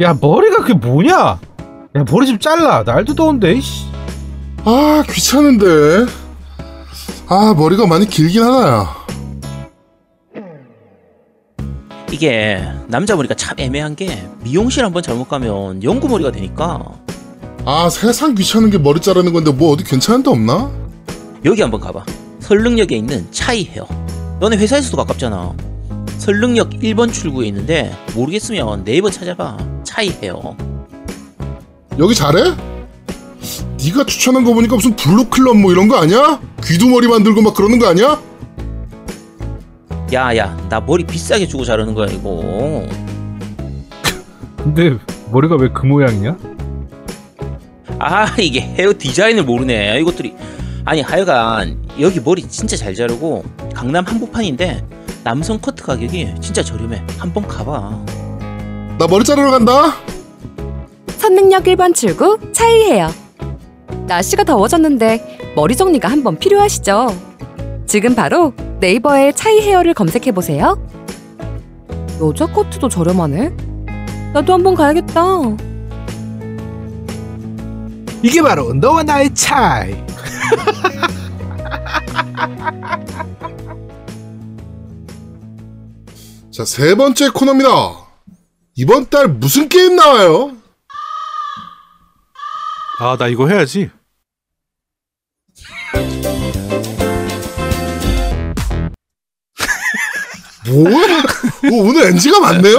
야 머리가 그게 뭐냐? 야 머리 좀 잘라. 날도 더운데. 이씨. 아 귀찮은데 아 머리가 많이 길긴 하나야 이게 남자 머리가 참 애매한 게 미용실 한번 잘못 가면 연구 머리가 되니까 아 세상 귀찮은 게 머리 자르는 건데 뭐 어디 괜찮은 데 없나? 여기 한번 가봐. 설릉역에 있는 차이 헤어. 너네 회사에서도 가깝잖아. 설릉역 1번 출구에 있는데 모르겠으면 네이버 찾아봐. 차이 헤어. 여기 잘해? 네가 추천한 거 보니까 무슨 블루클럽 뭐 이런 거 아니야? 귀두머리 만들고 막 그러는 거 아니야? 야야 나 머리 비싸게 주고 자르는 거야 이거. 근데 머리가 왜 그 모양이냐? 아 이게 헤어 디자인을 모르네 이것들이 아니 하여간 여기 머리 진짜 잘 자르고 강남 한복판인데 남성 커트 가격이 진짜 저렴해 한번 가봐 나 머리 자르러 간다 선릉역 1번 출구 차이해요. 날씨가 더워졌는데 머리 정리가 한번 필요하시죠? 지금 바로 네이버에 차이 헤어를 검색해 보세요. 여자 커트도 저렴하네. 나도 한번 가야겠다. 이게 바로 너와 나의 차이. 자 세 번째 코너입니다 이번 달 무슨 게임 나와요? 아 나 이거 해야지. 뭐야? 뭐 오늘 NG가 많네요?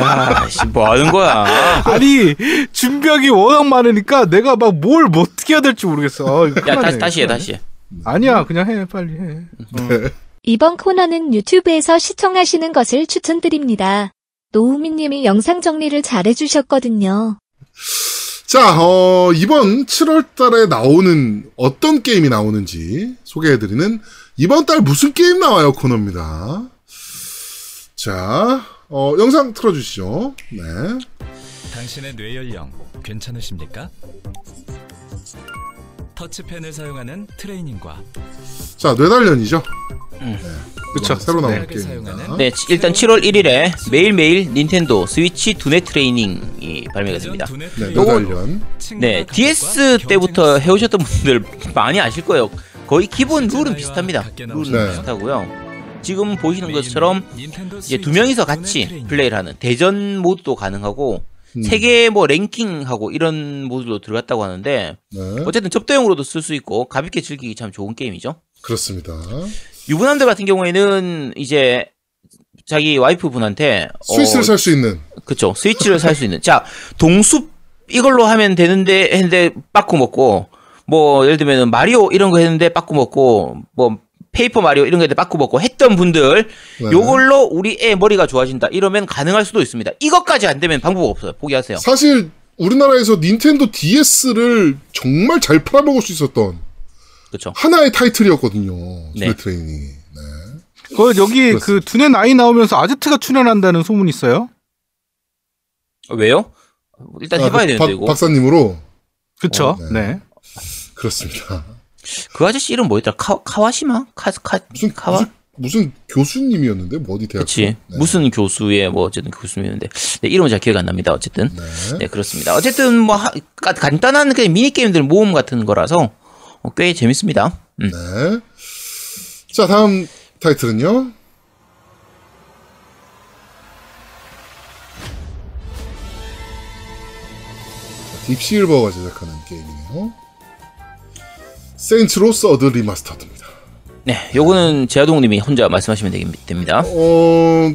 야 씨 뭐 하는 거야 아니 준비하기 워낙 많으니까 내가 막뭘뭐 어떻게 해야 될지 모르겠어. 아, 야 다시. 다시 해 다시 해 아니야 그냥 해 빨리 해. 이번 코너는 유튜브에서 시청하시는 것을 추천드립니다. 노우미님이 영상 정리를 잘해주셨거든요. 자, 어, 이번 7월 달에 나오는 어떤 게임이 나오는지 소개해드리는 이번 달 무슨 게임 나와요 코너입니다. 자, 어, 영상 틀어주시죠. 네. 당신의 뇌 연령 괜찮으십니까? 터치펜을 사용하는 트레이닝과 자, 뇌단련이죠. 그쵸. 새로 나온 네. 게임입니다. 네 일단 7월 1일에 매일매일 닌텐도 스위치 두뇌 트레이닝이 발매가 됩니다 네. 뇌단련. 네 DS 때부터 해오셨던 분들 많이 아실 거예요 거의 기본 룰은 비슷합니다 룰은 네. 비슷하고요 지금 보시는 것처럼 이제 두 명이서 같이. 플레이를 하는 대전 모드도 가능하고 음. 세계 뭐 랭킹하고 이런 모드로 들어갔다고 하는데 네, 어쨌든 접대용으로도 쓸 수 있고 가볍게 즐기기 참 좋은 게임이죠. 그렇습니다. 유부남들 같은 경우에는 이제 자기 와이프 분한테 스위치를 어, 살수 있는. 그쵸 스위치를 살 수 있는 자 동숲 이걸로 하면 되는데 했는데 빠꾸 먹고 뭐 예를 들면 마리오 이런 거 했는데 빠꾸 먹고 뭐 페이퍼 마리오 이런 거 했는데 빠꾸 먹고 했던 분들 네. 요걸로 우리 애 머리가 좋아진다 이러면 가능할 수도 있습니다. 이것까지 안 되면 방법 없어요. 포기하세요. 사실 우리나라에서 닌텐도 DS를 정말 잘 팔아먹을 수 있었던 그렇죠. 하나의 타이틀이었거든요. 네. 네. 트레이닝. 네. 그 여기 그 두뇌 나이 나오면서 아제트가 출연한다는 소문 있어요? 왜요? 일단 아, 해봐야 그 되는데 박- 이거. 박사님으로 그쵸? 어, 네. 네. 그렇습니다. 그 아저씨 이름 뭐였더라? 카, 카와시마? 카, 카, 무슨 카와? 무슨, 무슨 교수님이었는데 뭐 어디 대학? 그치. 무슨 교수의 뭐 어쨌든 교수님이었는데. 네, 이름은 잘 기억이 안 납니다. 어쨌든. 네. 네, 그렇습니다. 어쨌든 뭐 하- 가- 간단한 그냥 미니게임들 모음 같은 거라서 어, 꽤 재밌습니다. 음. 네. 자 다음 타이틀은요. 딥실버가 제작하는 게임이네요. 세인츠로 서드 리마스터드입니다. 네, 요거는 제아동 님이 혼자 말씀하시면 되겠- 됩니다. 어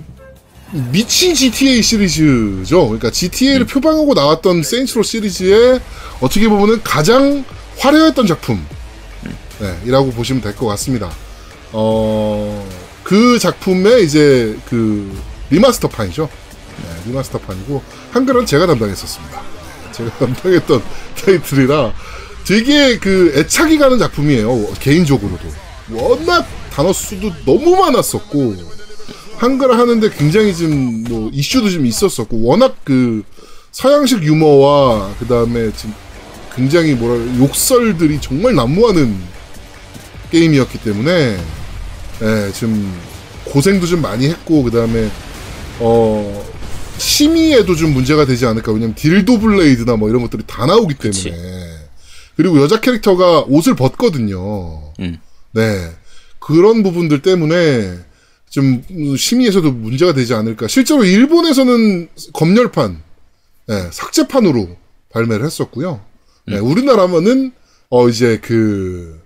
미친 GTA 시리즈죠. 그러니까 GTA를 표방하고 나왔던 세인츠로 시리즈의 어떻게 보면은 가장 화려했던 작품. 네, 이라고 보시면 될 것 같습니다. 어, 그 작품의 이제 그 리마스터판이죠. 네, 리마스터판이고, 한글은 제가 담당했었습니다. 제가 담당했던 타이틀이라 되게 그 애착이 가는 작품이에요. 개인적으로도. 워낙 단어 수도 너무 많았었고, 한글 하는데 굉장히 좀뭐 이슈도 좀 있었었고, 워낙 그 서양식 유머와 그 다음에 지금 굉장히 뭐라 욕설들이 정말 난무하는 게임이었기 때문에 예, 좀 고생도 좀 많이 했고 그 다음에 어 심의에도 좀 문제가 되지 않을까. 왜냐면 딜도 블레이드나 뭐 이런 것들이 다 나오기 때문에. 그치. 그리고 여자 캐릭터가 옷을 벗거든요. 음. 네. 그런 부분들 때문에 좀 심의에서도 문제가 되지 않을까. 실제로 일본에서는 검열판, 네, 삭제판으로 발매를 했었고요. 네, 우리나라는 어 이제 그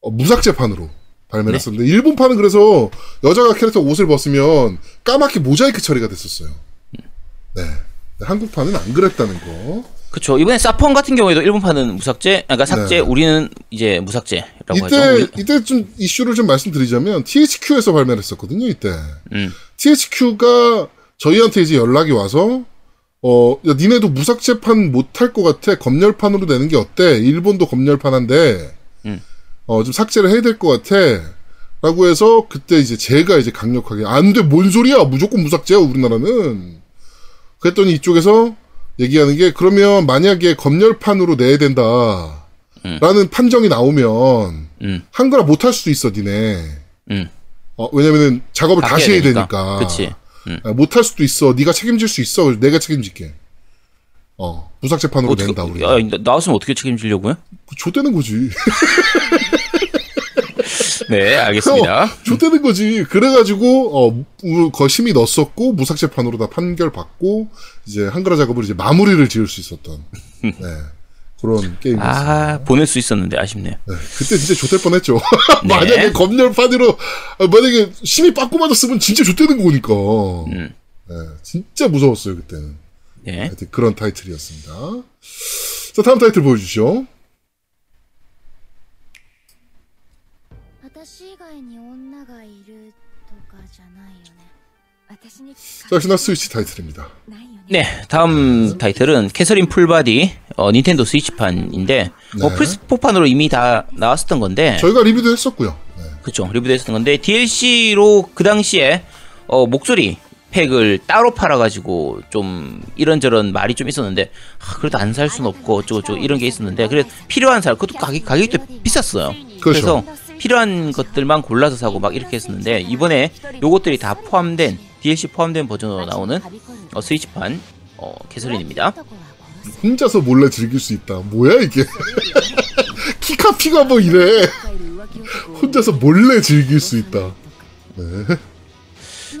어, 무삭제판으로 발매를 네. 했었는데 일본판은 그래서 여자가 캐릭터 옷을 벗으면 까맣게 모자이크 처리가 됐었어요. 네. 네, 한국판은 안 그랬다는 거. 그쵸. 이번에 사펑 같은 경우에도 일본판은 무삭제, 아, 그러니까 삭제, 네. 우리는 이제 무삭제라고 하죠. 이때 우리- 이때 좀 이슈를 좀 말씀드리자면 THQ에서 발매를 했었거든요. 이때 음. THQ가 저희한테 이제 연락이 와서 어, 야, 니네도 무삭제판 못할 것 같아. 검열판으로 내는 게 어때? 일본도 검열판한데, 음. 어, 좀 삭제를 해야 될 것 같아. 라고 해서, 그때 이제 제가 이제 강력하게, 안 돼, 뭔 소리야! 무조건 무삭제야, 우리나라는. 그랬더니 이쪽에서 얘기하는 게, 그러면 만약에 검열판으로 내야 된다. 음. 라는 판정이 나오면, 음, 한글화 못할 수도 있어, 니네. 음. 어, 왜냐면은 작업을 다시 해야 되니까. 되니까. 음. 아, 못할 수도 있어. 네가 책임질 수 있어. 내가 책임질게. 어, 무삭제판으로 어떻게, 낸다 우리. 야, 나- 나왔으면 어떻게 책임지려고요? 좆되는 거지. 네, 알겠습니다. 좆되는 거지. 그래가지고 어, 우- 거 심의 넣었었고 무삭제판으로 다 판결 받고 이제 한글화 작업을 이제 마무리를 지을 수 있었던 네, 그런 게임이었어요. 아, 보낼 수 있었는데 아쉽네요. 네, 그때 진짜 좆될 뻔했죠. 네. 만약에 검열 판으로 아, 만약에 심의 빠꾸 맞았으면 진짜 좆되는 거니까. 음. 네, 진짜 무서웠어요 그때는. 네. 하여튼 그런 타이틀이었습니다. 자, 다음 타이틀 보여주시죠. 역시나 스위치 타이틀입니다. 네, 다음 타이틀은 캐서린 풀바디 어, 닌텐도 스위치판인데 네. 어, 플스4판으로 이미 다 나왔었던 건데 저희가 리뷰도 했었고요. 네. 그렇죠, 리뷰도 했었던 건데 DLC로 그 당시에 어, 목소리 팩을 따로 팔아가지고 좀 이런저런 말이 좀 있었는데 아, 그래도 안 살 순 없고 어쩌고저쩌고 이런 게 있었는데 그래 필요한 사람 그것도 가격 가격도 비쌌어요. 그렇죠. 그래서 필요한 것들만 골라서 사고 막 이렇게 했었는데 이번에 요것들이 다 포함된 DLC 포함된 버전으로 나오는 어, 스위치판 어, 캐서린입니다 혼자서 몰래 즐길 수 있다. 뭐야 이게? 키카피가 뭐 이래. 혼자서 몰래 즐길 수 있다. 네.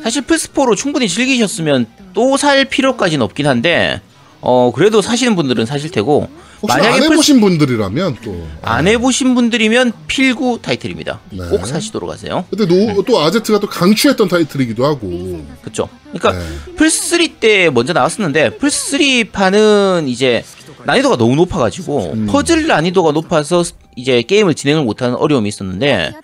사실 플스4로 충분히 즐기셨으면 또 살 필요까지는 없긴 한데 어 그래도 사시는 분들은 사실 테고 만약에 플스 해보신 분들이라면 또. 안 해보신 분들이면 필구 타이틀입니다. 네. 꼭 사시도록 하세요. 근데 노, 또 아제트가 또 강추했던 타이틀이기도 하고. 그쵸? 그러니까 네. 플스 3 때 먼저 나왔었는데 플스 3 판은 이제 난이도가 너무 높아가지고 음. 퍼즐 난이도가 높아서 이제 게임을 진행을 못하는 어려움이 있었는데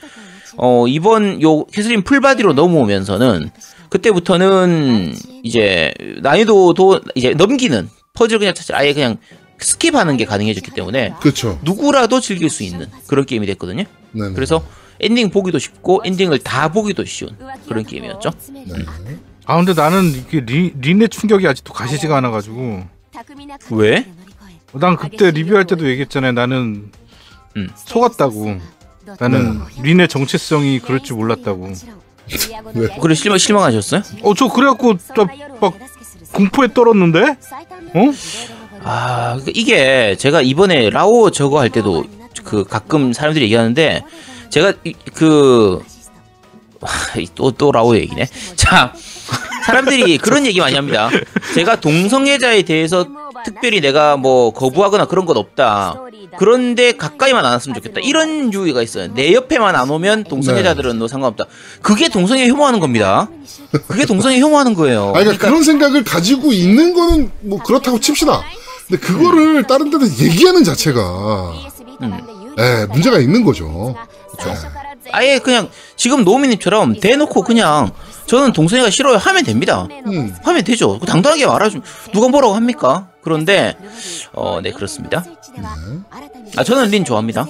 어 이번 요 캐서린 풀바디로 넘어오면서는 그때부터는 이제 난이도도 이제 넘기는 퍼즐 그냥 아예 그냥 스킵하는 게 가능해졌기 때문에 그렇죠. 누구라도 즐길 수 있는 그런 게임이 됐거든요. 네. 그래서 엔딩 보기도 쉽고 엔딩을 다 보기도 쉬운 그런 게임이었죠. 아 근데 나는 이게 리, 린의 충격이 아직도 가시지가 않아가지고 왜? 난 그때 리뷰할 때도 얘기했잖아요. 나는 음. 속았다고. 나는 린의 정체성이 그럴 줄 몰랐다고. 네. 그래 실망 실망하셨어요? 어 저 그래갖고 나막 공포에 떨었는데? 어? 아 그- 이게 제가 이번에 라오 저거 할 때도 그 가끔 사람들이 얘기하는데 제가 이- 그 또, 또 라오 얘기네. 자, 사람들이 그런 얘기 많이 합니다. 제가 동성애자에 대해서 특별히 내가 뭐 거부하거나 그런 건 없다. 그런데 가까이만 안 왔으면 좋겠다. 이런 유의가 있어요. 내 옆에만 안 오면 동성애자들은 뭐 상관없다. 그게 동성애 혐오하는 겁니다. 그게 동성애 혐오하는 거예요. 아, 그러니까 그런 생각을 가지고 있는 거는 뭐 그렇다고 칩시다. 근데 그거를 다른 데서 얘기하는 자체가 예, 문제가 있는 거죠. 아예 그냥 지금 노미님처럼 대놓고 그냥 저는 동성애가 싫어요 하면 됩니다. 음. 하면 되죠. 당당하게 말하죠. 누가 뭐라고 합니까? 그런데 어, 네 그렇습니다. 아 저는 린 좋아합니다.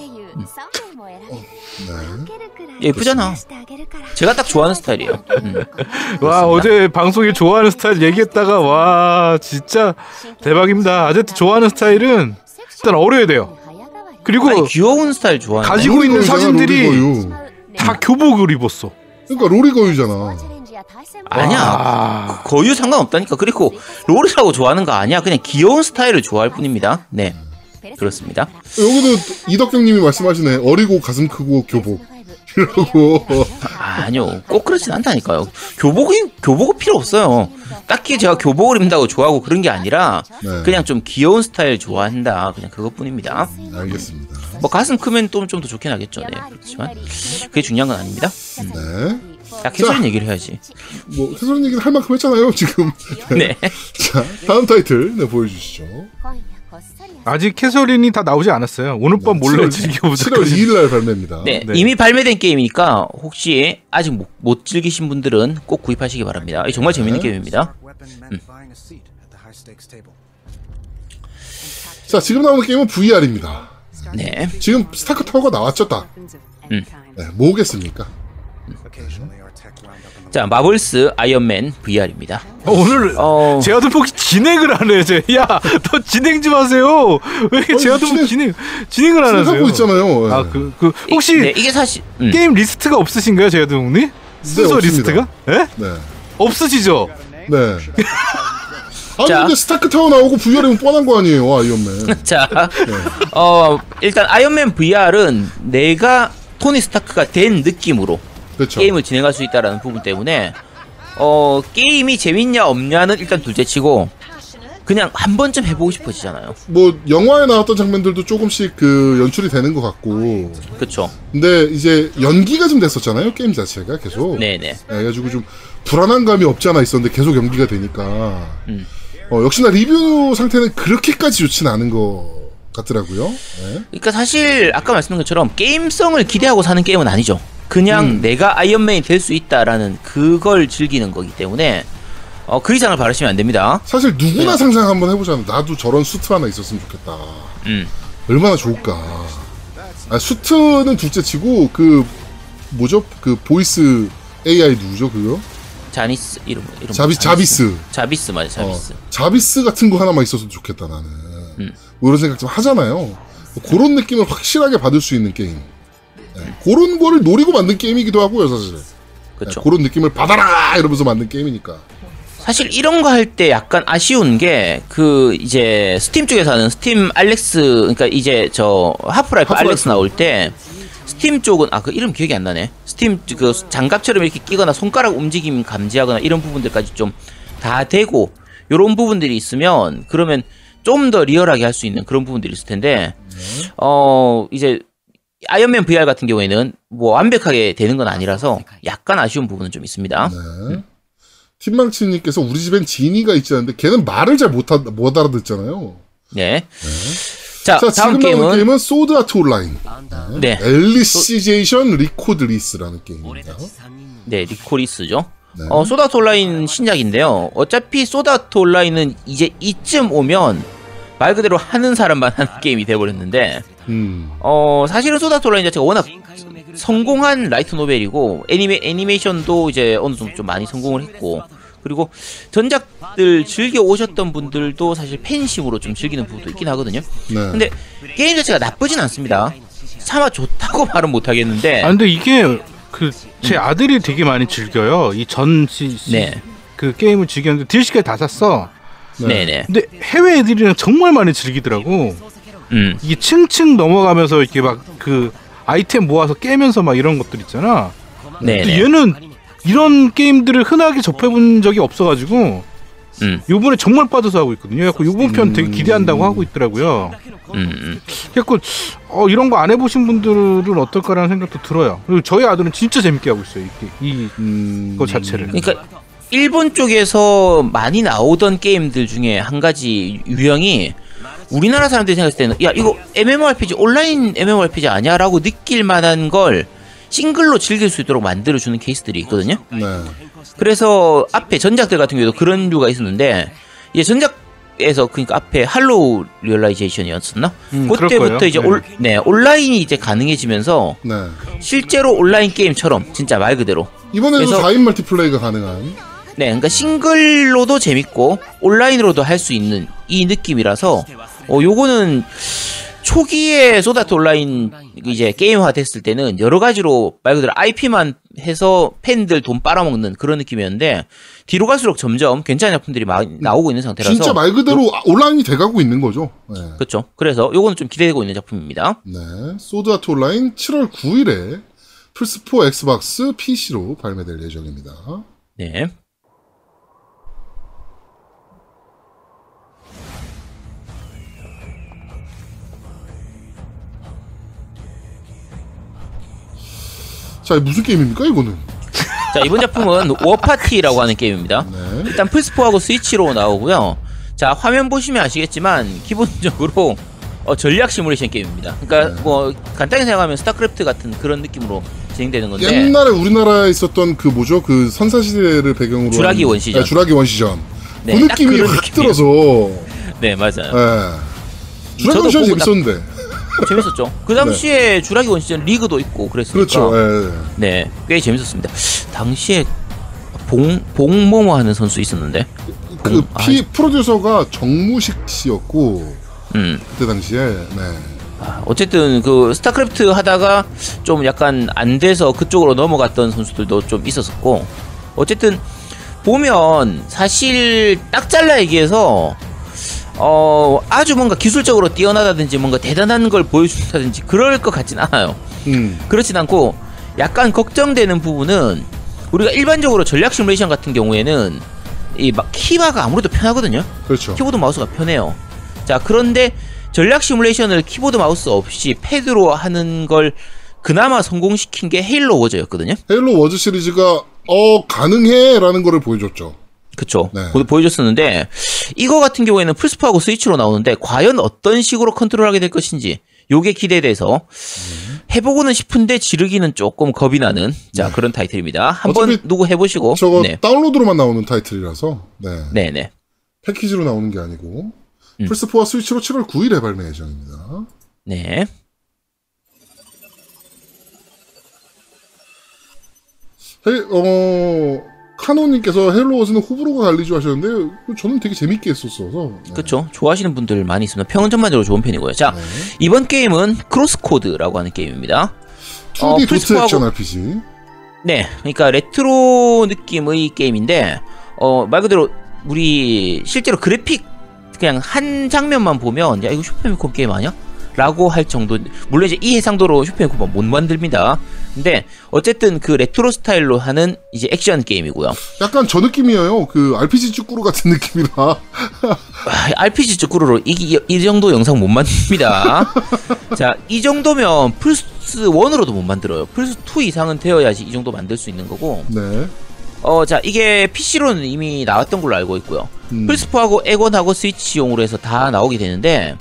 예쁘잖아. 제가 딱 좋아하는 스타일이에요. 음. 와 어제 방송에 좋아하는 스타일 얘기했다가 와 진짜 대박입니다. 아제트 좋아하는 스타일은 일단 어려야 돼요. 그리고 아니 귀여운 스타일 좋아해요. 가지고 있는 사진들이. 다 교복을 입었어. 그러니까 로리 거유잖아. 아니야. 아, 거유 상관없다니까. 그리고 롤이라고 좋아하는 거 아니야. 그냥 귀여운 스타일을 좋아할 뿐입니다. 네. 그렇습니다. 여기도 이덕경님이 말씀하시네. 어리고 가슴 크고 교복. 이라고. 아니요. 꼭 그렇진 않다니까요. 교복이, 교복은 필요 없어요. 딱히 제가 교복을 입는다고 좋아하고 그런 게 아니라 네. 그냥 좀 귀여운 스타일 좋아한다. 그냥 그것뿐입니다. 알겠습니다. 뭐 가슴 크면 좀좀더 좋긴 하겠죠. 네. 그렇지만 그게 중요한 건 아닙니다. 네. 딱 해소는 얘기를 해야지. 뭐 해설 얘기를 할 만큼 했잖아요 지금. 네. 자 다음 타이틀 네 보여주시죠. 아직 캐서린이 다 나오지 않았어요. 오늘 밤 몰래 즐겨보자. 7월 2일 날 발매입니다. 네, 네. 이미 발매된 게임이니까 혹시 아직 못, 못 즐기신 분들은 꼭 구입하시기 바랍니다. 정말 재밌는 네. 게임입니다. 자 지금 나오는 게임은 VR입니다. 네. 지금 스타크 타워가 나왔죠 딱. 음. 네, 뭐겠습니까? 자, 마블스 아이언맨 VR입니다. 어, 오늘 어, 제아드폭이 진행을 하네. 제. 야, 너 진행 좀 하세요. 왜 이렇게 제아드폭 진행 진행을 안 하세요? 하고 있잖아요. 네. 아, 그, 그 혹시 네, 이게 사실 음. 게임 리스트가 없으신가요, 제아드폭님? 순서 없습니다. 리스트가? 예? 네. 없으시죠? 네. 아니 자. 근데 스타크 타워 나오고 VR이면 뻔한 거 아니에요 아이언맨. 자, 네. 어, 일단 아이언맨 VR은 내가 토니 스타크가 된 느낌으로 그렇죠. 게임을 진행할 수 있다라는 부분 때문에 어, 게임이 재밌냐 없냐는 일단 둘째치고 그냥 한 번쯤 해보고 싶어지잖아요. 뭐 영화에 나왔던 장면들도 조금씩 그 연출이 되는 것 같고. 그쵸? 근데 이제 연기가 좀 됐었잖아요 게임 자체가 계속. 네네. 네, 그래가지고 좀 불안한 감이 없지 않아 있었는데 계속 연기가 되니까. 음. 어, 역시나 리뷰 상태는 그렇게까지 좋진 않은 것 같더라고요. 네. 그러니까 사실 아까 말씀드린 것처럼 게임성을 기대하고 사는 게임은 아니죠. 그냥 음. 내가 아이언맨이 될 수 있다라는 그걸 즐기는 거기 때문에 어, 그 이상을 바라시면 안 됩니다. 사실 누구나 네. 상상 한번 해보자면 나도 저런 수트 하나 있었으면 좋겠다. 음. 얼마나 좋을까. 아, 수트는 둘째치고 그 뭐죠? 그 보이스 AI 누구죠? 그거? 자니스 이름 이름 자비 자비스. 자비스 맞아 자비스. 어, 자비스 같은 거 하나만 있었으면 좋겠다 나는. 음. 뭐 이런 생각 좀 하잖아요. 그런 느낌을 확실하게 받을 수 있는 게임. 네, 그런 거를 노리고 만든 게임이기도 하고요, 사실. 그렇죠. 네, 그런 느낌을 받아라 이러면서 만든 게임이니까. 사실 이런 거 할 때 약간 아쉬운 게 그 이제 스팀 쪽에서 하는 스팀 알렉스 그러니까 이제 저 하프라이프 하프라이프. 알렉스 나올 때 스팀 쪽은 아 그 이름 기억이 안 나네. 스팀 그 장갑처럼 이렇게 끼거나 손가락 움직임 감지하거나 이런 부분들까지 좀 다 되고 요런 부분들이 있으면 그러면 좀 더 리얼하게 할 수 있는 그런 부분들이 있을 텐데 어 이제 아이언맨 VR 같은 경우에는 뭐 완벽하게 되는 건 아니라서 약간 아쉬운 부분은 좀 있습니다. 네. 팀망치님께서 우리 집엔 지니가 있지 않는데 걔는 말을 잘 못 못 알아듣잖아요. 네. 자, 자, 다음 지금 나오는 게임은 게임은 소드 아트 온라인. 네. 앨리시제이션 리코드리스라는 게임입니다. 네, 리코리스죠. 네. 어, 소드 아트 온라인 신작인데요. 어차피 소드 아트 온라인은 이제 이쯤 오면 말 그대로 하는 사람만 하는 게임이 돼버렸는데, 음. 어, 사실은 소드 아트 온라인 자체가 워낙 성공한 라이트 노벨이고, 애니메, 애니메이션도 이제 어느 정도 좀 많이 성공을 했고, 그리고 전작들 즐겨 오셨던 분들도 사실 팬심으로 좀 즐기는 부분도 있긴 하거든요. 네. 근데 게임 자체가 나쁘진 않습니다. 차마 좋다고 말은 못 하겠는데, 아 근데 이게 그제 아들이 되게 많이 즐겨요. 이전 시, 시- 네. 그 게임을 즐겼는데 DLC까지 다 샀어. 네네. 근데 해외 애들이랑 정말 많이 즐기더라고. 음, 이게 층층 넘어가면서 이렇게 막 그 아이템 모아서 깨면서 막 이런 것들 있잖아. 근데 네네. 얘는 이런 게임들을 흔하게 접해본 적이 없어가지고 음, 요번에 정말 빠져서 하고 있거든요. 그래서 요번 편 되게 기대한다고 하고 있더라고요. 음, 음. 그래서 어, 이런 거 안 해보신 분들은 어떨까라는 생각도 들어요. 그리고 저희 아들은 진짜 재밌게 하고 있어요. 이, 이 음. 거 자체를. 그러니까 일본 쪽에서 많이 나오던 게임들 중에 한 가지 유형이 우리나라 사람들이 생각했을 때는 야 이거 MMORPG 온라인 MMORPG 아니야라고 느낄 만한 걸 싱글로 즐길 수 있도록 만들어주는 케이스들이 있거든요. 네. 그래서 앞에 전작들 같은 경우도 그런 류가 있었는데 이제 전작에서 그러니까 앞에 할로우 리얼라이제이션이었었나? 음, 그때부터. 이제 네. 올, 네 온라인이 이제 가능해지면서 네. 실제로 온라인 게임처럼 진짜 말 그대로 이번에도 그래서- 4인 멀티플레이가 가능한. 네, 그러니까 싱글로도 재밌고 온라인으로도 할 수 있는 이 느낌이라서 어 요거는 초기에 소드 아트 온라인 이제 게임화 됐을 때는 여러 가지로 말 그대로 IP만 해서 팬들 돈 빨아먹는 그런 느낌이었는데 뒤로 갈수록 점점 괜찮은 작품들이 많이 나오고 있는 상태라서 진짜 말 그대로 온라인이 돼가고 있는 거죠. 네. 그렇죠. 그래서 요거는 좀 기대되고 있는 작품입니다. 네. 소드 아트 온라인 7월 9일에 플스4, 엑스박스, PC로 발매될 예정입니다. 네. 자, 무슨 게임입니까, 이거는? 자 이번 작품은 워파티라고 하는 게임입니다. 네. 일단 플스4하고 스위치로 나오고요. 자 화면 보시면 아시겠지만 기본적으로 어, 전략 시뮬레이션 게임입니다. 그러니까 네. 뭐 간단히 생각하면 스타크래프트 같은 그런 느낌으로 진행되는 건데 옛날에 우리나라에 있었던 그 뭐죠? 그 선사 시대를 배경으로. 주라기 한- 원시전. 네, 주라기 원시전. 네, 그딱 느낌이 확 느낌이에요. 들어서. 네 맞아요. 예. 주라기 원시전 재밌었는데. 재밌었죠. 그 당시에 주라기 원시전 리그도 있고 그랬으니까 네. 그렇죠. 예. 네, 꽤 재밌었습니다. 당시에 봉 봉모모 하는 선수 있었는데, 그 아, 피, 프로듀서가 정무식 씨였고, 음, 그때 당시에, 네. 아, 어쨌든 그 스타크래프트 하다가 좀 약간 안 돼서 그쪽으로 넘어갔던 선수들도 좀 있었었고, 어쨌든 보면 사실 딱 잘라 얘기해서 어 아주 뭔가 기술적으로 뛰어나다든지 뭔가 대단한 걸 보여준다든지 그럴 것 같진 않아요. 음. 그렇진 않고 약간 걱정되는 부분은 우리가 일반적으로 전략 시뮬레이션 같은 경우에는 이 막 키바가 아무래도 편하거든요. 그렇죠. 키보드 마우스가 편해요. 자 그런데 전략 시뮬레이션을 키보드 마우스 없이 패드로 하는 걸 그나마 성공시킨 게 헤일로 워즈였거든요. 헤일로 워즈 시리즈가, 어, 가능해! 라는 거를 보여줬죠. 그쵸. 네. 보- 보여줬었는데 이거 같은 경우에는 플스포하고 스위치로 나오는데 과연 어떤 식으로 컨트롤하게 될 것인지 요게 기대돼서 해보고는 싶은데 지르기는 조금 겁이 나는 자 그런 타이틀입니다. 한번 누구 해보시고 저거 네. 다운로드로만 나오는 타이틀이라서, 네. 네네. 패키지로 나오는 게 아니고, 음. 플스4와 스위치로 7월 9일에 발매 예정입니다. 네. 헤, 어, 카노님께서 헤일로 워즈는 호불호가 갈리죠 하셨는데, 저는 되게 재밌게 했었어서. 네. 그쵸. 좋아하시는 분들 많이 있습니다. 평은 전반적으로 좋은 편이고요. 자, 네. 이번 게임은 크로스코드라고 하는 게임입니다. 2D 어, 도트 플스4하고 액션 RPG. 네. 그러니까 레트로 느낌의 게임인데, 어, 말 그대로 우리 실제로 그래픽 그냥 한 장면만 보면, 야, 이거 슈패미콤 게임 아니야? 라고 할 정도, 물론 이제 이 해상도로 슈패미콤은 못 만듭니다. 근데, 어쨌든 그 레트로 스타일로 하는 이제 액션 게임이고요. 약간 저 느낌이에요. 그 RPG 쯔꾸르 같은 느낌이라. 아, RPG 쯔꾸르로 이, 이, 이 정도 영상 못 만듭니다. 자, 이 정도면 플스 1으로도 못 만들어요. 플스 2 이상은 되어야지 이 정도 만들 수 있는 거고. 네. 어, 자, 이게 PC로는 이미 나왔던 걸로 알고 있고요. 음. 플스4하고 엑원하고 스위치용으로 해서 다 나오게 되는데,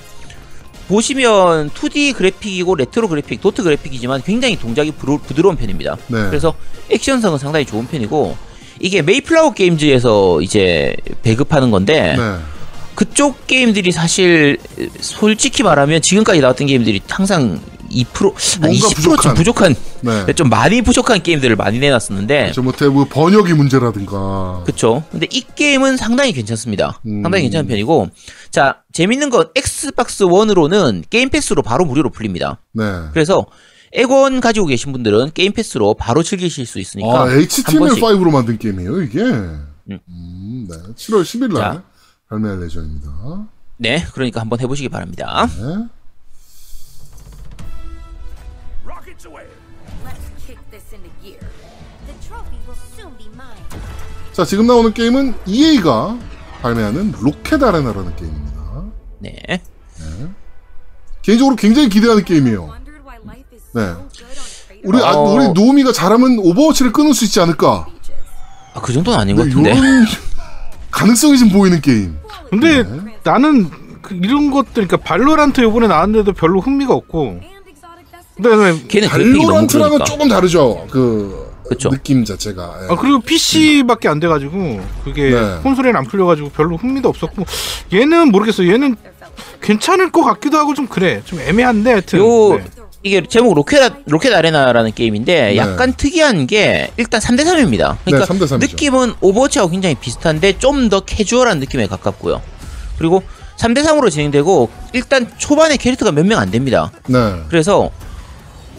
보시면 2D 그래픽이고 레트로 그래픽, 도트 그래픽이지만 굉장히 동작이 부러, 부드러운 편입니다. 네. 그래서 액션성은 상당히 좋은 편이고, 이게 메이플라워 게임즈에서 이제 배급하는 건데, 네. 그쪽 게임들이 사실 솔직히 말하면 지금까지 나왔던 게임들이 항상 2%, 한 뭔가 20%좀 부족한. 부족한, 네. 좀 많이 부족한 게임들을 많이 내놨었는데, 저 못해 뭐 번역이 문제라든가. 그쵸. 근데 이 게임은 상당히 괜찮습니다. 음. 상당히 괜찮은 편이고, 자, 재밌는 건 엑스박스 1으로는 게임 패스로 바로 무료로 풀립니다. 네. 그래서 엑원 가지고 계신 분들은 게임 패스로 바로 즐기실 수 있으니까. 아, 한 번씩- HTML5로 만든 게임이에요, 이게. 음, 네. 7월 10일 날 자. 발매할 예정입니다. 네, 그러니까 한번 해보시기 바랍니다. 네. 자, 지금 나오는 게임은 EA가 발매하는 로켓 아레나라는 게임입니다. 네. 개인적으로 굉장히 기대하는 게임이에요. 네. 우리, 아, 어. 우리 노우미가 잘하면 오버워치를 끊을 수 있지 않을까? 아, 그 정도는 아닌 것 네, 같은데. 요런 가능성이 좀 보이는 게임. 근데 네. 나는 그 이런 것들 그러니까 발로란트 요번에 나왔는데도 별로 흥미가 없고 destiny. 그다음에 걔는 발로란트랑은 그러니까. 조금 다르죠. 그 그쵸. 느낌 자체가. 예. 아 그리고 PC밖에 안 돼가지고 그게 네. 콘솔에는 안 풀려가지고 별로 흥미도 없었고 얘는 모르겠어 얘는 괜찮을 것 같기도 하고 좀 그래 좀 애매한데 하여튼 요 네. 이게 제목 로켓 아- 로켓 아레나라는 게임인데 네. 약간 특이한 게 일단 3대 3입니다. 그러니까 네, 3대 3 이죠. 느낌은 오버워치하고 굉장히 비슷한데 좀 더 캐주얼한 느낌에 가깝고요. 그리고 3대 3으로 진행되고 일단 초반에 캐릭터가 몇 명 안 됩니다. 네. 그래서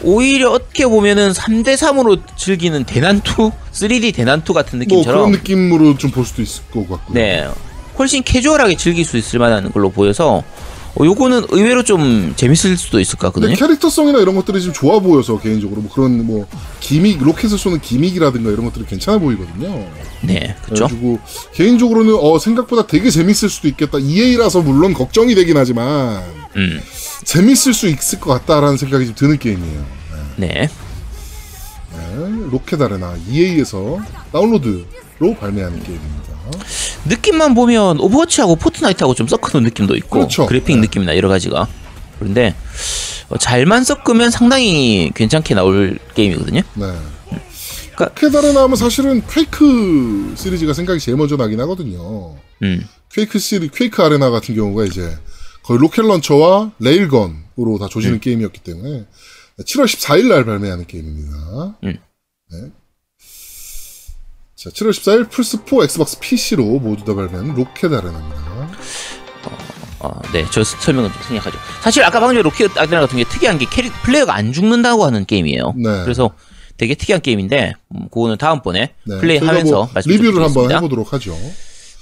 오히려 어떻게 보면은 3대 3으로 즐기는 대난투, 3D 대난투 같은 뭐 느낌처럼 그런 느낌으로 좀 볼 수도 있을 것 같고요. 네. 훨씬 캐주얼하게 즐길 수 있을 만한 걸로 보여서 어, 요거는 의외로 좀 재밌을 수도 있을 것 같거든요. 캐릭터성이나 이런 것들이 좀 좋아 보여서 개인적으로 뭐 그런 뭐 기믹 로켓을 쏘는 기믹이라든가 이런 것들이 괜찮아 보이거든요. 네, 그렇죠. 그래가지고 개인적으로는 어 생각보다 되게 재밌을 수도 있겠다. EA라서 물론 걱정이 되긴 하지만 음, 재밌을 수 있을 것 같다라는 생각이 좀 드는 게임이에요. 네. 네, 로켓 아레나 EA에서 다운로드로 발매하는 게임입니다. 느낌만 보면 오버워치하고 포트나이트하고 좀 섞어놓은 느낌도 있고 그렇죠. 그래픽 네. 느낌이나 여러 가지가 그런데 어, 잘만 섞으면 상당히 괜찮게 나올 게임이거든요. 네. 그러니까- 로켓 아레나 하면 사실은 퀘이크 시리즈가 생각이 제일 먼저 나긴 하거든요. 음, 퀘이크 시리 퀘이크 아레나 같은 경우가 이제 거의 로켓 런처와 레일건으로 다 조지는 게임이었기 때문에 7월 14일 날 발매하는 게임입니다. 음. 네. 자, 7월 14일 플스4, 엑스박스 PC로 모두 다 발매하는 로켓 아레나입니다. 어, 네, 저 설명은 좀 생략하죠. 사실 아까 방금 로켓 아레나 같은 게 특이한 게 캐릭 플레이어가 안 죽는다고 하는 게임이에요. 네. 그래서 되게 특이한 게임인데 음, 그거는 다음번에 네. 플레이하면서 뭐 리뷰를 한번. 해보도록 하죠.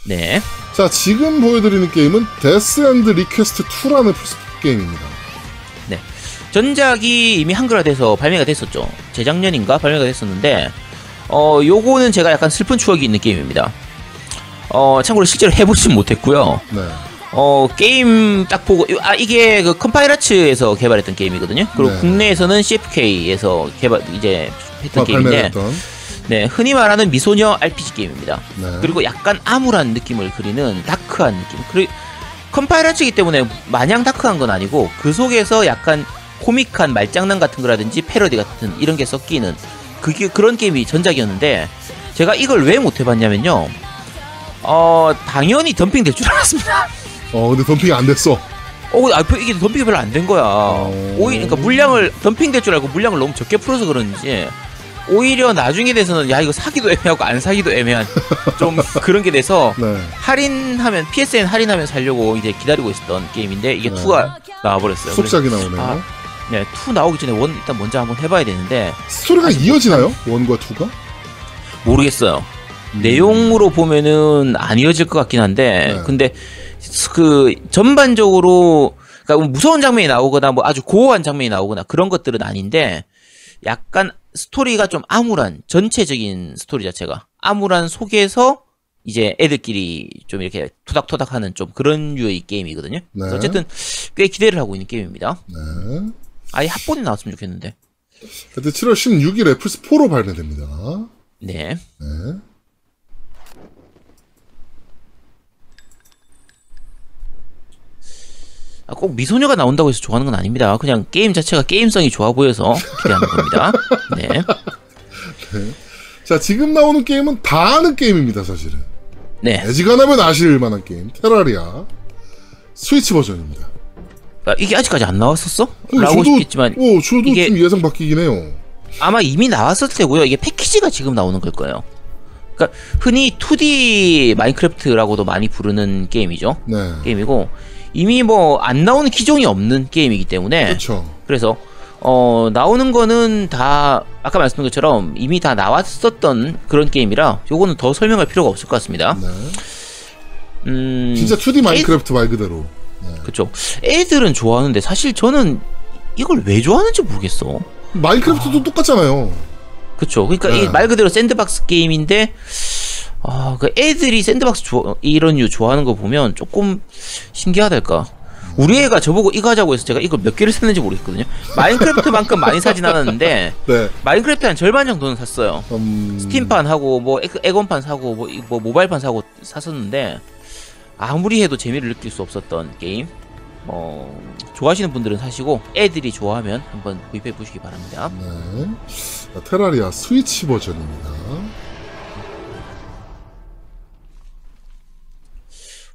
네, 자, 지금 보여드리는 게임은 데스 엔드 리퀘스트 2라는 플스 게임입니다. 전작이 이미 한글화돼서 발매가 됐었죠. 재작년인가 발매가 됐었는데 어 요거는 제가 약간 슬픈 추억이 있는 게임입니다. 어 참고로 실제로 해보진 못했고요. 네. 어 게임 딱 보고 아 이게 그 컴파일하트에서 개발했던 게임이거든요. 그리고 네. 국내에서는 CFK에서 개발 이제 했던 아, 게임인데 발매했던. 네 흔히 말하는 미소녀 RPG 게임입니다. 네. 그리고 약간 암울한 느낌을 그리는 다크한 느낌. 그리고 컴파일아츠이기 때문에 마냥 다크한 건 아니고 그 속에서 약간 코믹한 말장난 같은 거라든지 패러디 같은 이런 게 섞이는 그게 그런 게임이 전작이었는데 제가 이걸 왜 못 해봤냐면요. 어 당연히 덤핑 될 줄 알았습니다. 어, 근데 덤핑이 안 됐어. 어, 아, 이게 덤핑이 별로 안 된 거야. 어. 오히려 그러니까 물량을 덤핑 될 줄 알고 물량을 너무 적게 풀어서 그런지 오히려 나중에 돼서는 야 이거 사기도 애매하고 안 사기도 애매한 좀 그런 게 돼서 네. 할인하면 PSN 할인하면 살려고 이제 기다리고 있었던 게임인데 이게 네. 2가 나와버렸어요. 속삭이 나오네요. 아, 네, 2 나오기 전에 원 일단 먼저 한번 해봐야 되는데 스토리가 이어지나요? 원과 투가? 모르겠어요. 음. 내용으로 보면은 안 이어질 것 같긴 한데 네. 근데 그 전반적으로 그러니까 무서운 장면이 나오거나 뭐 아주 고어한 장면이 나오거나 그런 것들은 아닌데 약간 스토리가 좀 암울한 전체적인 스토리 자체가 암울한 속에서 이제 애들끼리 좀 이렇게 토닥토닥하는 좀 그런 류의 게임이거든요. 네. 어쨌든 꽤 기대를 하고 있는 게임입니다. 네. 아예 합본이 나왔으면 좋겠는데. 하여튼 7월 16일에 플스 4로 발매됩니다. 네. 네. 꼭 미소녀가 나온다고 해서 좋아하는 건 아닙니다. 그냥 게임 자체가 게임성이 좋아 보여서 기대하는 겁니다. 네. 자, 지금 나오는 게임은 다 아는 게임입니다, 사실은. 네. 애지간하면 아실 만한 게임. 테라리아. 스위치 버전입니다. 아, 이게 아직까지 안 나왔었어? 어, 라고 저도- 싶겠지만 어, 저도 이게- 좀 예상 밖이긴 해요. 아마 이미 나왔을 테고요. 이게 패키지가 지금 나오는 걸 거예요. 그러니까 흔히 2D 마인크래프트라고도 많이 부르는 게임이죠. 네. 게임이고 이미 뭐 안 나오는 기종이 없는 게임이기 때문에 그렇죠. 그래서 어 나오는 거는 다 아까 말씀드린 것처럼 이미 다 나왔었던 그런 게임이라 요거는 더 설명할 필요가 없을 것 같습니다. 네. 음 진짜 2D 마인크래프트 말 그대로. 그쵸. 애들은 좋아하는데 사실 저는 이걸 왜 좋아하는지 모르겠어. 마인크래프트도 똑같잖아요. 그쵸. 그러니까 네. 이말 그대로 샌드박스 게임인데 아, 그 애들이 sandbox 좋아- 이런 류 좋아하는 거 보면 조금 신기하달까. 우리 애가 저보고 이거 하자고 해서 제가 이걸 몇 개를 샀는지 모르겠거든요. 마인크래프트만큼 많이 사진 않았는데 네. 마인크래프트 한 절반 정도는 샀어요. 음... 스팀판 하고 뭐 엑- 엑원판 사고 뭐, 이- 뭐 모바일판 사고 샀었는데 아무리 해도 재미를 느낄 수 없었던 게임. 어, 좋아하시는 분들은 사시고 애들이 좋아하면 한번 구입해 보시기 바랍니다. 네. 자, 테라리아 스위치 버전입니다.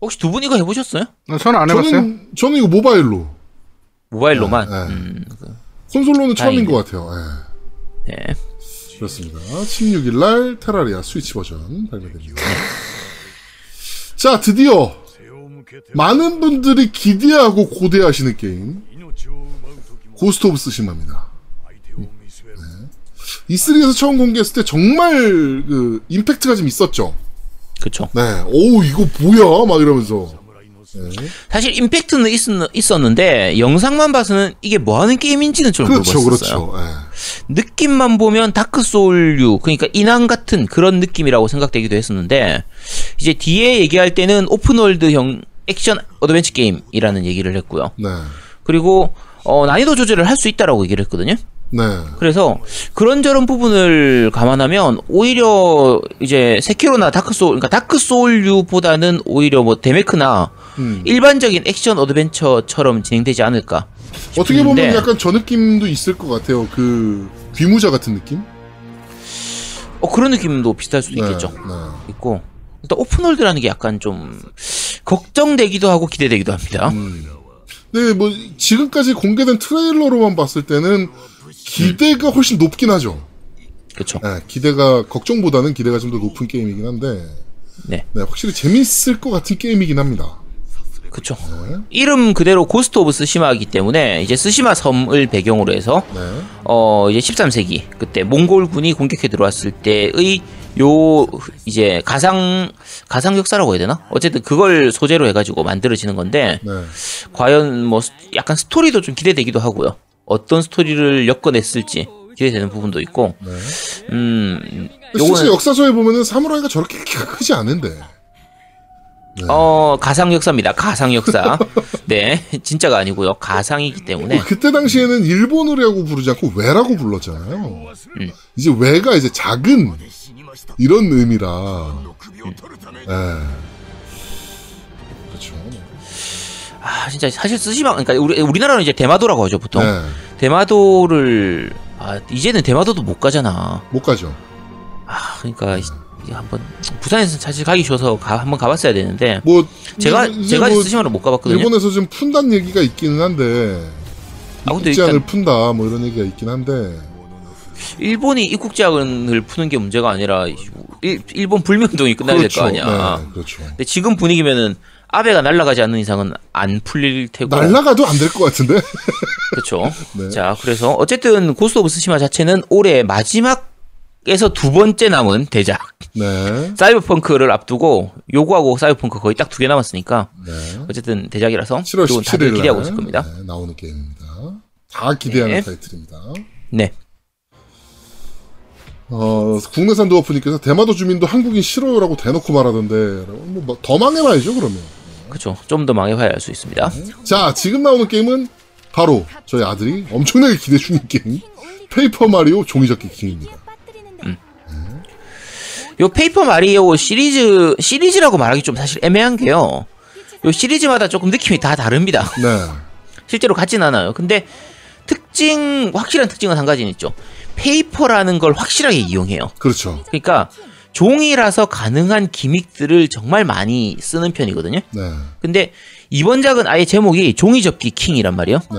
혹시 두 분 이거 해보셨어요? 어, 저는 안 해봤어요. 저는, 저는 이거 모바일로. 모바일로만. 네, 네. 음, 그, 콘솔로는 처음인 다행이네. 것 같아요. 네. 네. 그렇습니다. 16일 날 테라리아 스위치 버전 발매됩니다. 자, 드디어 많은 분들이 기대하고 고대하시는 게임 고스트 오브 스시마입니다. 네. E3에서 처음 공개했을 때 정말 그 임팩트가 좀 있었죠. 그쵸. 네, 오 이거 뭐야 막 이러면서. 네. 사실 임팩트는 있었, 는데 영상만 봐서는 이게 뭐 하는 게임인지는 좀 그렇죠, 모르겠어요. 그렇죠. 네. 느낌만 보면 다크 소울류 그러니까 인왕 같은 그런 느낌이라고 생각되기도 했었는데 이제 뒤에 얘기할 때는 open world형 액션 어드벤처 게임이라는 얘기를 했고요. 네, 그리고 어, 난이도 조절을 할 수 있다라고 얘기를 했거든요. 네, 그래서 그런저런 부분을 감안하면 오히려 이제 세키로나 다크 소울 그러니까 다크 소울류보다는 오히려 뭐 데메크나 음. 일반적인 액션 어드벤처처럼 진행되지 않을까. 어떻게 보면 싶은데 약간 저 느낌도 있을 것 같아요. 그 귀무자 같은 느낌? 어, 그런 느낌도 비슷할 수도 네, 있겠죠. 네. 있고 일단 open world라는 게 약간 좀 걱정되기도 하고 기대되기도 합니다. 음. 네, 뭐 지금까지 공개된 트레일러로만 봤을 때는 기대가 훨씬 높긴 하죠. 그렇죠. 네, 기대가 걱정보다는 기대가 좀 더 높은 게임이긴 한데, 네, 네, 확실히 재밌을 것 같은 게임이긴 합니다. 그렇죠. 네, 이름 그대로 고스트 오브 스시마이기 때문에 이제 스시마 섬을 배경으로 해서 네, 어 이제 13세기 그때 몽골군이 공격해 들어왔을 때의 요 이제 가상 가상 역사라고 해야 되나? 어쨌든 그걸 소재로 해가지고 만들어지는 건데 네. 과연 뭐 스- 약간 스토리도 좀 기대되기도 하고요. 어떤 스토리를 엮어냈을지 기대되는 부분도 있고, 네. 음, 실제 요거는 역사서에 보면은 사무라이가 저렇게 키가 크지 않은데. 네. 어 가상 역사입니다. 가상 역사. 네, 진짜가 아니고요. 가상이기 때문에 뭐 그때 당시에는 일본어라고 부르지 않고 왜라고 불렀잖아요. 음. 이제 외가 이제 작은 이런 의미라. 네. 아 진짜 사실 쓰시마 그러니까 우리 우리나라는 이제 대마도라고 하죠 보통. 네. 대마도를 아 이제는 대마도도 못 가잖아. 못 가죠. 아 그러니까 이- 이 한번 부산에서 사실 가기 쉬워서 가, 한번 가봤어야 되는데 뭐 제가 이제 제가 뭐 스시마를 못 가봤거든요. 일본에서 좀 푼다는 얘기가 있기는 한데 아 근데 입국제한을 일단 푼다 뭐 이런 얘기가 있긴 한데 일본이 입국 제한을 푸는 게 문제가 아니라 일, 일본 불매운동이 끝나야 될거 아니야. 네, 그렇죠. 근데 지금 분위기면은 아베가 날아가지 않는 이상은 안 풀릴 테고. 날라가도 안 될 것 같은데. 그렇죠. 네. 자, 그래서 어쨌든 고스트 오브 스시마 자체는 올해 마지막에서 두 번째 남은 대작 네. 사이버펑크를 앞두고 요거하고 사이버펑크 거의 딱 두 개 남았으니까 네. 어쨌든 대작이라서 7월 이건 다들 17일 기대하고 있을 겁니다. 네, 나오는 게임입니다. 다 기대하는 네. 타이틀입니다. 네. 어, 국내산 드워프님께서 대마도 주민도 한국인 싫어요라고 대놓고 말하던데 뭐 더 망해봐야죠 그러면. 그렇죠. 좀 더 망해봐야 할수 있습니다. 자 지금 나오는 게임은 바로 저희 아들이 엄청나게 기대 중인 게임 페이퍼 마리오 종이접기 킹입니다. 요 페이퍼 마리오 시리즈 시리즈라고 말하기 좀 사실 애매한 게요. 요 시리즈마다 조금 느낌이 다 다릅니다. 네. 실제로 같진 않아요. 근데 특징 확실한 특징은 한 가지는 있죠. paper라는 걸 확실하게 이용해요. 그렇죠. 그러니까 종이라서 가능한 gimmick들을 정말 많이 쓰는 편이거든요. 네. 근데 이번 작은 아예 제목이 종이 접기 킹이란 말이에요. 네.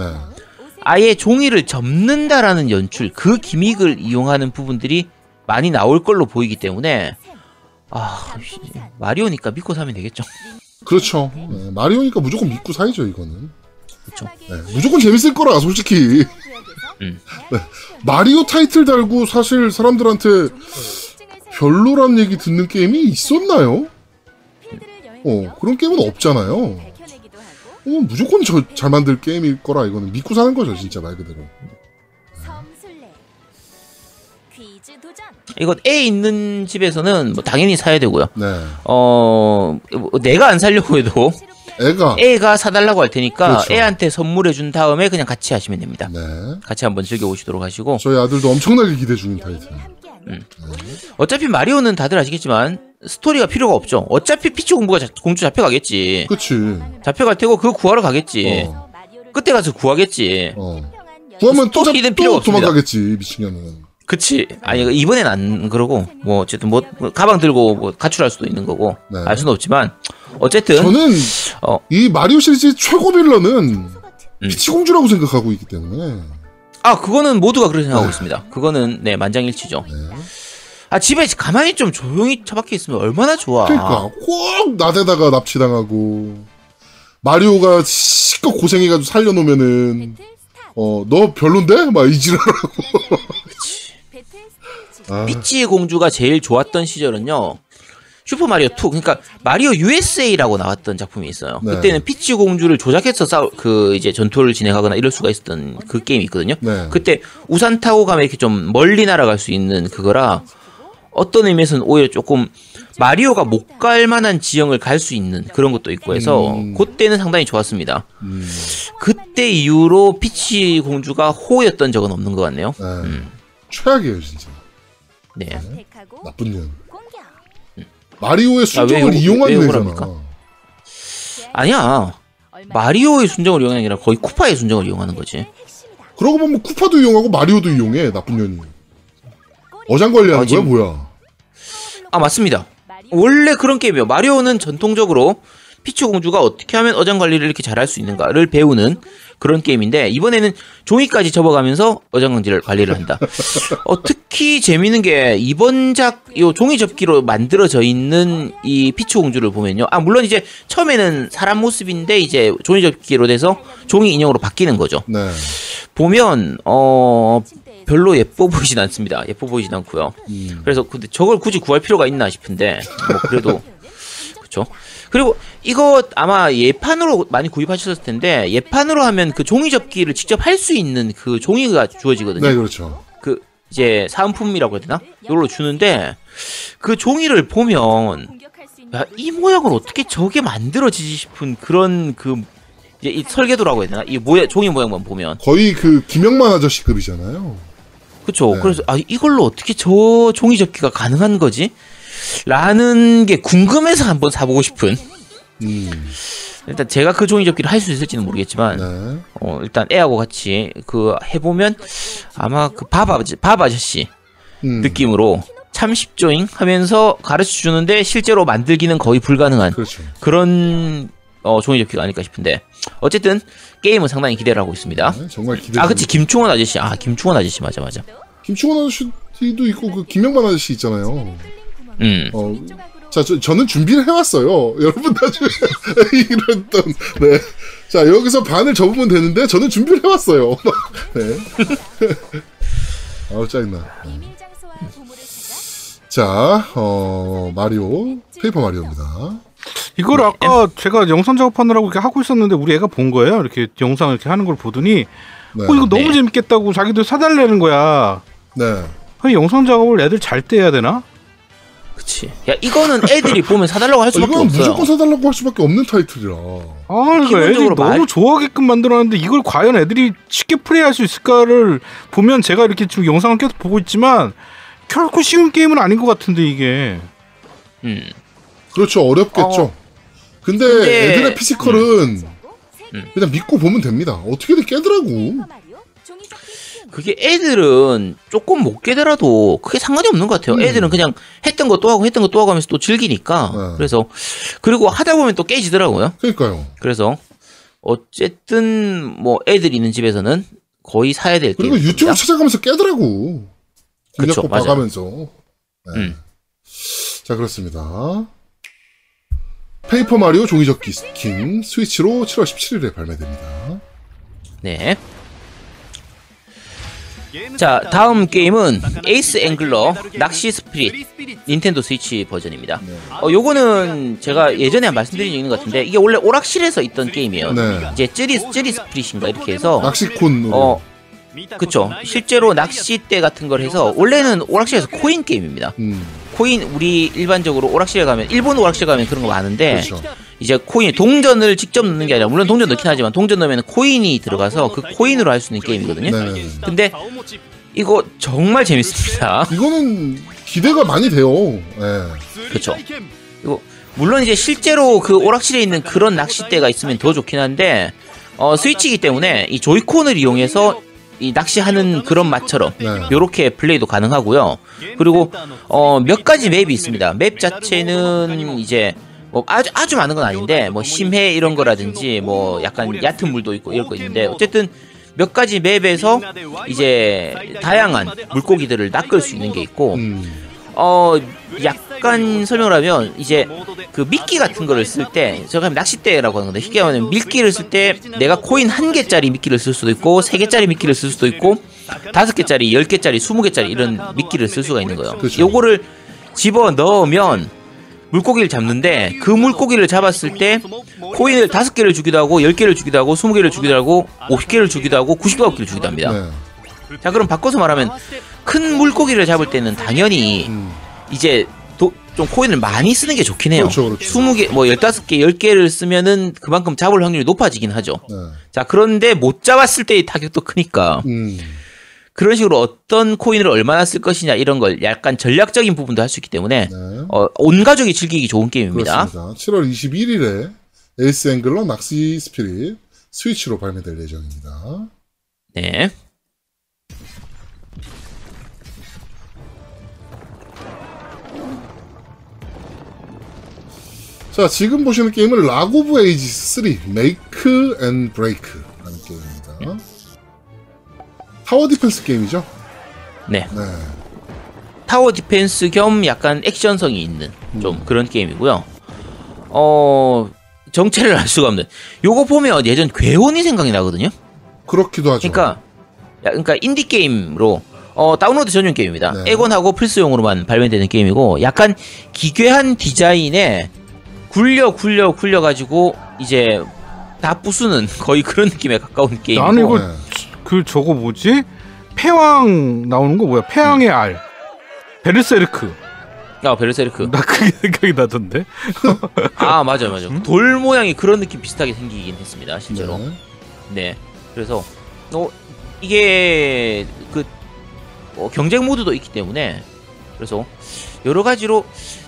아예 종이를 접는다라는 연출, 그 gimmick을 이용하는 부분들이 많이 나올 걸로 보이기 때문에 아 마리오니까 믿고 사면 되겠죠. 그렇죠. 네, 마리오니까 무조건 믿고 사야죠 이거는. 그렇죠. 네, 무조건 재밌을 거라 솔직히. 음. 네, 마리오 타이틀 달고 사실 사람들한테 별로란 얘기 듣는 게임이 있었나요? 어 그런 게임은 없잖아요. 어, 무조건 저, 잘 만들 게임일 거라 이거는 믿고 사는 거죠 진짜 말 그대로. 이거 애 있는 집에서는 뭐 당연히 사야 되고요. 네. 어뭐 내가 안 살려고 해도 애가 애가 사달라고 할 테니까 그렇죠. 애한테 선물해 준 다음에 그냥 같이 하시면 됩니다. 네. 같이 한번 즐겨 보시도록 하시고 저희 아들도 엄청나게 기대 중인 타이틀. 어차피 마리오는 다들 아시겠지만 스토리가 필요가 없죠. 어차피 피치 공부가 자- 공주 잡혀가겠지. 그치. 잡혀갈 테고 그거 구하러 가겠지. 어. 그때 가서 구하겠지. 어. 구하면 또, 잡, 또 필요가 없습니다. 도망가겠지 미친년은. 그치. 아니 이번엔 안 그러고 뭐 어쨌든 뭐 가방 들고 뭐 가출할 수도 있는 거고 네. 알 수는 없지만 어쨌든 저는 어. 이 마리오 시리즈 최고 빌런은 음. 피치 공주라고 생각하고 있기 때문에 아 그거는 모두가 그렇게 생각하고 있습니다. 그거는 네 만장일치죠. 네. 아 집에 가만히 좀 조용히 처박혀 있으면 얼마나 좋아. 그러니까 꼭 나대다가 납치당하고 마리오가 실컷 고생해가지고 살려놓으면은 어 너 별론데? 막 이지랄하고. 아, 피치 공주가 제일 좋았던 시절은요. 슈퍼 마리오 2 그러니까 마리오 USA라고 나왔던 작품이 있어요. 네. 그때는 피치 공주를 조작해서 싸우 그 이제 전투를 진행하거나 이럴 수가 있었던 그 게임이 있거든요. 네. 그때 우산 타고 가면 이렇게 좀 멀리 날아갈 수 있는 그거라 어떤 의미에서는 오히려 조금 마리오가 못 갈 만한 지형을 갈 수 있는 그런 것도 있고 해서 음. 그때는 상당히 좋았습니다. 음, 그때 이후로 피치 공주가 호였던 적은 없는 것 같네요. 네. 최악이에요 진짜. 네. 나쁜 년. 마리오의 아, 왜 순정을 욕- 이용한 왜 욕을 애잖아. 아니야. 마리오의 순정을 이용하는 게 아니라 거의 쿠파의 순정을 이용하는 거지. 그러고 보면 쿠파도 이용하고 마리오도 이용해 나쁜 년이. 어장관리하는 아, 거야 뭐야? 아 맞습니다. 원래 그런 게임이에요. 마리오는 전통적으로 피치 공주가 어떻게 하면 어장 관리를 이렇게 잘할 수 있는가를 배우는 그런 게임인데 이번에는 종이까지 접어가면서 어장 관리를 관리를 한다. 어, 특히 재미있는 게 이번 작 요 종이 접기로 만들어져 있는 이 피치 공주를 보면요. 아 물론 이제 처음에는 사람 모습인데 이제 종이 접기로 돼서 종이 인형으로 바뀌는 거죠. 네. 보면 어 별로 예뻐 보이진 않습니다. 예뻐 보이진 않고요. 음. 그래서 근데 저걸 굳이 구할 필요가 있나 싶은데 뭐 그래도 그렇죠. 그리고 이거 아마 예판으로 많이 구입하셨을 텐데 예판으로 하면 그 종이 접기를 직접 할 수 있는 그 종이가 주어지거든요. 네 그렇죠. 그 이제 사은품이라고 해야 되나? 이걸로 주는데 그 종이를 보면 야, 이 모양을 어떻게 저게 만들어지지 싶은 그런 그 이제 이 설계도라고 해야 되나? 이 모양 종이 모양만 보면 거의 그 김영만 아저씨급이잖아요. 그쵸. 네. 그래서, 아, 이걸로 어떻게 저 종이 접기가 가능한 거지? 라는 게 궁금해서 한번 사보고 싶은. 음. 일단 제가 그 종이 접기를 할 수 있을지는 모르겠지만, 네. 어, 일단 애하고 같이 그 해보면 아마 그밥 아저씨, 밥 아저씨 음. 느낌으로 참 쉽죠잉 하면서 가르쳐 주는데 실제로 만들기는 거의 불가능한 그렇죠. 그런 어, 종이 접기가 아닐까 싶은데. 어쨌든 게임은 상당히 기대를 하고 있습니다. 네, 정말 기대. 아, 그치. 김충원 아저씨. 아, 김충원 아저씨. 맞아, 맞아. 김충원 아저씨도 있고 그 김영만 아저씨 있잖아요. 음. 어, 자, 저, 저는 준비를 해왔어요. 여러분 나중에 이런 떤 네. 자, 여기서 반을 접으면 되는데 저는 준비를 해왔어요. 네. 아우 짜증나. 자, 어 마리오 페이퍼 마리오입니다. 이걸 아까 제가 영상 작업하느라고 이렇게 하고 있었는데 우리 애가 본 거예요. 이렇게 영상 이렇게 하는 걸 보더니 네. 어 이거 너무 네. 재밌겠다고 자기들 사달라는 거야. 네. 아니, 영상 작업을 애들 잘 때 해야 되나? 그치. 야, 이거는 애들이 보면 사달라고 할 어, 수밖에 이건 없어요. 무조건 사달라고 할 수밖에 없는 타이틀이라. 아, 이거 애들이 기본적으로 너무 말- 좋아하게끔 만들어놨는데 이걸 과연 애들이 쉽게 플레이할 수 있을까를 보면 제가 이렇게 지금 영상을 계속 보고 있지만 결코 쉬운 게임은 아닌 것 같은데 이게. 음. 그렇죠. 어렵겠죠. 어. 근데, 근데- 애들의 피지컬은 음. 그냥 믿고 보면 됩니다. 어떻게든 깨더라고. 그게 애들은 조금 못 깨더라도 크게 상관이 없는 것 같아요. 음. 애들은 그냥 했던 거 또 하고 했던 거 또 하고 하면서 또 즐기니까. 네. 그래서 그리고 하다 보면 또 깨지더라고요. 그러니까요. 그래서 어쨌든 뭐 애들 있는 집에서는 거의 사야 될 그리고 게임. 유튜브 찾아가면서 깨더라고. 맞아요. 봐가면서. 네. 음. 자, 그렇습니다. 페이퍼 마리오 종이접기 킹 스위치로 7월 17일에 발매됩니다. 네. 자, 다음 게임은 에이스 앵글러 낚시 스피릿 닌텐도 스위치 버전입니다. 어, 요거는 제가 예전에 말씀드린 적이 있는 것 같은데 이게 원래 오락실에서 있던 게임이에요. 네. 이제 쯔리 쯔리 스피릿인가 이렇게 해서 낚시콘으로. 어 그쵸 실제로 낚싯대 같은 걸 해서 원래는 오락실에서 코인 게임입니다. 음, 코인 우리 일반적으로 오락실에 가면 일본 오락실 가면 그런 거 많은데 그렇죠. 이제 코인 동전을 직접 넣는 게 아니라 물론 동전 넣긴 하지만 동전 넣으면 코인이 들어가서 그 코인으로 할 수 있는 게임이거든요. 네. 근데 이거 정말 재밌습니다. 이거는 기대가 많이 돼요. 네. 그렇죠. 이거 물론 이제 실제로 그 오락실에 있는 그런 낚싯대가 있으면 더 좋긴 한데 어, 스위치이기 때문에 이 조이콘을 이용해서 이 낚시하는 그런 맛처럼 네. 요렇게 플레이도 가능하고요. 그리고 어, 몇 가지 맵이 있습니다. 맵 자체는 이제 뭐 아주 아주 많은 건 아닌데 뭐 심해 이런 거라든지 뭐 약간 얕은 물도 있고 이럴 거 있는데 어쨌든 몇 가지 맵에서 이제 다양한 물고기들을 낚을 수 있는 게 있고 음, 어 약간 설명을 하면 이제 그 미끼 같은 거를 쓸때 제가 낚싯대라고 하는 건데 쉽게 말하면 미끼를 쓸 때 내가 코인 한 개짜리 미끼를 쓸 수도 있고 세 개짜리 미끼를 쓸 수도 있고 다섯 개짜리, 열 개짜리, 스무 개짜리 이런 미끼를 쓸 수가 있는 거예요. 그렇죠. 요거를 집어 넣으면 물고기를 잡는데 그 물고기를 잡았을 때 코인을 다섯 개를 주기도 하고 열 개를 주기도 하고 스무 개를 주기도 하고 오십 개를 주기도 하고 구십아홉 개를 주기도 합니다. 네. 자 그럼 바꿔서 말하면 큰 물고기를 잡을 때는 당연히 음. 이제 도, 좀 코인을 많이 쓰는 게 좋긴 해요. 그렇죠, 그렇죠. 20개, 뭐 15개, 10개를 쓰면은 그만큼 잡을 확률이 높아지긴 하죠. 네. 자, 그런데 못 잡았을 때의 타격도 크니까 음. 그런 식으로 어떤 코인을 얼마나 쓸 것이냐 이런 걸 약간 전략적인 부분도 할 수 있기 때문에 네. 어, 온 가족이 즐기기 좋은 게임입니다. 그렇습니다. 7월 21일에 에이스 앵글러 낚시 스피릿 스위치로 발매될 예정입니다. 네. 자, 지금 보시는 게임은 락 오브 에이지스 3 메이크 앤 브레이크라는 게임입니다. tower defense 게임이죠? 네. 네. tower defense 겸 약간 액션성이 있는 좀 음. 그런 게임이고요. 어, 정체를 알 수가 없는. 요거 보면 예전 괴혼이 생각이 나거든요. 그렇기도 하죠. 그러니까 야, 그러니까 인디 게임으로 어, 다운로드 전용 게임입니다. 네. 엑원하고 플스용으로만 발매되는 게임이고 약간 기괴한 디자인에 굴려 굴려 굴려 가지고 이제 다 부수는 거의 그런 느낌에 가까운 게임이고 나는 이거 네. 그 저거 뭐지? 패왕 나오는 거 뭐야? 패왕의 알. 베르세르크. 아 베르세르크 나 그게 생각이 나던데. 아 맞아요 맞아요 돌 모양이 그런 느낌 비슷하게 생기긴 했습니다 실제로 네. 네. 그래서 어 이게 그 어, 경쟁 모드도 있기 때문에 그래서 여러 가지로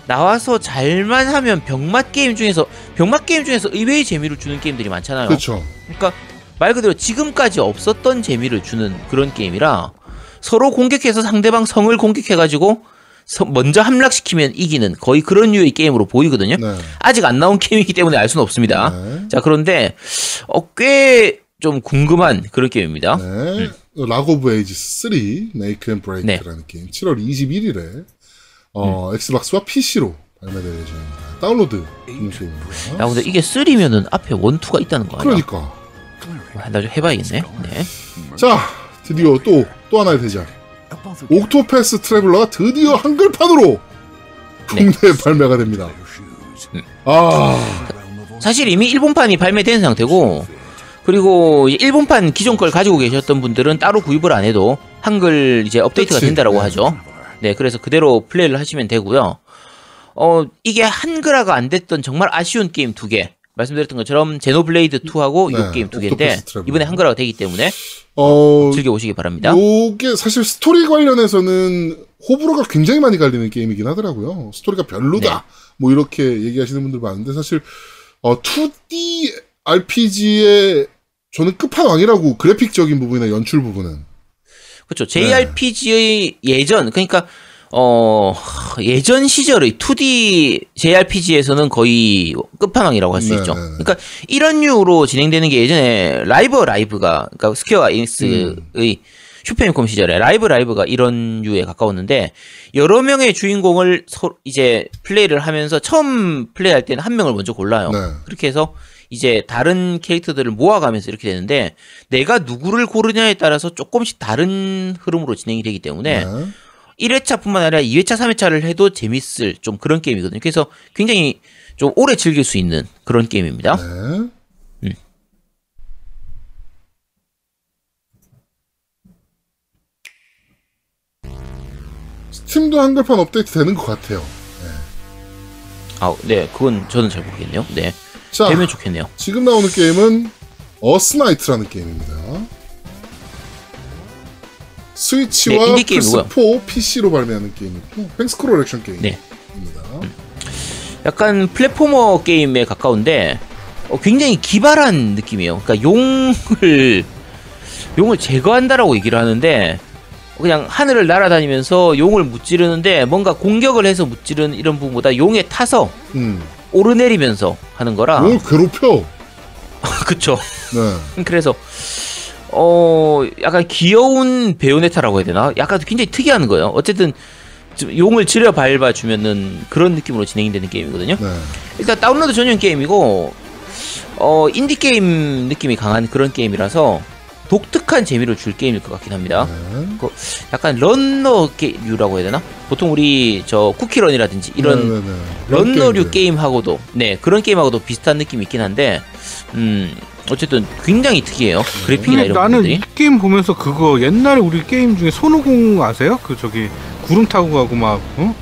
나와서 잘만 하면 병맛 게임 중에서 병맛 게임 중에서 의외의 재미를 주는 게임들이 많잖아요. 그렇죠. 그러니까 말 그대로 지금까지 없었던 재미를 주는 그런 게임이라 서로 공격해서 상대방 성을 공격해가지고 서- 먼저 함락시키면 이기는 거의 그런 류의 게임으로 보이거든요. 네. 아직 안 나온 게임이기 때문에 알 수는 없습니다. 네. 자 그런데 어, 꽤 좀 궁금한 그런 게임입니다. 네. 락 오브 에이지스 3 메이크 앤 브레이크라는 게임 7월 21일에 어, 엑스박스와 PC로 발매될 예정입니다. 다운로드 전용 게임입니다. 야 근데 이게 3면은 앞에 one two가 있다는 거 아니야? 그러니까. 나좀 해봐야겠네. 네. 자, 드디어 또, 또 하나의 대작. 옥토패스 트래블러가 드디어 한글판으로 네. 국내에 발매가 됩니다. 음. 아, 사실 이미 일본판이 발매된 상태고 그리고 일본판 기존 걸 가지고 계셨던 분들은 따로 구입을 안 해도 한글 이제 업데이트가 그치. 된다라고 네. 하죠. 네, 그래서 그대로 플레이를 하시면 되고요. 어, 이게 한글화가 안 됐던 정말 아쉬운 게임 두 개. 말씀드렸던 것처럼 제노블레이드 2하고 네, 이 게임 두 개인데. 이번에 한글화가 되기 때문에 어, 즐겨보시기 바랍니다. 요게 사실 스토리 관련해서는 호불호가 굉장히 많이 갈리는 게임이긴 하더라고요. 스토리가 별로다. 네. 뭐 이렇게 얘기하시는 분들 많은데 사실 어 2D RPG의 저는 끝판왕이라고 그래픽적인 부분이나 연출 부분은 그렇죠. JRPG의 예전 그러니까 어 예전 시절의 2D JRPG에서는 거의 끝판왕이라고 할수 네, 있죠. 네, 네. 그러니까 이런 류로 진행되는 게 예전에 라이브 라이브가 그러니까 스퀘어 에닉스의 음. 슈퍼패미콤 시절에 라이브 라이브가 이런 류에 가까웠는데 여러 명의 주인공을 서, 이제 플레이를 하면서 처음 플레이할 때는 한 명을 먼저 골라요. 네. 그렇게 해서 이제 다른 캐릭터들을 모아가면서 이렇게 되는데 내가 누구를 고르냐에 따라서 조금씩 다른 흐름으로 진행이 되기 때문에 네. 1회차뿐만 아니라 2회차, 3회차를 해도 재밌을 좀 그런 게임이거든요. 그래서 굉장히 좀 오래 즐길 수 있는 그런 게임입니다. 네. 음. 스팀도 한글판 업데이트 되는 것 같아요. 아, 네, 그건 저는 잘 모르겠네요. 네, 자, 되면 좋겠네요. 지금 나오는 게임은 어스나이트라는 게임입니다. 스위치와 네, 인디 게임이고요. 플스4, PC로 발매하는 게임이고 횡스크롤 액션 게임입니다. 네. 약간 platformer 게임에 가까운데 어, 굉장히 기발한 느낌이에요. 그러니까 용을 용을 제거한다라고 얘기를 하는데 그냥 하늘을 날아다니면서 용을 무찌르는데 뭔가 공격을 해서 무찌르는 이런 부분보다 용에 타서 음, 오르내리면서 하는 거라 뭘 괴롭혀. 그쵸. 네. 그래서 어 약간 귀여운 베요네타라고 해야 되나? 약간 굉장히 특이한 거예요. 어쨌든 좀 용을 지려 밟아 주면은 그런 느낌으로 진행이 되는 게임이거든요. 네. 일단 다운로드 전용 게임이고 어 인디 게임 느낌이 강한 그런 게임이라서 독특한 재미를 줄 게임일 것 같긴 합니다. 네. 약간 runner류라고 해야 되나? 보통 우리 저 쿠키런이라든지 이런 네, 네, 네. 런너류 게임들. 게임하고도 네 그런 게임하고도 비슷한 느낌이 있긴 한데 음 어쨌든 굉장히 특이해요 그래픽이나 이런 나는 부분들이 이 게임 보면서 그거 옛날에 우리 게임 중에 손오공 아세요? 그 저기 구름 타고 가고 막 어?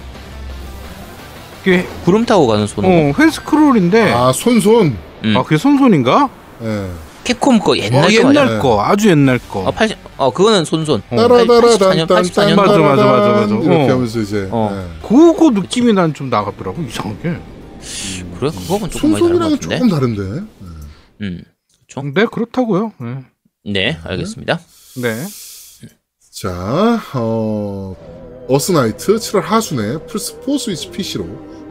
그게 구름 타고 가는 손어 헬스크롤인데 아, 아 손손. 음. 그게 손손인가? 예. Capcom 거 옛날 어, 거 옛날 맞아 네. 거 아주 옛날 거. 어, 80, 어 그거는 손손 어. 따라다라단 84년 맞아, 맞아, 맞아, 맞아. 이렇게 어. 하면서 이제 어. 네. 그거 느낌이 난 좀 나갔더라고 이상하게. 그래 그거는 조금 많이 다른 것 조금 다른데. 음. 네 그렇다고요. 네. 네 알겠습니다 네. 자, 어, 어스나이트 7월 하순에 플스4 스위치 PC로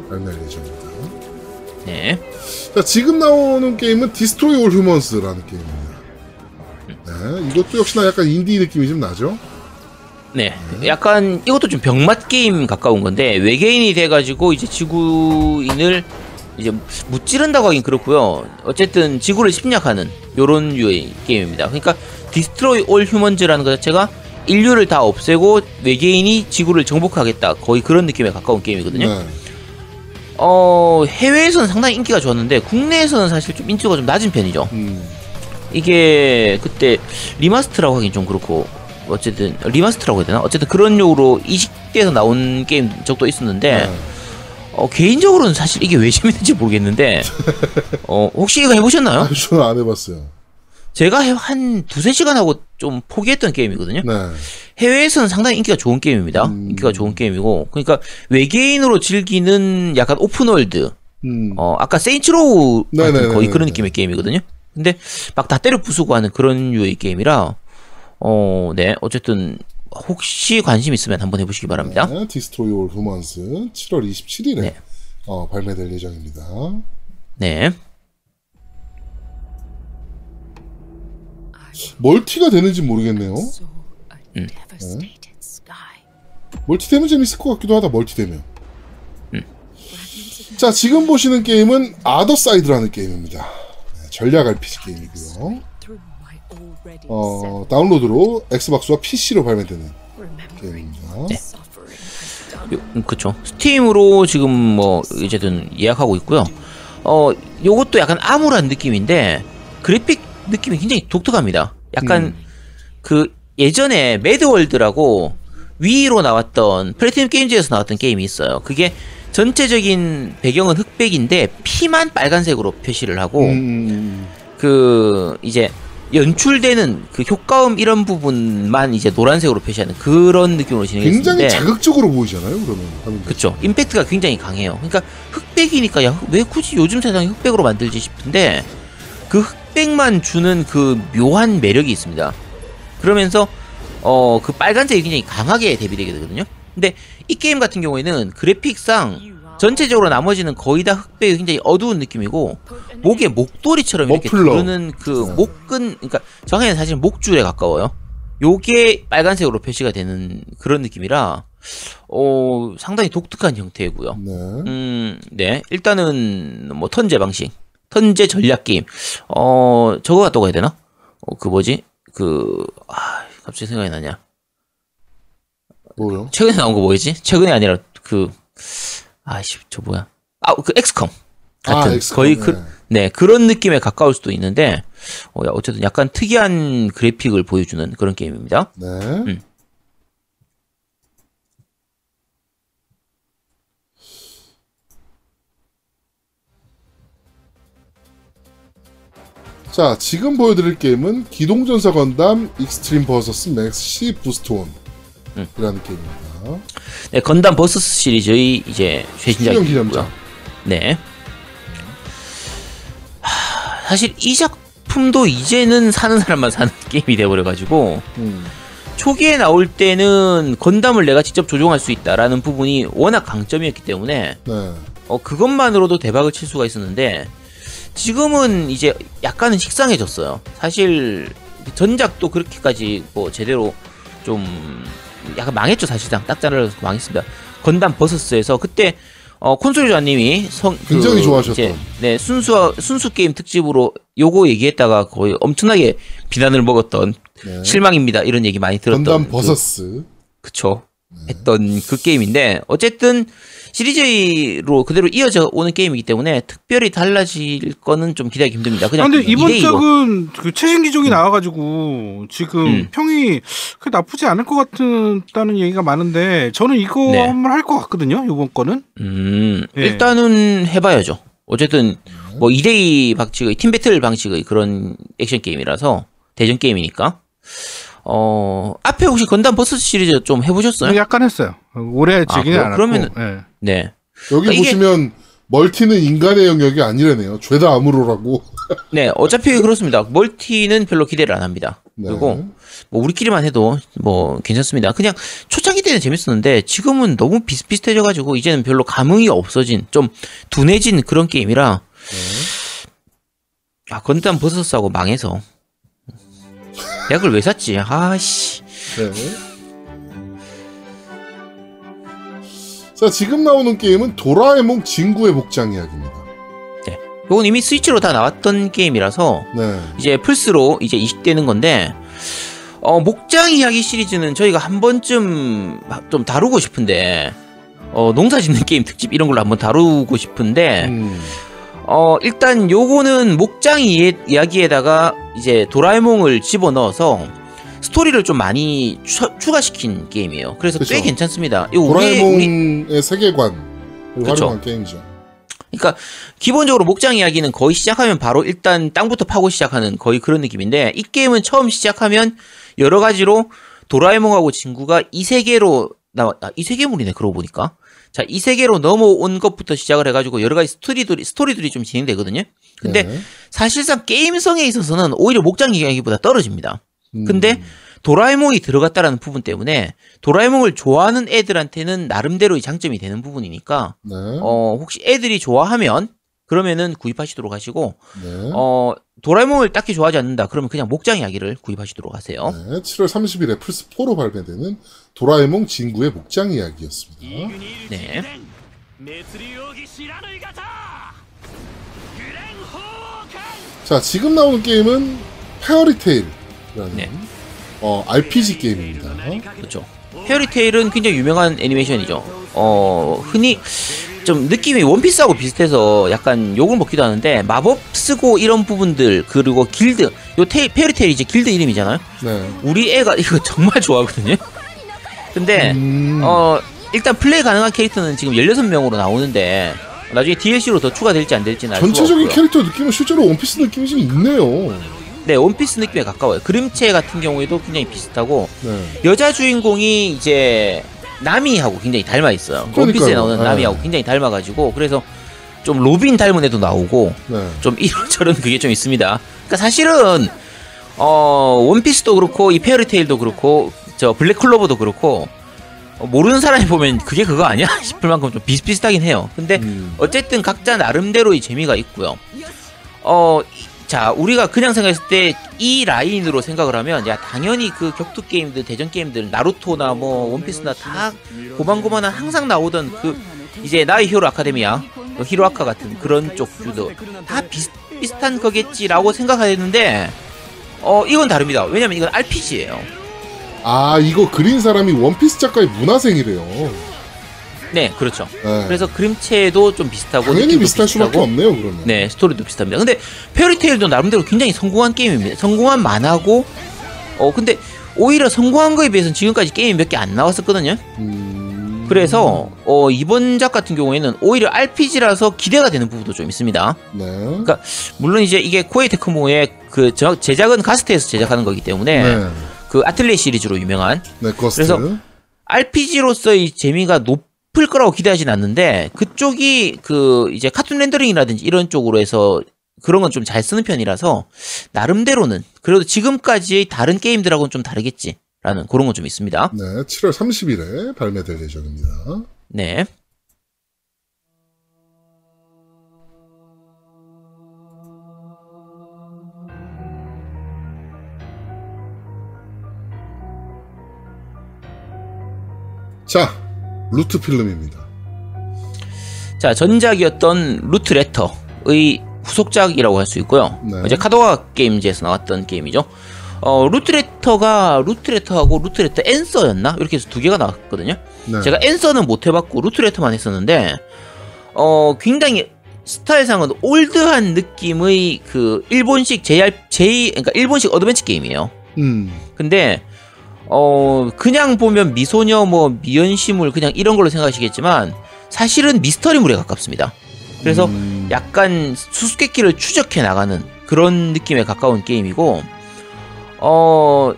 발매할 예정입니다. 네 자, 지금 나오는 게임은 디스트로이 올 휴먼스라는 게임입니다. 네, 이것도 역시나 약간 인디 느낌이 좀 나죠? 네, 약간 이것도 좀 병맛 게임 가까운 건데 외계인이 돼 가지고 이제 지구인을 이제 무찌른다고 하긴 그렇고요. 어쨌든 지구를 침략하는 요런 류의 게임입니다. 그러니까 디스트로이 올 휴먼즈라는 것 자체가 인류를 다 없애고 외계인이 지구를 정복하겠다 거의 그런 느낌에 가까운 게임이거든요. 네. 어 해외에서는 상당히 인기가 좋았는데 국내에서는 사실 좀 인기가 좀 낮은 편이죠. 음, 이게 그때 remaster라고 하긴 좀 그렇고 어쨌든 remaster라고 해야 되나? 어쨌든 그런 용으로 이식돼서 나온 게임 적도 있었는데 네. 어, 개인적으로는 사실 이게 왜 재밌는지 모르겠는데 어, 혹시 이거 해보셨나요? 아, 저는 안 해봤어요. 제가 해- 한 두세 시간 하고 좀 포기했던 게임이거든요. 네. 해외에서는 상당히 인기가 좋은 게임입니다. 음. 인기가 좋은 게임이고 그러니까 외계인으로 즐기는 약간 open world 음, 어, 아까 세인츠로우 같은 네네네네네. 거의 그런 느낌의 게임이거든요. 근데 막 다 때려 부수고 하는 그런 류의 게임이라 어, 네. 어쨌든 혹시 관심 있으면 한번 해 보시기 바랍니다. 네, Destroy All Humans 7월 27일에 네. 어, 발매될 예정입니다. 네. 멀티가 되는지 모르겠네요. 음. 네. 멀티 되면 재밌을 것 같기도 하다. 멀티 되면. 음. 자, 지금 보시는 게임은 Othercide라는 게임입니다. 네, 전략 RPG 게임이고요. 어, 다운로드로 Xbox와 PC로 발매되는 게임입니다. 네. 그쵸. Steam으로 지금 뭐, 언제든 예약하고 있고요. 어, 요것도 약간 암울한 느낌인데, 그래픽 느낌이 굉장히 독특합니다. 약간, 음. 그, 예전에 MadWorld라고 Wii로 나왔던, PlatinumGames에서 나왔던 게임이 있어요. 그게 전체적인 배경은 흑백인데, 피만 빨간색으로 표시를 하고, 음, 그 이제 연출되는 그 효과음 이런 부분만 이제 노란색으로 표시하는 그런 느낌으로 진행했는데 굉장히 자극적으로 보이잖아요, 그러면. 그쵸 임팩트가 굉장히 강해요 그러니까 흑백이니까 야 왜 굳이 요즘 세상에 흑백으로 만들지 싶은데 그 흑백만 주는 그 묘한 매력이 있습니다 그러면서 어 그 빨간색이 굉장히 강하게 대비되게 되거든요 근데 이 게임 같은 경우에는 그래픽상 전체적으로 나머지는 거의 다 흑백이 굉장히 어두운 느낌이고 목에 목도리처럼 이렇게 머플러. 두르는 그 네. 목근 그러니까 정확히는 사실 목줄에 가까워요. 요게 빨간색으로 표시가 되는 그런 느낌이라 어 상당히 독특한 형태이고요. 네. 음, 네. 일단은 뭐 턴제 방식, 턴제 전략 게임. 어 저거 같다고 해야 되나? 어 그 뭐지? 그 아, 갑자기 생각이 나냐? 뭐요? 최근에 나온 거 뭐였지? 최근에 아니라 그 아씨 저 뭐야? 아 그 XCOM 같은 아, XCOM, 거의 네. 그 네, 그런 느낌에 가까울 수도 있는데 어, 야, 어쨌든 약간 특이한 그래픽을 보여주는 그런 게임입니다. 네. 음. 자, 지금 보여드릴 게임은 기동전사 건담 Extreme Versus Maxi Boost ON 음. 이라는 게임입니다. 네, 건담 Versus 시리즈의 이제 최신작이고요. 네. 하, 사실 이 작품도 이제는 사는 사람만 사는 게임이 돼버려가지고 음. 초기에 나올 때는 건담을 내가 직접 조종할 수 있다라는 부분이 워낙 강점이었기 때문에 네. 어, 그것만으로도 대박을 칠 수가 있었는데 지금은 이제 약간은 식상해졌어요. 사실 전작도 그렇게까지 뭐 제대로 좀 약간 망했죠 사실상 딱 잘라서 망했습니다. 건담 Versus에서 그때 어, 콘솔조아님이 성 그 굉장히 좋아하셨던. 네 순수 순수 게임 특집으로 요거 얘기했다가 거의 엄청나게 비난을 먹었던 네. 실망입니다 이런 얘기 많이 들었던 건담 그- Versus. 그쵸. 했던 그 게임인데, 어쨌든 시리즈로 그대로 이어져 오는 게임이기 때문에 특별히 달라질 거는 좀 기대하기 힘듭니다. 아, 그냥 근데 이번 2대2로. 작은 그 최신 기종이 나와가지고 지금 음. 평이 그 나쁘지 않을 것 같다는 얘기가 많은데 저는 이거 네. 한번 할 것 같거든요. 이번 거는. 음, 예. 일단은 해봐야죠. 어쨌든, 뭐 2대2 방식의, 팀 배틀 방식의 그런 액션 게임이라서, 대전 게임이니까. 어, 앞에 혹시 건담 버스 시리즈 좀 해보셨어요? 약간 했어요. 오래 즐기는 그래요? 않았고. 그러면은- 예. 네. 여기 그러니까 이게- 보시면 멀티는 인간의 영역이 아니라네요. 죄다 아무로라고. 네, 어차피 그렇습니다. 멀티는 별로 기대를 안 합니다. 네. 그리고 뭐 우리끼리만 해도 뭐 괜찮습니다. 그냥 초창기 때는 재밌었는데 지금은 너무 비슷비슷해져 가지고 이제는 별로 감흥이 없어진 좀 둔해진 그런 게임이라 아 건담 버섯하고 망해서 약을 왜 샀지? 아씨. 네. 자, 지금 나오는 게임은 도라에몽 진구의 복장 이야기입니다. 이건 이미 스위치로 다 나왔던 게임이라서 네. 이제 플스로 이제 이식되는 건데 어 목장 이야기 시리즈는 저희가 한 번쯤 좀 다루고 싶은데 어 농사 짓는 게임 특집 이런 걸로 한번 다루고 싶은데 음, 어 일단 요거는 목장 이- 이야기에다가 이제 도라에몽을 집어넣어서 스토리를 좀 많이 추, 추가시킨 게임이에요. 그래서 꽤 그쵸. 괜찮습니다. 우리, 우리 도라에몽의 세계관을 그쵸. 활용한 게임이죠. 그러니까 기본적으로 목장 이야기는 거의 시작하면 바로 일단 땅부터 파고 시작하는 거의 그런 느낌인데 이 게임은 처음 시작하면 여러 가지로 도라에몽하고 친구가 이세계로 나와 아, 이세계물이네 그러고 보니까 자 이세계로 넘어온 것부터 시작을 해가지고 여러 가지 스토리들이 스토리들이 좀 진행되거든요. 근데 네. 사실상 게임성에 있어서는 오히려 목장 이야기보다 떨어집니다. 음, 근데 도라에몽이 들어갔다라는 부분 때문에 도라에몽을 좋아하는 애들한테는 나름대로의 장점이 되는 부분이니까 네. 어, 혹시 애들이 좋아하면 그러면은 구입하시도록 하시고 네. 어, 도라에몽을 딱히 좋아하지 않는다. 그러면 그냥 목장 이야기를 구입하시도록 하세요. 네, 7월 30일에 플스 4로 발매되는 도라에몽 진구의 복장 이야기였습니다. 네. 자, 지금 나오는 게임은 Fairy Tail이라는 네. 어, RPG 게임입니다. 그렇죠. Fairy Tail은 굉장히 유명한 애니메이션이죠. 어, 흔히 좀 느낌이 원피스하고 비슷해서 약간 욕을 먹기도 하는데 마법 쓰고 이런 부분들 그리고 길드 요 테이, Fairy Tail이 이제 길드 이름이잖아요. 네. 우리 애가 이거 정말 좋아하거든요. 근데 음, 어 일단 플레이 가능한 캐릭터는 지금 16명으로 나오는데 나중에 DLC로 더 추가될지 안 될지는 알 전체적인. 캐릭터 느낌은 실제로 원피스 느낌이 좀 있네요. 네, 원피스 느낌에 가까워요. 그림체 같은 경우에도 굉장히 비슷하고 네. 여자 주인공이 이제 나미하고 굉장히 닮아 있어요. 그러니까요. 원피스에 나오는 네. 나미하고 굉장히 닮아가지고 그래서 좀 로빈 닮은 애도 나오고 네. 좀 이런저런 그게 좀 있습니다. 그러니까 사실은 어 원피스도 그렇고 이 Fairy Tail도 그렇고 저 Black Clover도 그렇고 어, 모르는 사람이 보면 그게 그거 아니야 싶을 만큼 좀 비슷비슷하긴 해요. 근데 음. 어쨌든 각자 나름대로의 재미가 있고요. 어, 이- 자, 우리가 그냥 생각했을 때 이 라인으로 생각을 하면, 야, 당연히 그 격투 게임들, 대전 게임들, 나루토나 뭐, 원피스나 다 고만고만한 항상 나오던 그, 이제 나의 히어로 아카데미아, 그 히로아카 같은 그런 쪽 주도 다 비슷, 비슷한 거겠지라고 생각했는데, 어, 이건 다릅니다. 왜냐면 이건 RPG예요. 아, 이거 그린 사람이 원피스 작가의 문하생이래요. 네, 그렇죠. 네. 그래서 그림체도 좀 비슷하고, 당연히 비슷할 수밖에 비슷하고, 없네요, 그러면. 네, 스토리도 비슷합니다. 근데 Fairy Tail도 나름대로 굉장히 성공한 게임입니다. 성공한 만화고, 어 근데 오히려 성공한 거에 비해서는 지금까지 게임이 몇 개 안 나왔었거든요. 음... 그래서 어 이번 작 같은 경우에는 오히려 RPG라서 기대가 되는 부분도 좀 있습니다. 네. 그러니까 물론 이제 이게 코에이 테크모의 그 저- 제작은 Gust에서 제작하는 거기 때문에 네. 그 아틀레 시리즈로 유명한 네. 그래서 RPG로서의 재미가 높 을 거라고 기대하진 않는데 그쪽이 그 이제 카툰 렌더링이라든지 이런 쪽으로 해서 그런 건 좀 잘 쓰는 편이라서 나름대로는 그래도 지금까지의 다른 게임들하고는 좀 다르겠지라는 그런 건 좀 있습니다. 네, 7월 30일에 발매될 예정입니다. 네. 자, Root Film입니다. 자 전작이었던 Root Letter의 후속작이라고 할 수 있고요. 네. 이제 카도카와 Games에서 나왔던 게임이죠. 어, Root Letter가 Root Letter하고 Root Letter Answer였나 이렇게 해서 두 개가 나왔거든요. 네. 제가 Answer는 못 해봤고 Root Letter만 했었는데 어 굉장히 스타일상은 old한 느낌의 그 일본식 JR J 그러니까 일본식 어드벤처 게임이에요. 음. 근데 어 그냥 보면 미소녀 뭐 미연시물 그냥 이런 걸로 생각하시겠지만 사실은 미스터리물에 가깝습니다. 그래서 음. 약간 수수께끼를 추적해 나가는 그런 느낌에 가까운 게임이고 어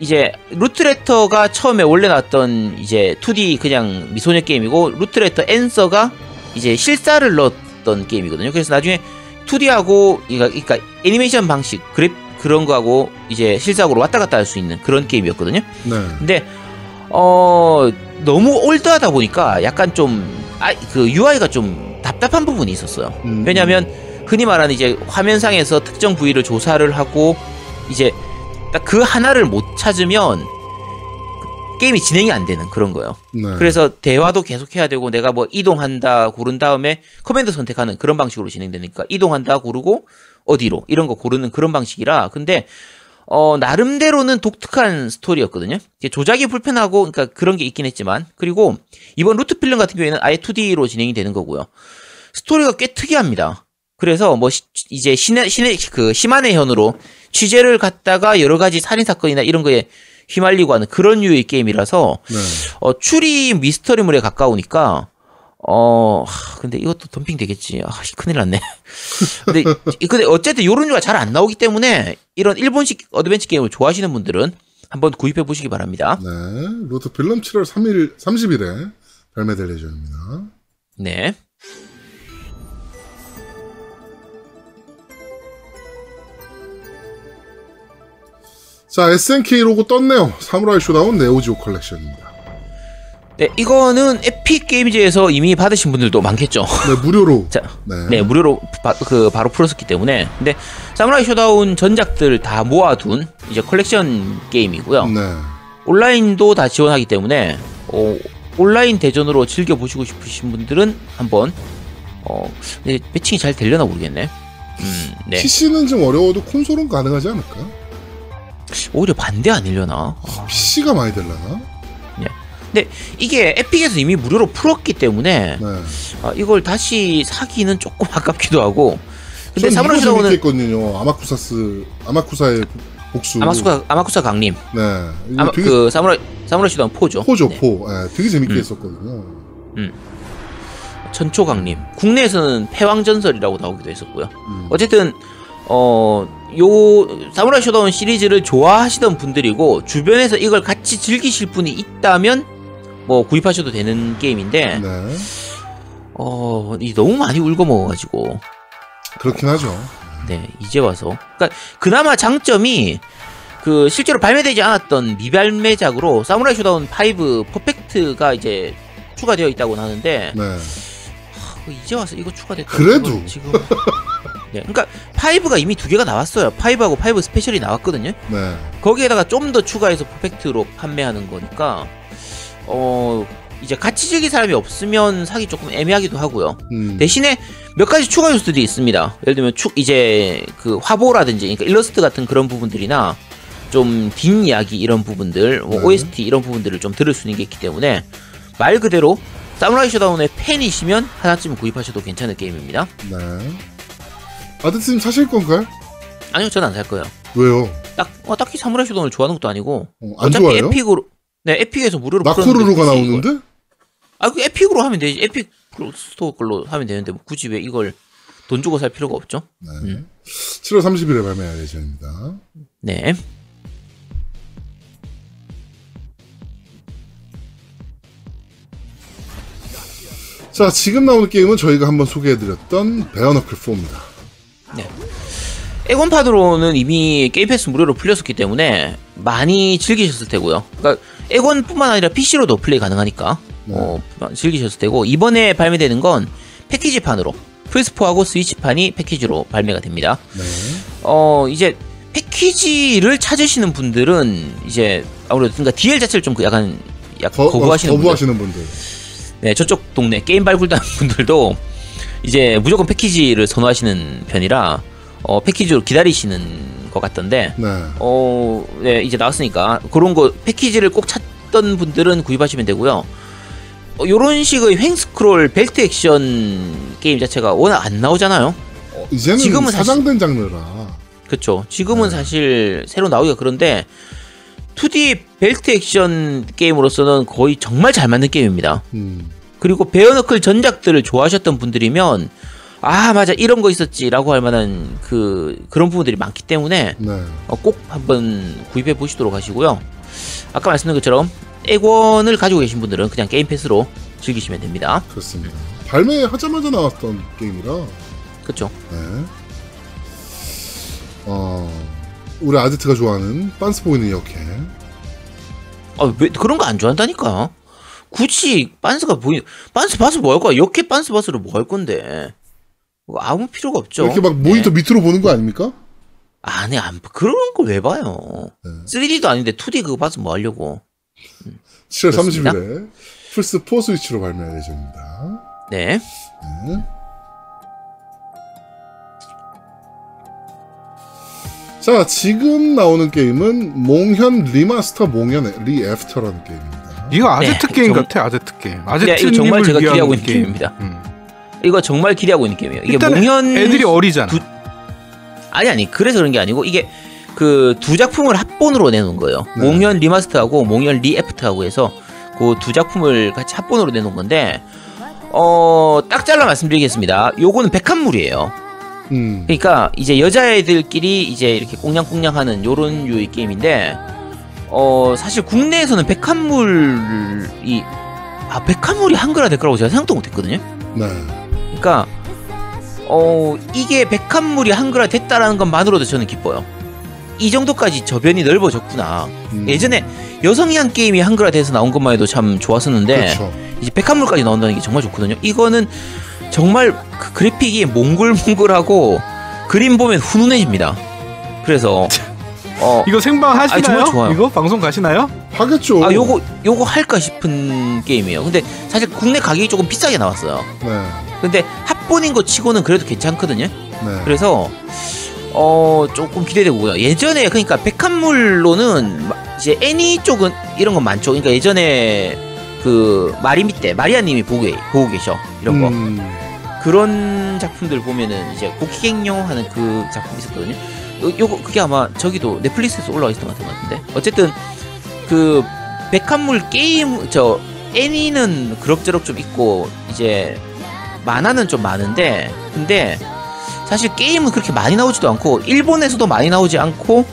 이제 루트레터가 처음에 원래 나왔던 이제 2D 그냥 미소녀 게임이고 루트레터 앤서가 이제 실사를 넣었던 게임이거든요. 그래서 나중에 2D하고 그러니까 애니메이션 방식 그래 그런 거하고 이제 실사하고 왔다 갔다 할 수 있는 그런 게임이었거든요. 네. 근데 어 너무 old하다 보니까 약간 좀 그 UI가 좀 답답한 부분이 있었어요. 음. 왜냐하면 흔히 말하는 이제 화면상에서 특정 부위를 조사를 하고 이제 딱 그 하나를 못 찾으면 게임이 진행이 안 되는 그런 거예요. 네. 그래서 대화도 계속 해야 되고 내가 뭐 이동한다 고른 다음에 커맨드 선택하는 그런 방식으로 진행되니까 이동한다 고르고 어디로 이런 거 고르는 그런 방식이라 근데 어 나름대로는 독특한 스토리였거든요. 조작이 불편하고 그러니까 그런 게 있긴 했지만 그리고 이번 루트 필름 같은 경우에는 아예 2D로 진행이 되는 거고요. 스토리가 꽤 특이합니다. 그래서 뭐 시- 이제 신의 신의 그 심한의 현으로 취재를 갔다가 여러 가지 살인 사건이나 이런 거에 휘말리고 하는 그런 류의 게임이라서 네. 어, 추리 미스터리물에 가까우니까 어 하, 근데 이것도 덤핑 되겠지. 아, 큰일 났네. 근데 이- 근데 어쨌든 요런 류가 잘 안 나오기 때문에 이런 일본식 어드벤처 게임을 좋아하시는 분들은 한번 구입해 보시기 바랍니다. 네. Root Film 7월 3일 30일에 발매될 예정입니다. 네. 자, SNK 로고 떴네요. Samurai Shodown NeoGeo Collection입니다. 네, 이거는 에픽 게임즈에서 이미 받으신 분들도 많겠죠. 네, 무료로. 자, 네. 네, 무료로 바, 그 바로 풀었었기 때문에. 근데 사무라이 쇼다운 전작들 다 모아둔 이제 컬렉션 게임이고요. 네. 온라인도 다 지원하기 때문에 어, 온라인 대전으로 즐겨 보시고 싶으신 분들은 한번 어, 네, 매칭이 잘 되려나 모르겠네. 음, 네. PC는 좀 어려워도 콘솔은 가능하지 않을까? 오히려 반대 아니려나? PC가 많이 되려나? 근데 이게 에픽에서 이미 무료로 풀었기 때문에 네. 아, 이걸 다시 사기는 조금 아깝기도 하고. 근데 전 사무라이 이거 쇼다운은 재밌겠거든요. 아마쿠사스, 아마쿠사의 복수. 아마쿠사 아마쿠사 강림. 네. 아마 되게 그 사무라이 사무라이 쇼다운 four죠. four죠, 네. four. 네, 되게 재밌게 음. 했었거든요. 천초 강림. 국내에서는 패왕 전설이라고 나오기도 했었고요. 음. 어쨌든 어, 요 사무라이 쇼다운 시리즈를 좋아하시던 분들이고 주변에서 이걸 같이 즐기실 분이 있다면 뭐 구입하셔도 되는 게임인데 네. 어, 이 너무 많이 우려먹어가지고 그렇긴 하죠. 네 이제 와서 그러니까 그나마 장점이 그 실제로 발매되지 않았던 미발매작으로 사무라이 쇼다운 5 퍼펙트가 이제 추가되어 있다고 하는데 네. 어, 이제 와서 이거 추가됐다. 그래도. 지금 네, 그러니까 5가 이미 두 개가 나왔어요. 5하고 5 스페셜이 나왔거든요. 네. 거기에다가 좀 더 추가해서 퍼펙트로 판매하는 거니까 어 이제 같이 즐길 사람이 없으면 사기 조금 애매하기도 하고요. 음. 대신에 몇 가지 추가 요소들이 있습니다. 예를 들면 축 이제 그 화보라든지 그러니까 일러스트 같은 그런 부분들이나 좀 뒷 이야기 이런 부분들, 뭐 네. OST 이런 부분들을 좀 들을 수 있는 게 있기 때문에 말 그대로 사무라이 쇼다운의 팬이시면 하나쯤 구입하셔도 괜찮은 게임입니다. 네. 아드님 사실 건가요? 아니요, 저는 안 살 거예요. 왜요? 딱 어, 딱히 사무라이 쇼다운을 좋아하는 것도 아니고 어, 안 어차피 좋아요? 에픽으로 네 에픽에서 무료로 나코루루가 나오는데? 아, 그 에픽으로 하면 되지. 에픽 스토어 걸로 하면 되는데 뭐 굳이 왜 이걸 돈 주고 살 필요가 없죠? 네. 음. 7월 30일에 발매할 예정입니다. 네. 자, 지금 나오는 게임은 저희가 한번 소개해드렸던 베어너클 4입니다. 엑원판으로는 이미 게임 패스 무료로 풀렸었기 때문에 많이 즐기셨을 테고요. 그러니까 엑원뿐만 아니라 PC로도 플레이 가능하니까 어, 즐기셨을 테고 이번에 발매되는 건 패키지판으로 플스4하고 스위치판이 패키지로 발매가 됩니다. 네. 어 이제 패키지를 찾으시는 분들은 이제 아무래도 그러니까 DL 자체를 좀 그 약간 약 거, 거부하시는 분들 거부하시는 분들. 네, 저쪽 동네 게임 발굴단 분들도 이제 무조건 패키지를 선호하시는 편이라 어, 패키지로 기다리시는 것 같던데 네. 어, 네, 이제 나왔으니까 그런 거 패키지를 꼭 찾던 분들은 구입하시면 되고요. 어, 요런 식의 횡스크롤 벨트 액션 게임 자체가 워낙 안 나오잖아요. 어, 이제는 지금은 사실- 사장된 장르라. 그렇죠. 지금은 네. 사실 새로 나오기가 그런데 2D 벨트 액션 게임으로서는 거의 정말 잘 만든 게임입니다. 음. 그리고 베어너클 전작들을 좋아하셨던 분들이면 아 맞아 이런 거 있었지라고 할 만한 그 그런 부분들이 많기 때문에 네. 어, 꼭 한번 구입해 보시도록 하시고요. 아까 말씀드린 것처럼 액원을 가지고 계신 분들은 그냥 게임 패스로 즐기시면 됩니다. 그렇습니다. 발매하자마자 나왔던 게임이라. 그렇죠. 네. 어, 우리 아지트가 좋아하는 빤스 보이는 이렇게. 아, 왜 그런 거 안 좋아한다니까. 굳이 빤스가 보이 빤스 봐서 뭐할 거야? 이렇게 빤스 봐서를 뭐할 건데. 뭐 아무 필요가 없죠. 이렇게 막 모니터 밑으로 보는 거 아닙니까? 아니 안 그런 걸 왜 봐요? 네. 3D도 아닌데 2D 그거 봐서 뭐 하려고? 7월 그렇습니다. 30일에 플스 4 스위치로 발매할 예정입니다. 네. 네. 자, 지금 나오는 게임은 몽현 리마스터 몽현 리애프터라는 게임입니다. 이거 아제트 네, 게임 정- 같아 아제트 게임. 네, 아제트 이거 정말 제가 기대하고 있는 게임. 게임입니다. 음. 이거 정말 기대하고 있는 게임이에요. 이게 몽현 애들이 어리잖아. 두- 아니 아니 그래서 그런 게 아니고 이게 그 두 작품을 합본으로 내놓은 거예요. 네. 몽현 리마스터하고 몽현 리애프터하고 해서 그 두 작품을 같이 합본으로 내놓은 건데 어 딱 잘라 말씀드리겠습니다. 요거는 백합물이에요. 음. 그러니까 이제 여자애들끼리 이제 이렇게 꽁냥꽁냥하는 요런 유의 게임인데 어 사실 국내에서는 백합물이 아 백합물이 한글화 될 거라고 제가 생각도 못했거든요. 네. 그러니까 어 이게 백합물이 한글화 됐다라는 것만으로도 저는 기뻐요. 이 정도까지 저변이 넓어졌구나. 음. 예전에 여성향 게임이 한글화 돼서 나온 것만 해도 참 좋았었는데 그렇죠. 이제 백합물까지 나온다는 게 정말 좋거든요. 이거는 정말 그 그래픽이 몽글몽글하고 그림 보면 훈훈해집니다. 그래서 어, 이거 생방 하시나요? 아니, 정말 좋아요. 이거 방송 가시나요? 하겠죠. 아 요거 요거 할까 싶은 게임이에요. 근데 사실 국내 가격이 조금 비싸게 나왔어요. 네. 근데 합본인 거 치고는 그래도 괜찮거든요. 네. 그래서 어 조금 기대되고요. 예전에 그러니까 백합물로는 마- 이제 애니 쪽은 이런 건 많죠. 그러니까 예전에 그 마리미 때 마리아님이 보고, 계- 보고 계셔 이런 거 음. 그런 작품들 보면은 이제 고키갱요 하는 그 작품 있었거든요. 요, 요거 그게 아마 저기도 넷플릭스에서 올라와 있었던 것 같은데 어쨌든 그 백합물 게임 저 애니는 그럭저럭 좀 있고 이제 만화는 좀 많은데 근데 사실 게임은 그렇게 많이 나오지도 않고 일본에서도 많이 나오지 않고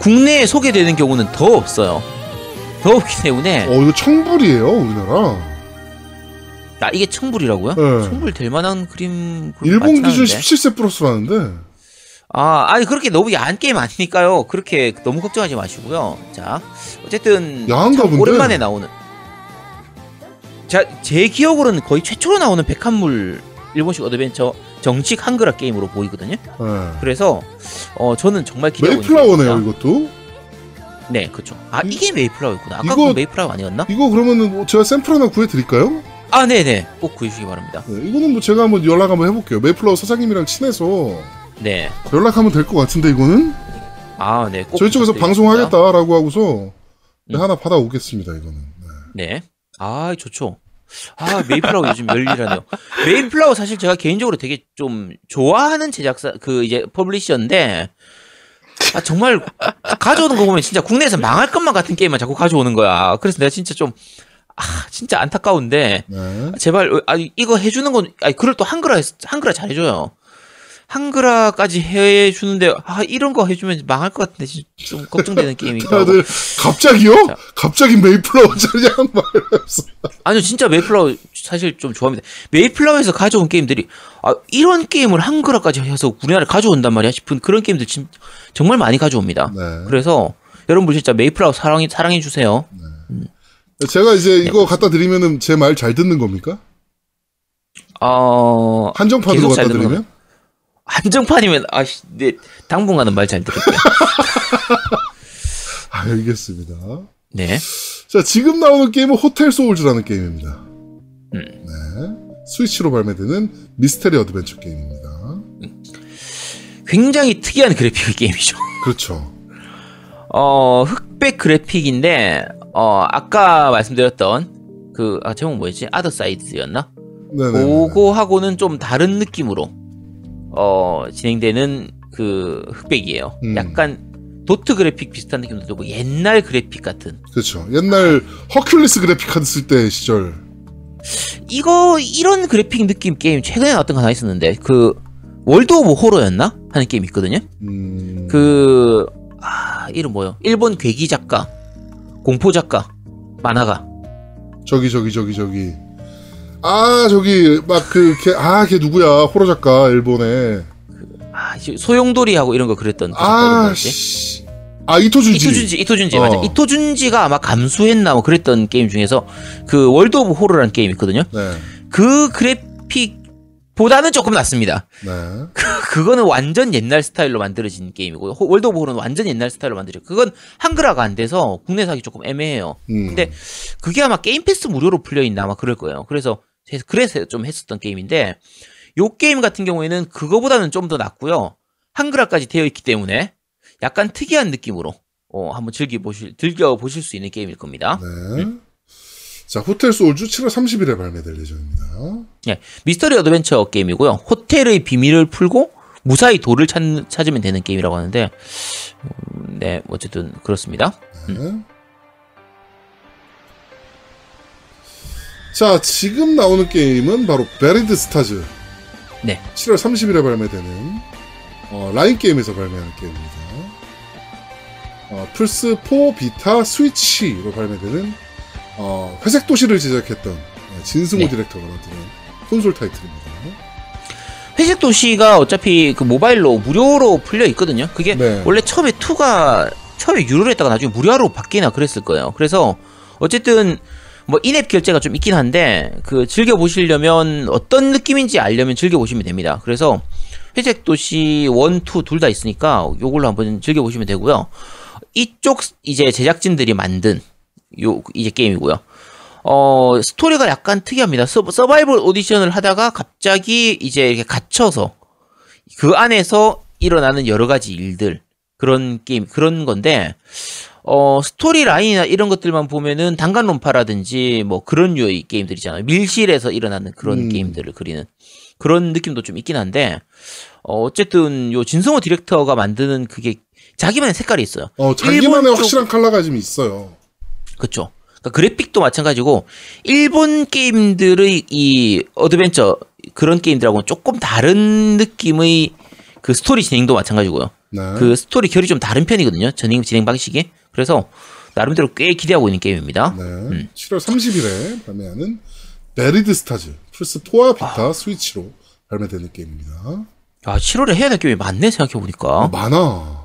국내에 소개되는 경우는 더 없어요. 더 없기 때문에 어, 이거 청불이에요, 우리나라. 아 이게 청불이라고요? 네. 청불 될 만한 그림 일본 기준 않은데. 17세 플러스라는데. 아, 아니 그렇게 너무 야한 게임 아니니까요. 그렇게 너무 걱정하지 마시고요. 자, 어쨌든 야한가 참 본데? 오랜만에 나오는. 자, 제 기억으로는 거의 최초로 나오는 백합물 일본식 어드벤처 정식 한글화 게임으로 보이거든요. 네. 그래서 어 저는 정말 기대하고 메이플라워네요. 이것도. 네, 그렇죠. 아 이- 이게 메이플라워였구나. 아까 이거- 그 메이플라워 아니었나? 이거 그러면은 뭐 제가 샘플 하나 구해드릴까요? 아, 네, 네, 꼭 구해주시기 바랍니다. 네, 이거는 뭐 제가 한번 연락 한번 해볼게요. 메이플라워 사장님이랑 친해서 네, 연락하면 될 것 같은데 이거는 아, 네, 꼭 저희 쪽에서. 방송하겠다라고 하고서 네, 음. 하나 받아오겠습니다. 이거는. 네. 네. 아, 좋죠. 아, 메이플라워 요즘 열일하네요. 메이플라워 사실 제가 개인적으로 되게 좀 좋아하는 제작사, 그 이제 publisher인데, 아, 정말 가져오는 거 보면 진짜 국내에서 망할 것만 같은 게임만 자꾸 가져오는 거야. 그래서 내가 진짜 좀, 아, 진짜 안타까운데, 네. 제발, 아, 이거 해주는 건, 아니, 그걸 또 한글화, 한글화 잘해줘요. 한글화까지 해주는데, 아, 이런 거 해주면 망할 것 같은데, 좀 걱정되는 게임이기도 하고. 다들 갑자기요? 자. 갑자기 메이플라워 자리한 말이었어. 아니요, 진짜 메이플라워 사실 좀 좋아합니다. 메이플라워에서 가져온 게임들이 아 이런 게임을 한글화까지 해서 우리나라에 가져온단 말이야 싶은 그런 게임들 진, 정말 많이 가져옵니다. 네. 그래서 여러분들 진짜 메이플라워 사랑해 사랑해 주세요. 제가 이제 네, 이거 갖다 드리면은 제 말 잘 듣는 겁니까? 어 한정판으로 갖다 드리면? 한정판이면 아씨 네 당분간은 말 잘 들을게요. 아, 알겠습니다. 네. 자, 지금 나오는 게임은 호텔 소울즈라는 게임입니다. 음. 네. 스위치로 발매되는 미스테리 어드벤처 게임입니다. 굉장히 특이한 그래픽 게임이죠. 그렇죠. 어, 흑백 그래픽인데, 어, 아까 말씀드렸던 그, 아, 제목 뭐였지? 아더 사이드였나? 네네. 그거하고는 좀 다른 느낌으로, 어, 진행되는 그 흑백이에요. 음. 약간 도트 그래픽 비슷한 느낌도 들고, 옛날 그래픽 같은. 그렇죠. 옛날 허큘리스 그래픽 카드 쓸때 시절. 이거, 이런 그래픽 느낌 게임 최근에 나왔던 거 하나 있었는데, 그, 월드 오브 호러였나? 하는 게임 있거든요? 음. 그, 아, 이름 뭐요? 일본 괴기 작가, 공포 작가, 만화가. 저기 저기 저기 저기. 아 저기 막 그 아 걔 누구야 호러 작가 일본에. 아, 지- 소용돌이하고 이런 거 그랬던 그 이름 아? 씨. 아 이토준지. 이토준지, 이토준지, 어. 맞아. 이토준지가 아마 감수했나 뭐 그랬던 게임 중에서 그 월드 오브 호러라는 게임 있거든요. 네. 그 그래픽 보다는 조금 낫습니다. 네. 그거는 완전 옛날 스타일로 만들어진 게임이고, 호- 월드 오브 호러는 완전 옛날 스타일로 만들어져. 그건 한글화가 안 돼서 국내에서 하기 조금 애매해요. 음. 근데 그게 아마 게임 패스 무료로 풀려 있나 아마 그럴 거예요. 그래서, 그래서 좀 했었던 게임인데, 요 게임 같은 경우에는 그거보다는 좀 더 낫고요. 한글화까지 되어 있기 때문에 약간 특이한 느낌으로 어, 한번 즐겨보실, 즐겨 보실 수 있는 게임일 겁니다. 네. 자 호텔 소울즈 7월 30일에 발매될 예정입니다. 예, 미스터리 어드벤처 게임이고요. 호텔의 비밀을 풀고 무사히 돌을 찾, 찾으면 되는 게임이라고 하는데, 음, 네, 어쨌든 그렇습니다. 네. 자 지금 나오는 게임은 바로 베리드 스타즈. 네. 7월 30일에 발매되는 어, 라인 게임에서 발매하는 게임입니다. 어, 플스 4 비타 스위치로 발매되는 어, 회색 도시를 제작했던 어, 진승호 네. 디렉터가 만드는 콘솔 타이틀입니다. 회색 도시가 어차피 그 모바일로 무료로 풀려 있거든요. 그게 네. 원래 처음에 2가 처음에 유료로 했다가 나중에 무료로 바뀌나 그랬을 거예요. 그래서 어쨌든 뭐 인앱 결제가 좀 있긴 한데 그 즐겨 보시려면 어떤 느낌인지 알려면 즐겨 보시면 됩니다. 그래서 회색 도시 1, 2둘다 있으니까 요걸로 한번 즐겨 보시면 되고요. 이쪽 이제 제작진들이 만든 요 이제 게임이고요. 어 스토리가 약간 특이합니다. 서, 서바이벌 오디션을 하다가 갑자기 이제 이렇게 갇혀서 그 안에서 일어나는 여러 가지 일들 그런 게임 그런 건데 어 스토리 라인이나 이런 것들만 보면은 단간론파라든지 뭐 그런 류의 게임들이잖아요. 밀실에서 일어나는 그런 음. 게임들을 그리는 그런 느낌도 좀 있긴 한데 어 어쨌든 요 진승호 디렉터가 만드는 그게 자기만의 색깔이 있어요. 어, 자기만의 확실한 컬러가 좀 있어요. 그쵸. 그러니까 그래픽도 마찬가지고 일본 게임들의 이 어드벤처 그런 게임들하고는 조금 다른 느낌의 그 스토리 진행도 마찬가지고요. 네. 그 스토리 결이 좀 다른 편이거든요. 진행 진행 방식이. 그래서 나름대로 꽤 기대하고 있는 게임입니다. 네. 음. 7월 30일에 발매하는 베리드 스타즈 플스 4와 비타 스위치로 발매되는 게임입니다. 아 7월에 해야 될 게임이 많네 생각해 보니까. 어, 많아.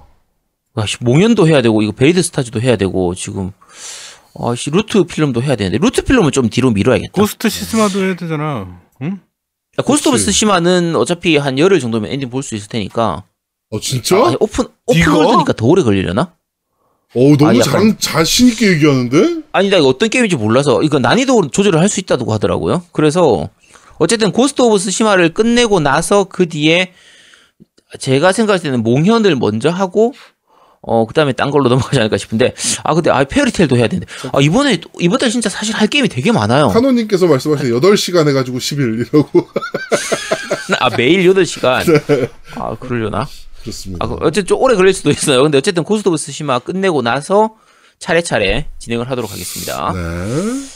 아씨 몽현도 해야 되고 이거 베리드 스타즈도 해야 되고 지금 아씨 루트 필름도 해야 되는데 루트 필름은 좀 뒤로 미뤄야겠다. 고스트 시스마도 해야 되잖아. 응? 야, 고스트 오브. 쓰시마는 어차피 한 열흘 정도면 엔딩 볼 수 있을 테니까. 어 진짜? 아, 오픈 오픈 이거? 월드니까 더 오래 걸리려나? 어 너무 아, 약간- 잘 자신 있게 얘기하는데? 아니 나 이거 어떤 게임인지 몰라서 이거 난이도 조절을 할 수 있다고 하더라고요. 그래서 어쨌든 고스트 오브 쓰시마를 끝내고 나서 그 뒤에 제가 생각할 때는 몽현을 먼저 하고 어 그다음에 딴 걸로 넘어가지 않을까 싶은데 아 근데 아 페어리테일도 해야 되는데 아 이번에 이번 달 진짜 사실 할 게임이 되게 많아요. 카노님께서 말씀하신 8시간 해가지고 10일 이라고 아 매일 8시간. 아 그러려나? 그렇습니다. 아, 그 어쨌든 좀 오래 걸릴 수도 있어요. 근데 어쨌든 고스트 오브 쓰시마 끝내고 나서 차례차례 진행을 하도록 하겠습니다. 네.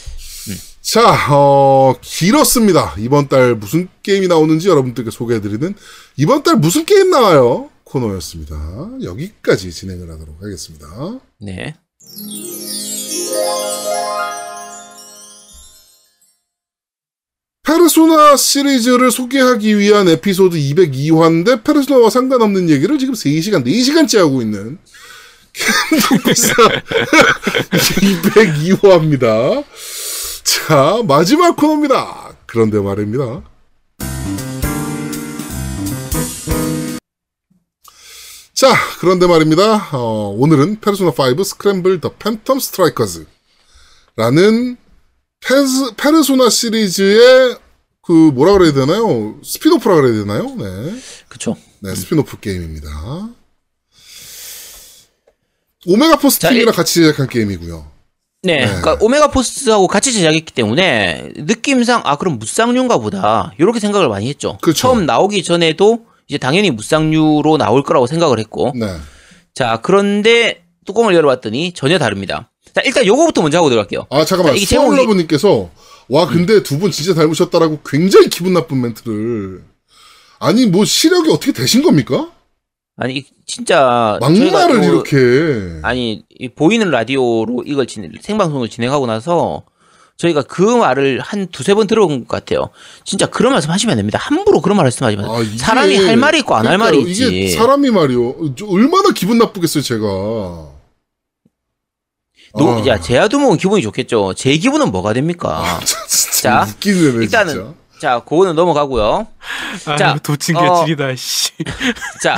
자, 어, 길었습니다. 이번 달 무슨 게임이 나오는지 여러분들께 소개해드리는 이번 달 무슨 게임 나와요? 코너였습니다. 여기까지 진행을 하도록 하겠습니다. 네. 페르소나 시리즈를 소개하기 위한 에피소드 202화인데 페르소나와 상관없는 얘기를 지금 3시간, 4시간째 하고 있는 캔도비사 202화입니다. 자, 마지막 코너입니다. 그런데 말입니다. 자, 그런데 말입니다. 어, 오늘은 페르소나 5 스크램블 더 팬텀 스트라이커즈 라는 페스, 페르소나 시리즈의 그 뭐라 그래야 되나요? 스핀오프라 그래야 되나요? 네. 그쵸. 네, 스핀오프 게임입니다. 오메가 포스 팀이랑 같이 제작한 게임이고요. 네, 네. 그러니까 오메가 포스하고 같이 제작했기 때문에 느낌상 아 그럼 무쌍류인가 보다 이렇게 생각을 많이 했죠. 그쵸. 처음 나오기 전에도 이제 당연히 무쌍류로 나올 거라고 생각을 했고 네. 자 그런데 뚜껑을 열어봤더니 전혀 다릅니다. 자 일단 요거부터 먼저 하고 들어갈게요. 아 잠깐만 자, 제목이- 수원러브님께서 와 근데 두분 진짜 닮으셨다라고 굉장히 기분 나쁜 멘트를 아니 뭐 시력이 어떻게 되신 겁니까? 아니 진짜 막말을 이렇게 아니 이 보이는 라디오로 이걸 진, 생방송을 진행하고 나서 저희가 그 말을 한 두세 번 들어본 것 같아요. 진짜 그런 말씀 하시면 안 됩니다. 함부로 그런 말 말씀하지 마세요. 아, 이게- 사람이 할 말이 있고 안 할 말이. 있지. 이게 사람이 말이요. 저 얼마나 기분 나쁘겠어요, 제가. 노, 아. 야, 제아두목은 기분이 좋겠죠. 제 기분은 뭐가 됩니까? 아, 진짜 자, 웃기네, 일단은 진짜. 자, 그거는 넘어가고요. 아, 자, 도친 어, 개질이다, 씨. 자,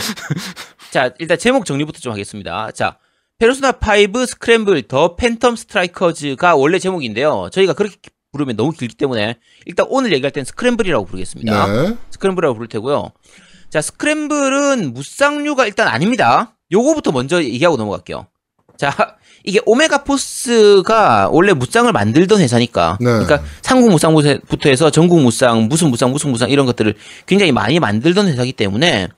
자, 일단 제목 정리부터 좀 하겠습니다. 자, 페르소나 5 스크램블 더 팬텀 스트라이커즈가 원래 제목인데요. 저희가 그렇게 부르면 너무 길기 때문에 일단 오늘 얘기할 땐 스크램블이라고 부르겠습니다. 네. 스크램블이라고 부를 테고요. 자, 스크램블은 무쌍류가 일단 아닙니다. 요거부터 먼저 얘기하고 넘어갈게요. 자, 이게 오메가 포스가 원래 무쌍을 만들던 회사니까. 네. 그러니까 삼국 무쌍부터 해서 전국 무쌍, 무슨 무쌍, 무슨 무쌍 이런 것들을 굉장히 많이 만들던 회사이기 때문에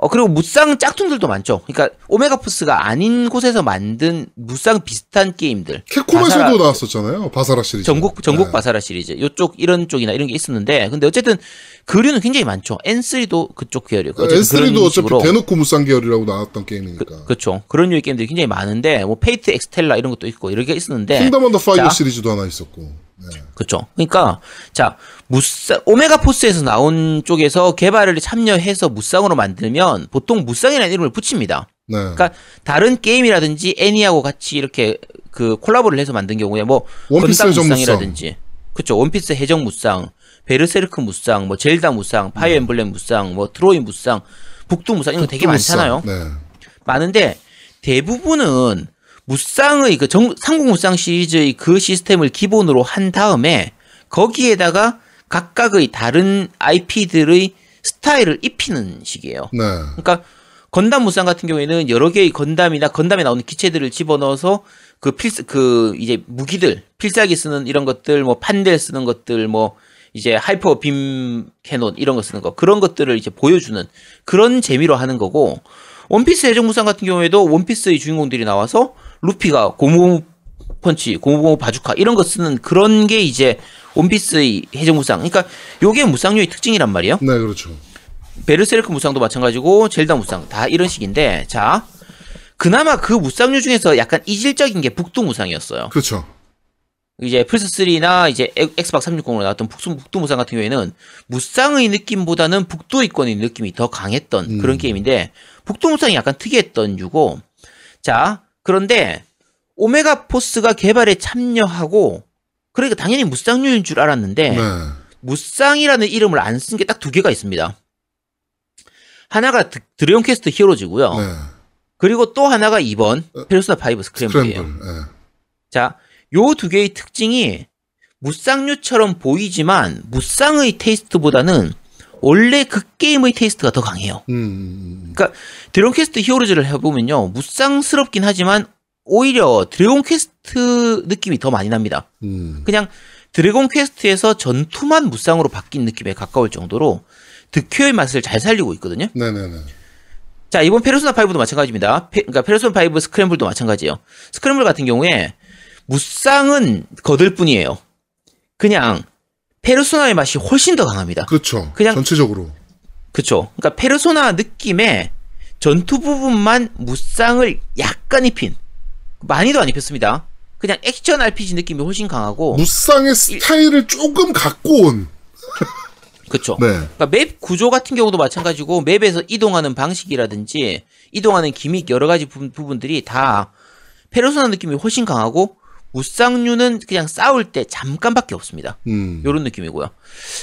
어 그리고 무쌍 짝퉁들도 많죠. 그러니까 오메가 포스가 아닌 곳에서 만든 무쌍 비슷한 게임들. 캡콤에서도 바사라- 나왔었잖아요. 바사라 시리즈. 전국 전국 네. 바사라 시리즈 요쪽 이런 쪽이나 이런 게 있었는데 근데 어쨌든 그류는 굉장히 많죠. N3도 그쪽 어쨌든 N3도 그런 어차피 대놓고 무쌍 계열이라고 나왔던 게임이니까. 그, 그렇죠. 그런 류의 게임들이 굉장히 많은데 뭐 페이트 엑스텔라 이런 것도 있고 이렇게 있었는데 킹덤 언더 파이어 자. 시리즈도 하나 있었고. 네. 그렇죠. 그러니까 자 무쌍 오메가 포스에서 나온 쪽에서 개발을 참여해서 무쌍으로 만들면 보통 무쌍이라는 이름을 붙입니다. 네. 그러니까 다른 게임이라든지 애니하고 같이 이렇게 그 콜라보를 해서 만든 경우에 뭐 원피스. 무쌍이라든지 그렇죠. 원피스 해적 무쌍, 베르세르크 무쌍, 뭐 젤다 무쌍, 파이어 엠블렘 무쌍, 뭐 트로이 무쌍, 북두 무쌍 이런 거 되게. 많잖아요. 네. 많은데 대부분은 무쌍의 그 정, 삼국 무쌍 시리즈의 그 시스템을 기본으로 한 다음에 거기에다가 각각의 다른 IP들의 스타일을 입히는 식이에요. 네. 그러니까 건담 무쌍 같은 경우에는 여러 개의 건담이나 건담에 나오는 기체들을 집어넣어서 그 필사 그 이제 무기들 필살기 쓰는 이런 것들 뭐 funnel 쓰는 것들 뭐 이제 hyper beam cannon 이런 거 쓰는 거 그런 것들을 이제 보여주는 그런 재미로 하는 거고 원피스 해적 무쌍 같은 경우에도 원피스의 주인공들이 나와서 루피가 고무 펀치, 고무 바주카 이런 거 쓰는 그런 게 이제 원피스의 해적 무쌍. 그러니까 요게 무쌍류의 특징이란 말이에요. 네, 그렇죠. 베르세르크 무쌍도 마찬가지고 젤다 무쌍 다 이런 식인데 자 그나마 그 무쌍류 중에서 약간 이질적인 게 북두 무쌍이었어요. 그렇죠. 이제 플스 3나 이제 엑- 엑스박 360으로 나왔던 북두, 북두 무쌍 같은 경우에는 무쌍의 느낌보다는 북두의권의 느낌이 더 강했던 음. 그런 게임인데 북두 무쌍이 약간 특이했던 요거고 자 그런데 오메가 포스가 개발에 참여하고 그러니까 당연히 무쌍류인 줄 알았는데 네. 무쌍이라는 이름을 안 쓴 게 딱 두 개가 있습니다. 하나가 드, 드래곤 퀘스트 히어로즈고요. 네. 그리고 또 하나가 이번 페르소나 5 스크램블이에요. 스크램블. 네. 자, 요 두 개의 특징이 무쌍류처럼 보이지만 무쌍의 taste보다는 원래 그 게임의 taste가 더 강해요. 음, 음, 그러니까 드래곤 퀘스트 히어로즈를 해보면요. 무쌍스럽긴 하지만 오히려 드래곤 퀘스트 느낌이 더 많이 납니다. 음. 그냥 드래곤 퀘스트에서 전투만 무쌍으로 바뀐 느낌에 가까울 정도로 득표의 맛을 잘 살리고 있거든요. 네네네. 자, 이번 페르소나 5도 마찬가지입니다. 페, 그러니까 페르소나 5 스크램블도 마찬가지예요. 스크램블 같은 경우에 무쌍은 거들 뿐이에요. 그냥 페르소나의 맛이 훨씬 더 강합니다. 그렇죠. 그냥- 전체적으로. 그쵸. 그러니까 페르소나 느낌의 전투 부분만 무쌍을 약간 입힌 많이도 안 입혔습니다. 그냥 액션 RPG 느낌이 훨씬 강하고 무쌍의 스타일을 조금 갖고 온. 그쵸. 네. 그러니까 맵 구조 같은 경우도 마찬가지고 맵에서 이동하는 방식이라든지 이동하는 기믹 여러 가지 부, 부분들이 다 페르소나 느낌이 훨씬 강하고 무쌍류는 그냥 싸울 때 잠깐밖에 없습니다. 음. 요런 느낌이고요.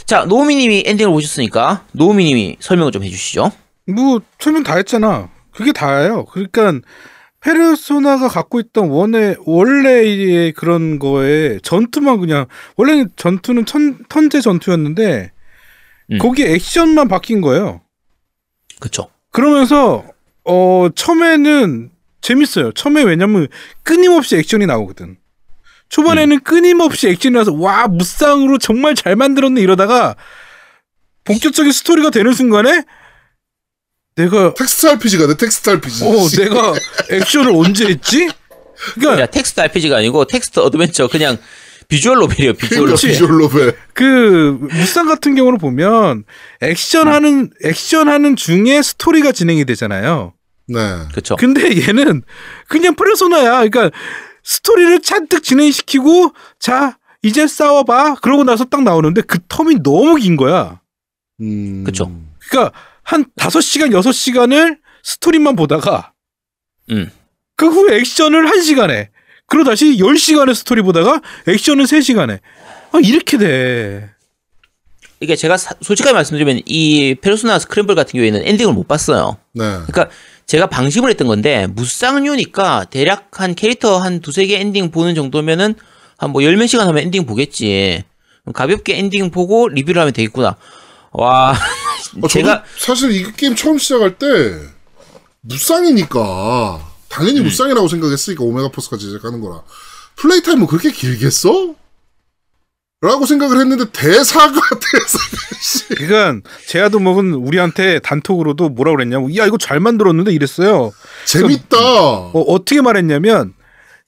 자, 노우미님이 엔딩을 보셨으니까 노우미님이 설명을 좀 해주시죠. 뭐 설명 다 했잖아. 그게 다예요. 그러니까 페르소나가 갖고 있던 원의 원래의 그런 거에 전투만 그냥 원래는 전투는 천, turn제 전투였는데 음. 거기 액션만 바뀐 거예요. 그쵸. 그러면서 어 처음에는 재밌어요. 처음에 왜냐면 끊임없이 액션이 나오거든. 초반에는 끊임없이 액션이 나서 와 무쌍으로 정말 잘 만들었네 이러다가 본격적인 스토리가 되는 순간에 내가 텍스트 RPG가 돼 텍스트 RPG. 어 내가 액션을 언제 했지? 그러니까 야, 텍스트 RPG가 아니고 텍스트 adventure 그냥 visual novel이에요, visual. novel. visual novel. 그 무쌍 같은 경우를 보면 액션하는 액션하는 중에 스토리가 진행이 되잖아요. 네. 그쵸. 근데 얘는 그냥 페르소나야. 그러니까 스토리를 잔뜩 진행시키고 자 이제 싸워봐. 그러고 나서 딱 나오는데 그 텀이 너무 긴 거야. 음. 그쵸. 그러니까 한 5시간 6시간을 스토리만 보다가 음. 그 후에 액션을 1시간에 그러고 다시 10시간의 스토리 보다가 액션은 3시간에 아 이렇게 돼. 이게 제가 사- 솔직하게 말씀드리면 이 페르소나 스크램블 같은 경우에는 엔딩을 못 봤어요. 네. 그러니까 제가 방심을 했던 건데 무쌍류니까 대략 한 캐릭터 한 두세 개 엔딩 보는 정도면은 한 뭐 열 몇 시간 하면 엔딩 보겠지. 가볍게 엔딩 보고 리뷰를 하면 되겠구나. 와, 어, 제가 사실 이 게임 처음 시작할 때 무쌍이니까 당연히 음. 무쌍이라고 생각했으니까 오메가 포스까지 시작하는 거라 플레이 타임은 그렇게 길겠어? 라고 생각을 했는데 대사가 대사가 씨. 그러니까 제아도 먹은 우리한테 단톡으로도 뭐라 그랬냐면 야 이거 잘 만들었는데 이랬어요. 재밌다. 어, 어떻게 말했냐면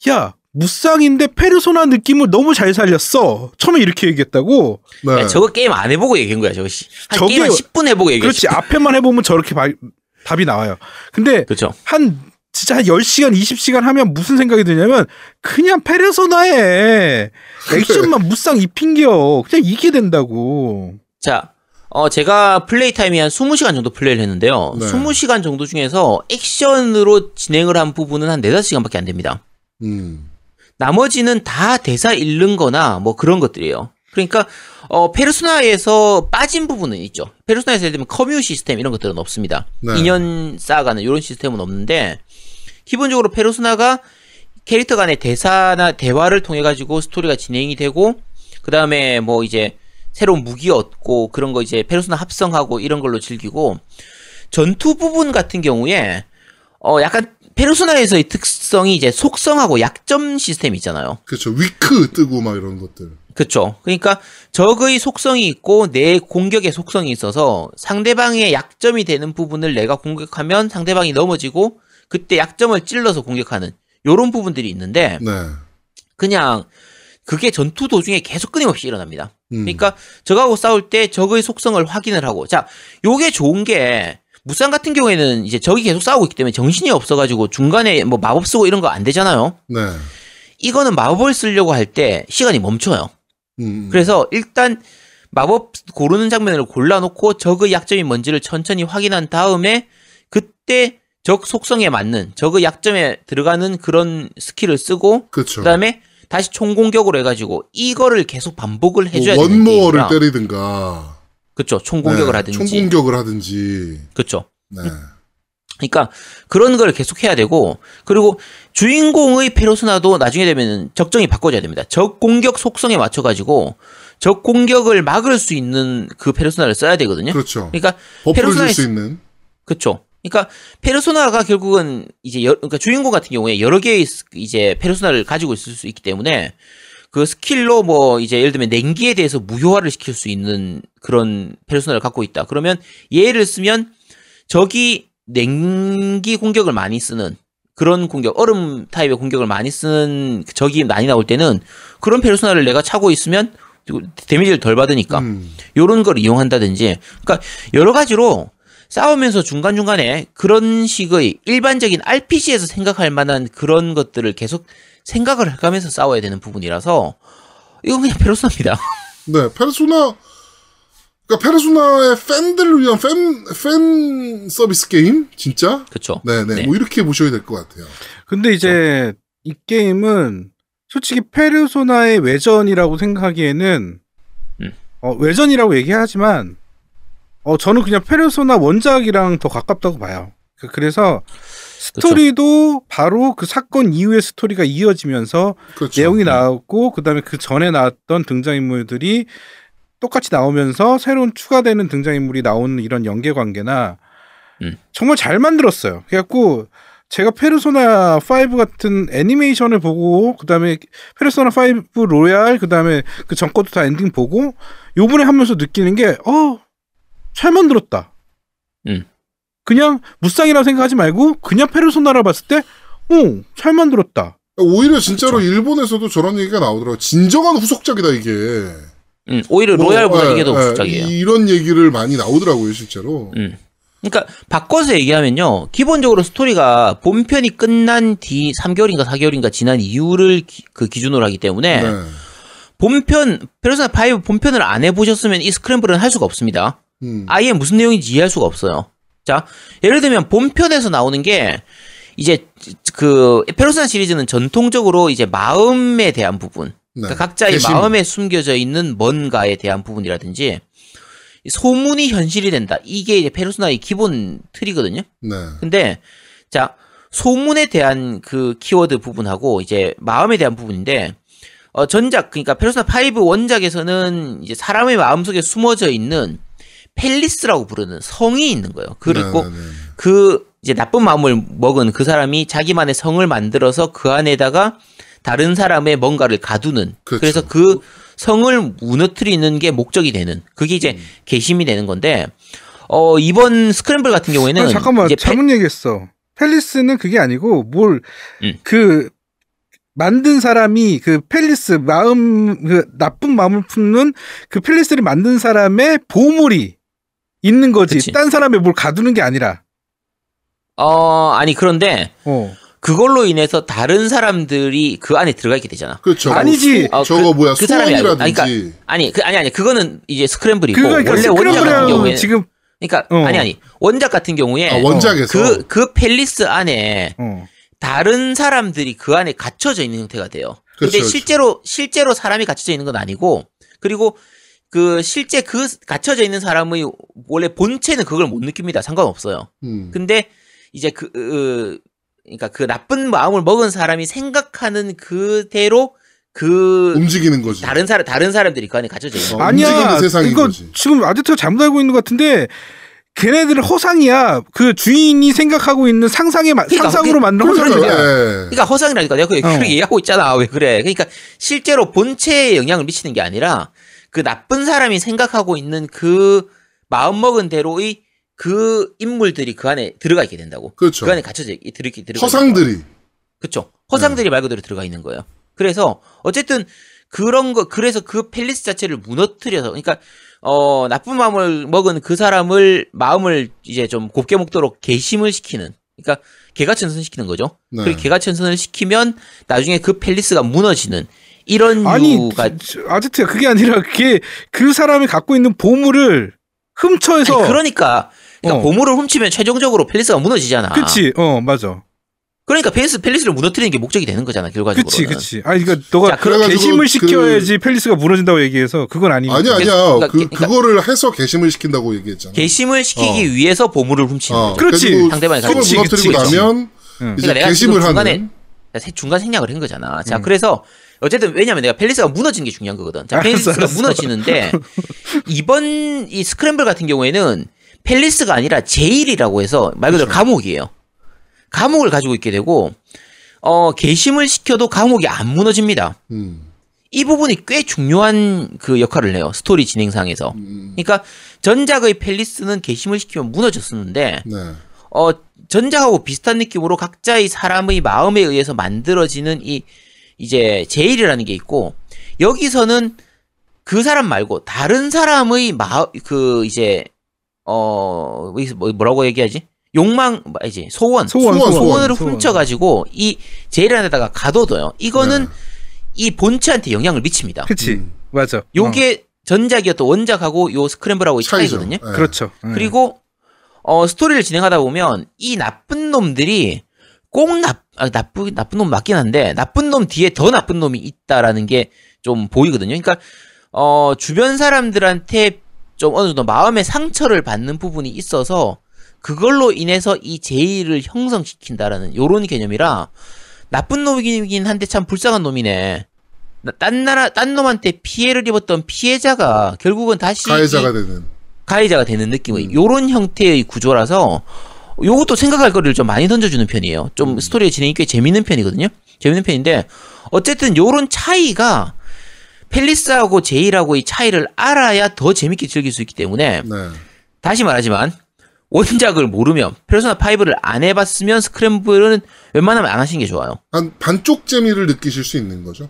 야 무쌍인데 페르소나 느낌을 너무 잘 살렸어. 처음에 이렇게 얘기했다고. 네. 야, 저거 게임 안 해보고 얘기한 거야, 저거 씨. 한 저게- 게임 한 10분 해보고 얘기했어. 그렇지 앞에만 해보면 저렇게 바- 답이 나와요. 근데 그렇죠. 한 진짜 한 10시간 20시간 하면 무슨 생각이 드냐면 그냥 페르소나에 액션만 무쌍 입힌겨. 그냥 이게 된다고. 자, 어, 제가 플레이 타임이 한 20시간 정도 플레이를 했는데요. 네. 20시간 정도 중에서 액션으로 진행을 한 부분은 한 4, 5시간밖에 안 됩니다. 음. 나머지는 다 대사 읽는 거나 뭐 그런 것들이에요. 그러니까, 어, 페르소나에서 빠진 부분은 있죠. 페르소나에서 예를 들면 커뮤 시스템 이런 것들은 없습니다. 네. 인연 쌓아가는 이런 시스템은 없는데, 기본적으로 페르소나가 캐릭터 간의 대사나 대화를 통해 가지고 스토리가 진행이 되고 그 다음에 뭐 이제 새로운 무기 얻고 그런 거 이제 페르소나 합성하고 이런 걸로 즐기고 전투 부분 같은 경우에 어 약간 페르소나에서의 특성이 이제 속성하고 약점 시스템이 있잖아요. 그렇죠. 위크 뜨고 막 이런 것들. 그렇죠. 그러니까 적의 속성이 있고 내 공격의 속성이 있어서 상대방의 약점이 되는 부분을 내가 공격하면 상대방이 넘어지고 그때 약점을 찔러서 공격하는 요런 부분들이 있는데 네. 그냥 그게 전투 도중에 계속 끊임없이 일어납니다. 음. 그러니까 적하고 싸울 때 적의 속성을 확인을 하고 자 요게 좋은 게 무쌍 같은 경우에는 이제 적이 계속 싸우고 있기 때문에 정신이 없어가지고 중간에 뭐 마법 쓰고 이런 거 안 되잖아요. 네. 이거는 마법을 쓰려고 할 때 시간이 멈춰요. 음. 그래서 일단 마법 고르는 장면을 골라놓고 적의 약점이 뭔지를 천천히 확인한 다음에 그때 적 속성에 맞는 적의 약점에 들어가는 그런 스킬을 쓰고 그렇죠. 그다음에 다시 총공격으로 해가지고 이거를 계속 반복을 해줘야 뭐 되는 one more를. 때리든가. 그쵸 총공격을 네, 하든지 총공격을 하든지. 그쵸 네. 그러니까 그런 걸 계속 해야 되고 그리고 주인공의 페르소나도 나중에 되면 적정이 바꿔줘야 됩니다. 적 공격 속성에 맞춰 가지고 적 공격을 막을 수 있는 그 페르소나를 써야 되거든요. 그렇죠. 그러니까 페르소나의 수 있는. 그쵸. 그러니까 페르소나가 결국은 이제 여, 그러니까 주인공 같은 경우에 여러 개의 스- 이제 페르소나를 가지고 있을 수 있기 때문에 그 스킬로 뭐 이제 예를 들면 냉기에 대해서 무효화를 시킬 수 있는 그런 페르소나를 갖고 있다. 그러면 얘를 쓰면 적이 냉기 공격을 많이 쓰는 그런 공격, 얼음 타입의 공격을 많이 쓰는 적이 많이 나올 때는 그런 페르소나를 내가 차고 있으면 데미지를 덜 받으니까 음. 요런 걸 이용한다든지 그러니까 여러 가지로 싸우면서 중간중간에 그런 식의 일반적인 RPG에서 생각할 만한 그런 것들을 계속 생각을 해가면서 싸워야 되는 부분이라서 이건 그냥 페르소나입니다. 네, 페르소나 그러니까 페르소나의 팬들을 위한 팬, 팬 서비스 게임? 진짜? 그렇죠. 네네. 네. 뭐 이렇게 보셔야 될 것 같아요. 근데 이제 이 게임은 솔직히 페르소나의 외전이라고 생각하기에는 음. 어, 외전이라고 얘기하지만 어, 저는 그냥 페르소나 원작이랑 더 가깝다고 봐요. 그- 그래서 스토리도 바로 그 사건 이후의 스토리가 이어지면서 그렇죠. 내용이 나왔고 그다음에 그 전에 나왔던 등장인물들이 똑같이 나오면서 새로운 추가되는 등장인물이 나오는 이런 연계 관계나 음. 정말 잘 만들었어요. 그래갖고 제가 페르소나 5 같은 애니메이션을 보고 그다음에 페르소나 5 로얄 그다음에 그 전 것도 다 엔딩 보고 요번에 하면서 느끼는 게 어, 잘 만들었다. 음. 그냥 무쌍이라고 생각하지 말고 그냥 페르소나라 봤을 때 어, 잘 만들었다. 오히려 진짜로 일본에서도 저런 얘기가 나오더라고요. 진정한 후속작이다 이게. 음, 오히려 뭐, 로얄보다 예, 이게 더 예, 후속작이에요. 이런 얘기를 많이 나오더라고요 실제로. 음. 그러니까 바꿔서 얘기하면요. 기본적으로 스토리가 본편이 끝난 뒤 3개월인가 4개월인가 지난 이유를 기, 그 기준으로 하기 때문에 네. 본편 페르소나 5 본편을 안 해보셨으면 이 스크램블은 할 수가 없습니다. 음. 아예 무슨 내용인지 이해할 수가 없어요. 자, 예를 들면 본편에서 나오는 게 이제 그 페르소나 시리즈는 전통적으로 이제 마음에 대한 부분, 네. 그러니까 각자의 개심. 마음에 숨겨져 있는 뭔가에 대한 부분이라든지 이 소문이 현실이 된다. 이게 이제 페르소나의 기본 틀이거든요. 네. 근데 자 소문에 대한 그 키워드 부분하고 이제 마음에 대한 부분인데 어 전작 그러니까 페르소나 5 원작에서는 이제 사람의 마음속에 숨어져 있는 펠리스라고 부르는 성이 있는 거예요. 그리고 네, 네, 네. 그 이제 나쁜 마음을 먹은 그 사람이 자기만의 성을 만들어서 그 안에다가 다른 사람의 뭔가를 가두는 그렇죠. 그래서그 성을 무너뜨리는 게 목적이 되는 그게 이제 음. 개심이 되는 건데 어 이번 스크램블 같은 경우에는 아니, 잠깐만 이제 페- 잘못 얘기했어. 펠리스는 그게 아니고 뭘 음. 그 만든 사람이 그 palace 마음 그 나쁜 마음을 품는 그 palace를 만든 사람의 보물이 있는 거지. 그치. 딴 사람의 뭘 가두는 게 아니라. 어 아니 그런데 어. 그걸로 인해서 다른 사람들이 그 안에 들어가 있게 되잖아. 그렇죠. 아니지. 어, 저거 뭐야 그 사람이 알고-. 아니, 그러니까 아니 그 아니 아니 그거는 이제 스크램블이고 그거 그러니까 원래 원작 같은 경우에 지금 그러니까 어. 아니 아니 원작 같은 경우에 아, 원작에서 그그 palace 안에 어. 다른 사람들이 그 안에 갇혀져 있는 형태가 돼요. 근데 그렇죠, 그렇죠. 실제로 실제로 사람이 갇혀져 있는 건 아니고 그리고 그 실제 그 갇혀져 있는 사람의 원래 본체는 그걸 못 느낍니다. 상관없어요. 음. 근데 이제 그 으, 그러니까 그 나쁜 마음을 먹은 사람이 생각하는 그대로 그 움직이는 거지. 다른 사람 다른 사람들이 그 안에 갇혀져 있는 어. 아니야. 움직이는 세상인 이거 거지. 지금 아지트가 잘못 알고 있는 것 같은데 걔네들은 허상이야. 그 주인이 생각하고 있는 상상의 마- 그러니까 상상으로 만든 그러니까요. 허상들이야. 예. 그러니까 허상이라니까 내가 그렇게 어. 얘기하고 있잖아. 왜 그래? 그러니까 실제로 본체에 영향을 미치는 게 아니라 그 나쁜 사람이 생각하고 있는 그 마음 먹은 대로의 그 인물들이 그 안에 들어가 있게 된다고. 그렇죠. 그 안에 갇혀져 있- 들어있게 들어가. 허상들이. 그렇죠. 허상들이 말 그대로 들어가 있는 거예요. 그래서 어쨌든 그런 거 그래서 그 펠리스 자체를 무너뜨려서 그러니까 어 나쁜 마음을 먹은 그 사람을 마음을 이제 좀 곱게 먹도록 개심을 시키는 그러니까 개과천선 시키는 거죠. 네. 그리고 개과천선을 시키면 나중에 그 palace가 무너지는 이런 아니 이유가 저- 아지트가 그게 아니라 그게 그 사람이 갖고 있는 보물을 훔쳐해서 아니, 그러니까 그러니까 어. 보물을 훔치면 최종적으로 palace가 무너지잖아. 그치 어 맞아 그러니까 palace palace를 무너뜨리는 게 목적이 되는 거잖아 결과적으로. 그치 그치 아니 그러니까 너가 자, 개심을 그- 시켜야지 palace가 무너진다고 얘기해서 그건 아니니까 아니야 아니야. 그러니까- 그 그러니까- 그거를 해서 개심을 시킨다고 얘기했잖아. 개심을 시키기 어. 위해서 보물을 훔치는 어, 거죠. 그렇지. 상대방이 그치, 무너뜨리고 그치. 나면 응. 이제 그러니까 내가 개심을 중간에 하는. 중간 생략을 한 거잖아. 자, 음. 그래서 어쨌든 왜냐면 내가 palace가 무너지는 게 중요한 거거든. 자, 알았어, palace가 알았어. 무너지는데 이번 이 스크램블 같은 경우에는 palace가 아니라 jail이라고 해서 말 그대로 그렇죠. 감옥이에요. 감옥을 가지고 있게 되고 어 개심을 시켜도 감옥이 안 무너집니다. 음. 이 부분이 꽤 중요한 그 역할을 해요. 스토리 진행상에서. 음. 그러니까 전작의 펠리스는 개심을 시키면 무너졌었는데 네. 어, 전작하고 비슷한 느낌으로 각자의 사람의 마음에 의해서 만들어지는 이, 이제, 제일이라는 게 있고, 여기서는 그 사람 말고 다른 사람의 마, 그, 이제, 어, 뭐- 뭐라고 얘기하지? 욕망, 뭐지? 소원. 소원 소원, 소원 소원으로 소원. 훔쳐 가지고 이 제일 안에다가 가둬둬요. 이거는 네. 이 본체한테 영향을 미칩니다. 그치 음. 맞아 요게 전작이었던 원작하고 요 스크램블하고의 차이죠. 차이거든요. 예. 그렇죠 응. 그리고 어 스토리를 진행하다 보면 이 나쁜 놈들이 꼭 나, 아, 나쁘, 나쁜 놈 맞긴 한데 나쁜 놈 뒤에 더 나쁜 놈이 있다라는 게 좀 보이거든요. 그러니까 어 주변 사람들한테 좀 어느 정도 마음의 상처를 받는 부분이 있어서 그걸로 인해서 이 제의를 형성시킨다라는 요런 개념이라 나쁜 놈이긴 한데 참 불쌍한 놈이네. 나- 딴 나라 딴 놈한테 피해를 입었던 피해자가 결국은 다시 가해자가 이 되는. 가해자가 되는 느낌의 음. 요런 형태의 구조라서 요것도 생각할 거리를 좀 많이 던져주는 편이에요. 좀 음. 스토리의 진행이 꽤 재밌는 편이거든요. 재밌는 편인데 어쨌든 요런 차이가 펠리스하고 제이라고의 차이를 알아야 더 재밌게 즐길 수 있기 때문에 네. 다시 말하지만 원작을 모르면 페르소나 5를 안 해봤으면 스크램블은 웬만하면 안 하시는 게 좋아요. 한 반쪽 재미를 느끼실 수 있는 거죠.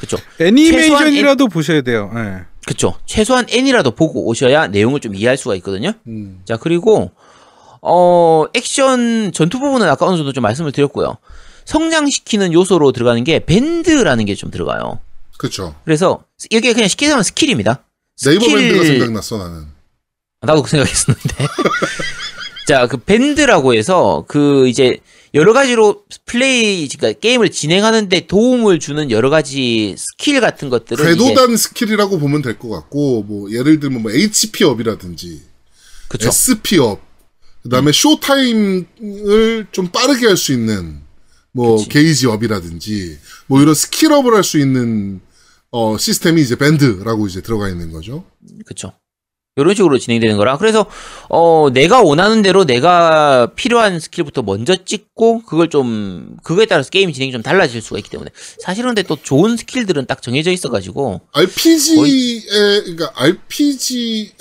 그쵸? 애니메이션이라도 보셔야 돼요. 예. 그쵸? 최소한 N이라도 보고 오셔야 내용을 좀 이해할 수가 있거든요. 음. 자, 그리고, 어, 액션 전투 부분은 아까 어느 정도 좀 말씀을 드렸고요. 성장시키는 요소로 들어가는 게 밴드라는 게 좀 들어가요. 그렇죠. 그래서 이게 그냥 쉽게 말하면 스킬입니다. 네이버 스킬- 밴드가 생각났어 나는. 나도 그 생각했었는데. 자, 그 밴드라고 해서 그 이제 여러 가지로 플레이, 그러니까 게임을 진행하는데 도움을 주는 여러 가지 스킬 같은 것들을 궤도단 스킬이라고 보면 될 것 같고 뭐 예를 들면 뭐 HP up이라든지 그쵸. SP up 그다음에 show time을 좀 빠르게 할 수 있는 뭐 그치. 게이지 up이라든지 뭐 이런 스킬 up을 할 수 있는 어 시스템이 이제 밴드라고 이제 들어가 있는 거죠. 그쵸. 이런 식으로 진행되는 거라. 그래서, 어, 내가 원하는 대로 내가 필요한 스킬부터 먼저 찍고, 그걸 좀, 그거에 따라서 게임 진행이 좀 달라질 수가 있기 때문에. 사실은 근데 또 좋은 스킬들은 딱 정해져 있어가지고, RPG의 그러니까 RPG의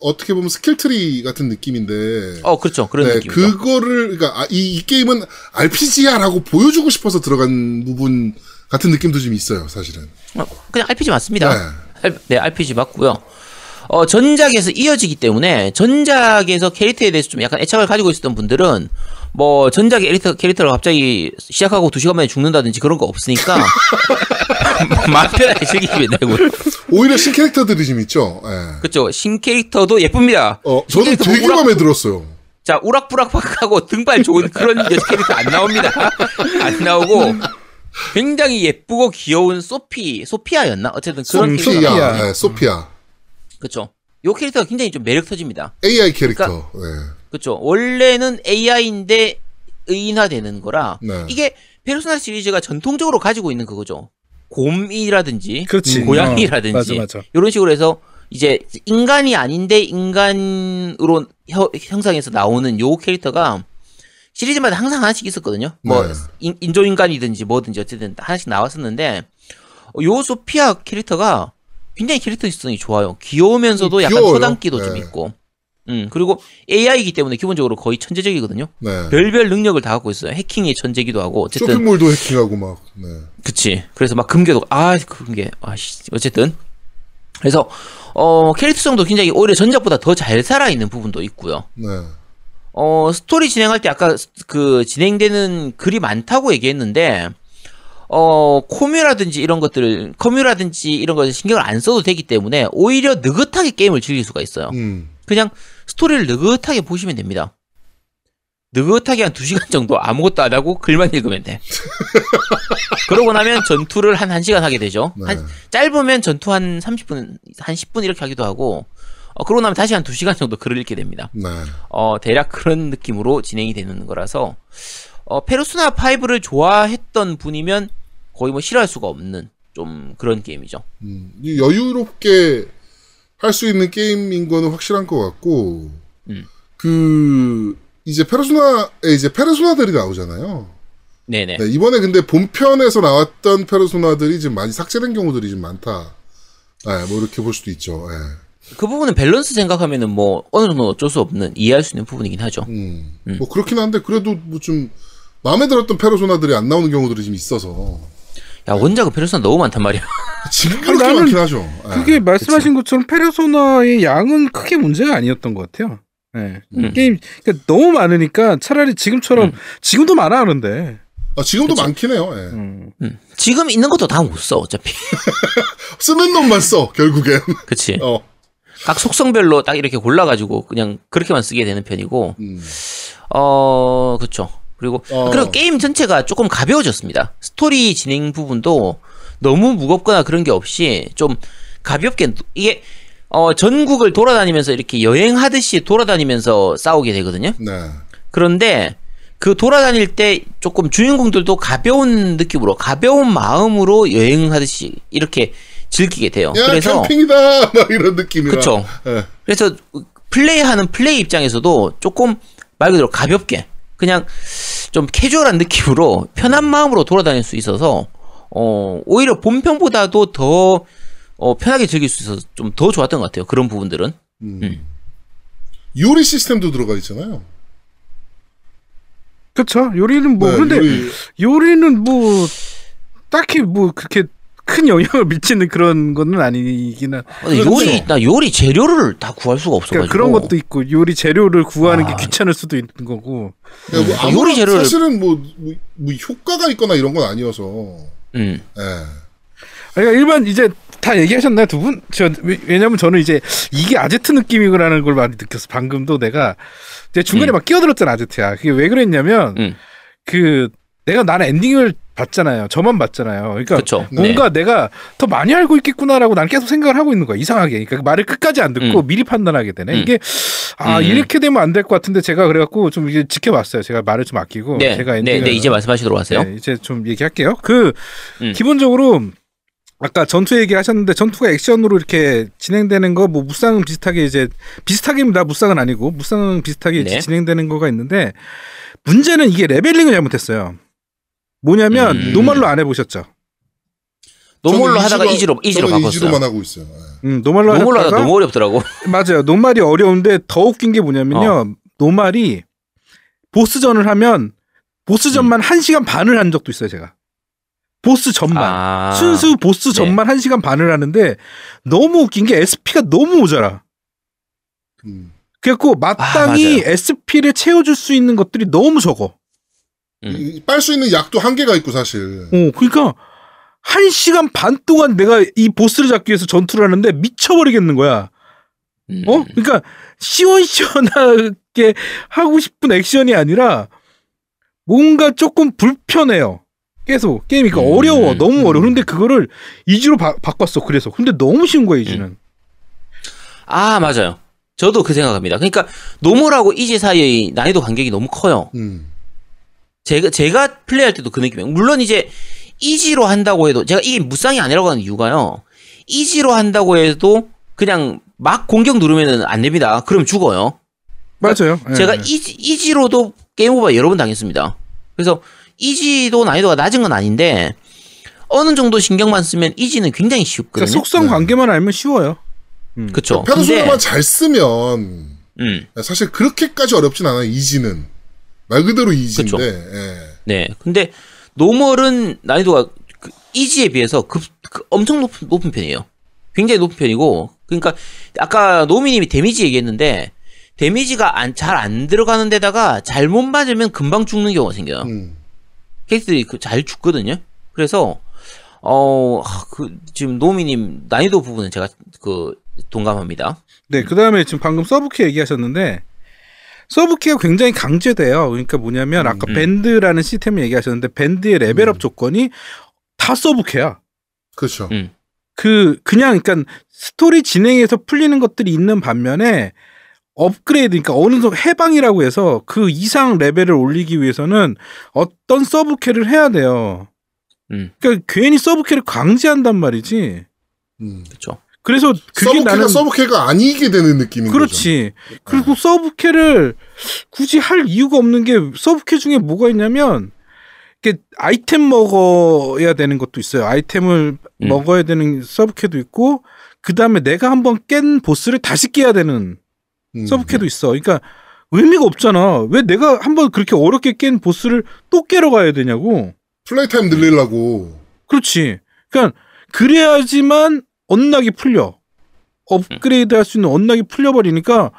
어떻게 보면 skill tree 같은 느낌인데 어, 그렇죠. 그런 네, 느낌이죠. 그거를 그러니까 아, 이, 이 게임은 RPG야라고 보여주고 싶어서 들어간 부분 같은 느낌도 좀 있어요, 사실은. 어, 그냥 RPG 맞습니다. 네. 알- 네, RPG 맞고요. 어, 전작에서 이어지기 때문에 전작에서 캐릭터에 대해서 좀 약간 애착을 가지고 있었던 분들은 뭐 전작의 캐릭터, 캐릭터를 갑자기 시작하고 두 시간 만에 죽는다든지 그런 거 없으니까 마음 편하게 즐기시면 되고 오히려 신 캐릭터들이 좀 있죠. 예. 그쵸 신 캐릭터도 예쁩니다. 어, 신 저는 되게 우락- 마음에 들었어요. 자 우락부락하고 등발 좋은 그런 캐릭터 안 나옵니다. 안 나오고 굉장히 예쁘고 귀여운 소피 소피아였나 어쨌든 그런 캐릭터 소피아, 예, 소피아. 그쵸 요 캐릭터가 굉장히 좀 매력 터집니다. AI 캐릭터. 그러니까 예. 그쵸. 원래는 AI인데 의인화되는 거라 네. 이게 페르소나 시리즈가 전통적으로 가지고 있는 그거죠. 곰이라든지 그렇지. 고양이라든지 어, 맞아, 맞아. 이런 식으로 해서 이제 인간이 아닌데 인간으로 혀- 형상에서 나오는 요 캐릭터가 시리즈마다 항상 하나씩 있었거든요. 뭐 네. 인, 인조인간이든지 뭐든지 어쨌든 하나씩 나왔었는데 어, 요 소피아 캐릭터가 굉장히 캐릭터성이 좋아요. 귀여우면서도 음, 약간 귀여워요. 허당기도 좀 네. 있고. 음, 그리고 AI이기 때문에 기본적으로 거의 천재적이거든요. 네. 별별 능력을 다 갖고 있어요. 해킹의 천재기도 하고 어쨌든 쇼핑몰도 해킹하고 막. 네. 그치. 그래서 막 금괴도 아 금괴 아씨 어쨌든 그래서 어 캐릭터성도 굉장히 오히려 전작보다 더 잘 살아 있는 부분도 있고요. 네. 어 스토리 진행할 때 아까 스- 그 진행되는 글이 많다고 얘기했는데 어 코뮤라든지 이런 것들을 커뮤라든지 이런 것을 신경을 안 써도 되기 때문에 오히려 느긋하게 게임을 즐길 수가 있어요. 음. 그냥 스토리를 느긋하게 보시면 됩니다. 느긋하게 한 2시간 정도 아무것도 안 하고 글만 읽으면 돼. 그러고 나면 전투를 한 1시간 하게 되죠. 네. 한, 짧으면 전투 한 30분, 한 10분 이렇게 하기도 하고, 어, 그러고 나면 다시 한 2시간 정도 글을 읽게 됩니다. 네. 어, 대략 그런 느낌으로 진행이 되는 거라서, 어, 페르소나 5를 좋아했던 분이면 거의 뭐 싫어할 수가 없는 좀 그런 게임이죠. 음, 이 여유롭게 할 수 있는 게임인 거는 확실한 것 같고, 음. 그, 이제 페르소나에 이제 페르소나들이 나오잖아요. 네네. 네, 이번에 근데 본편에서 나왔던 페르소나들이 지금 많이 삭제된 경우들이 좀 많다. 네, 뭐 이렇게 볼 수도 있죠. 예. 그 부분은 밸런스 생각하면은 뭐 어느 정도 어쩔 수 없는 이해할 수 있는 부분이긴 하죠. 음, 음. 뭐 그렇긴 한데 그래도 뭐 좀 마음에 들었던 페르소나들이 안 나오는 경우들이 좀 있어서 야 원작은 페르소나 너무 많단 말이야. 지금 그렇게 많긴 하죠. 예. 그게 말씀하신 것처럼 페르소나의 양은 크게 문제가 아니었던 것 같아요. 예. 음. 게임 그러니까 너무 많으니까 차라리 지금처럼 음. 지금도 많아 하는데. 아, 지금도 그치. 많긴 해요. 예. 음. 음. 지금 있는 것도 다 못 써 어차피. 쓰는 놈만 써 결국엔. 그치. 어. 각 속성별로 딱 이렇게 골라가지고 그냥 그렇게만 쓰게 되는 편이고, 음. 어, 그쵸. 그리고, 어. 그리고 게임 전체가 조금 가벼워졌습니다. 스토리 진행 부분도 너무 무겁거나 그런 게 없이 좀 가볍게, 이게 어, 전국을 돌아다니면서 이렇게 여행하듯이 돌아다니면서 싸우게 되거든요. 네. 그런데 그 돌아다닐 때 조금 주인공들도 가벼운 느낌으로 가벼운 마음으로 여행하듯이 이렇게 즐기게 돼요. 야 그래서 캠핑이다 막 이런 느낌이라. 그쵸. 예. 그래서 플레이하는 플레이 입장에서도 조금 말 그대로 가볍게 그냥 좀 캐주얼한 느낌으로 편한 마음으로 돌아다닐 수 있어서 어 오히려 본편보다도 더 어, 편하게 즐길 수 있어서 좀 더 좋았던 것 같아요. 그런 부분들은. 음. 음. 요리 시스템도 들어가 있잖아요. 그쵸. 요리는 뭐, 네, 그런데 요리- 요리는 뭐, 딱히 뭐, 그렇게 큰 영향을 미치는 그런 거는 아니긴 한. 근데 그렇죠. 요리 나 요리 재료를 다 구할 수가 없어가지고 그러니까 그런 것도 있고, 요리 재료를 구하는 아. 게 귀찮을 수도 있는 거고. 야, 뭐 음, 아무런 요리 재료를- 사실은 뭐, 뭐, 뭐 효과가 있거나 이런 건 아니어서. 음. 예. 그러니까 일반 이제 다 얘기하셨나요 두 분? 저 왜- 왜냐면 저는 이제 이게 아제트 느낌이라는 걸 많이 느꼈어. 방금도 내가 이제 중간에 음. 막 끼어들었잖아 아제트야. 그게 왜 그랬냐면 음. 그 내가 나는 엔딩을 봤잖아요. 저만 봤잖아요. 그러니까 그쵸. 뭔가 내가 더 많이 알고 있겠구나라고 나는 계속 생각을 하고 있는 거야. 이상하게. 그러니까 말을 끝까지 안 듣고 음. 미리 판단하게 되네. 음. 이게 아 음. 이렇게 되면 안 될 것 같은데 제가 그래갖고 좀 이제 지켜봤어요. 제가 말을 좀 아끼고 네, 제가 네, 네, 이제 말씀하시도록 하세요. 네, 이제 좀 얘기할게요. 그 음. 기본적으로 아까 전투 얘기하셨는데 전투가 액션으로 이렇게 진행되는 거 뭐 무쌍은 비슷하게 이제 비슷하게입니다. 무쌍은 아니고 무쌍은 비슷하게 네. 진행되는 거가 있는데 문제는 이게 leveling을 잘못했어요. 뭐냐면 음. normal로 안 해보셨죠? normal로 저는 하다가 easy로 easy로 바꿨어요. easy로만 하고 있어요. 예. 음, normal로 normal로 하다가 너무 어렵더라고. 맞아요. normal이 어려운데 더 웃긴 게 뭐냐면요. 어. normal이 보스전을 하면 보스전만 한 1시간 반을 한 적도 있어요, 제가. 보스 전만. 아. 순수 보스 전만 한시간 반을 하는데 너무 웃긴 게 SP가 너무 모자라. 음. 그래갖고 마땅히 맞아요. SP를 채워줄 수 있는 것들이 너무 적어. 음. 빨수 있는 약도 한계가 있고 사실. 어, 그러니까 한 시간 반 동안 내가 이 보스를 잡기 위해서 전투를 하는데 미쳐버리겠는 거야. 음. 어? 그러니까 시원시원하게 하고 싶은 액션이 아니라 뭔가 조금 불편해요. 계속 게임이 그러니까 음. 어려워 너무 어려워 근데 그거를 easy로 바, 바꿨어 그래서 근데 너무 쉬운 거야 easy는 아 맞아요. 저도 그 생각합니다. 그러니까 normal하고 easy 사이의 난이도 간격이 너무 커요. 음. 제가 제가 플레이할 때도 그 느낌이에요. 물론 이제 easy로 한다고 해도 제가 이게 무쌍이 아니라고 하는 이유가요. easy로 한다고 해도 그냥 막 공격 누르면은 안 됩니다. 그럼 죽어요. 맞아요 예, 제가 예. easy, easy로도 game over 여러 번 당했습니다. 그래서 easy도 난이도가 낮은 건 아닌데 어느 정도 신경만 쓰면 easy는 굉장히 쉽거든요. 그러니까 속성 네. 관계만 알면 쉬워요 음. 그쵸. 페르소나만 근데 잘 쓰면 음, 사실 그렇게까지 어렵진 않아요. easy는 말 그대로 easy인데. 그쵸. 예. 네. 근데 normal은 난이도가 그 easy에 비해서 급, 그 엄청 높은, 높은 편이에요. 굉장히 높은 편이고 그러니까 아까 노미님이 데미지 얘기했는데 데미지가 잘안 들어가는 데다가 잘못 맞으면 금방 죽는 경우가 생겨요. 음. 캐릭터들이 그 잘 죽거든요. 그래서 어 그 지금 노미님 난이도 부분은 제가 그 동감합니다. 네, 그 다음에 지금 방금 서브퀘 얘기하셨는데, 서브퀘가 굉장히 강제돼요. 그러니까 뭐냐면, 아까 음. 밴드라는 시스템을 얘기하셨는데, 밴드의 레벨업 조건이 다 서브퀘야. 그렇죠. 음. 그, 그냥, 그러니까 스토리 진행에서 풀리는 것들이 있는 반면에, 업그레이드, 그러니까 어느 정도 해방이라고 해서 그 이상 레벨을 올리기 위해서는 어떤 서브퀘를 해야 돼요. 음. 그러니까 괜히 서브퀘를 강제한단 말이지. 음. 그렇죠. 그래서 그게 서브캐가 나는 서브캐가 아니게 되는 느낌인 거죠. 그렇지. 그리고 서브캐를 굳이 할 이유가 없는 게 서브캐 중에 뭐가 있냐면 이게 아이템 먹어야 되는 것도 있어요. 아이템을 음. 먹어야 되는 서브캐도 있고 그 다음에 내가 한번 깬 보스를 다시 깨야 되는 음. 서브캐도 있어. 그러니까 의미가 없잖아. 왜 내가 한번 그렇게 어렵게 깬 보스를 또 깨러 가야 되냐고. 플레이 타임 늘리려고. 그렇지. 그러니까 그래야지만 unlock이 풀려. 업그레이드 할 수 있는 unlock이 풀려버리니까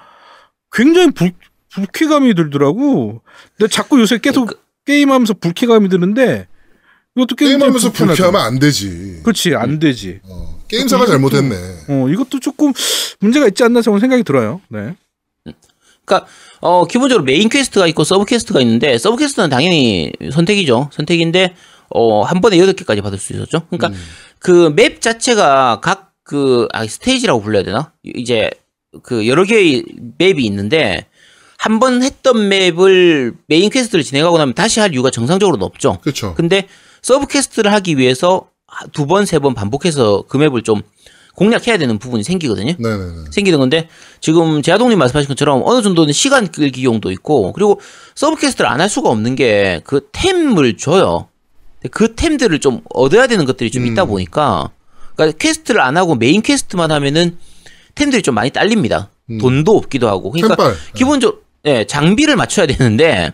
굉장히 불, 불쾌감이 들더라고. 내가 자꾸 요새 계속 그- 게임하면서 불쾌감이 드는데 이것도 게임하면서 불편하다. 불쾌하면 안 되지. 그렇지 안 되지. 어, 게임사가 잘못했네. 어 이것도 조금 문제가 있지 않나 저는 생각이 들어요. 네. 그러니까 어 기본적으로 main quest가 있고 sub quest가 있는데 sub quest는 당연히 선택이죠. 선택인데 어 한 번에 여덟 개까지 받을 수 있었죠. 그러니까 그 맵 자체가 각 그 아, 스테이지라고 불러야 되나? 이제 그 여러 개의 맵이 있는데 한 번 했던 맵을 메인 퀘스트를 진행하고 나면 다시 할 이유가 정상적으로는 없죠. 그렇죠. 근데 서브 퀘스트를 하기 위해서 두 번, 세 번 반복해서 그 맵을 좀 공략해야 되는 부분이 생기거든요. 네네네. 생기는 건데 지금 제아동님 말씀하신 것처럼 어느 정도는 시간 끌기용도 있고 그리고 서브 퀘스트를 안 할 수가 없는 게 그 템을 줘요. 그 템들을 좀 얻어야 되는 것들이 좀 있다 음. 보니까 그러니까 퀘스트를 안 하고 메인 퀘스트만 하면은 템들이 좀 많이 딸립니다. 음. 돈도 없기도 하고 그러니까 템빨. 기본적으로 예, 장비를 맞춰야 되는데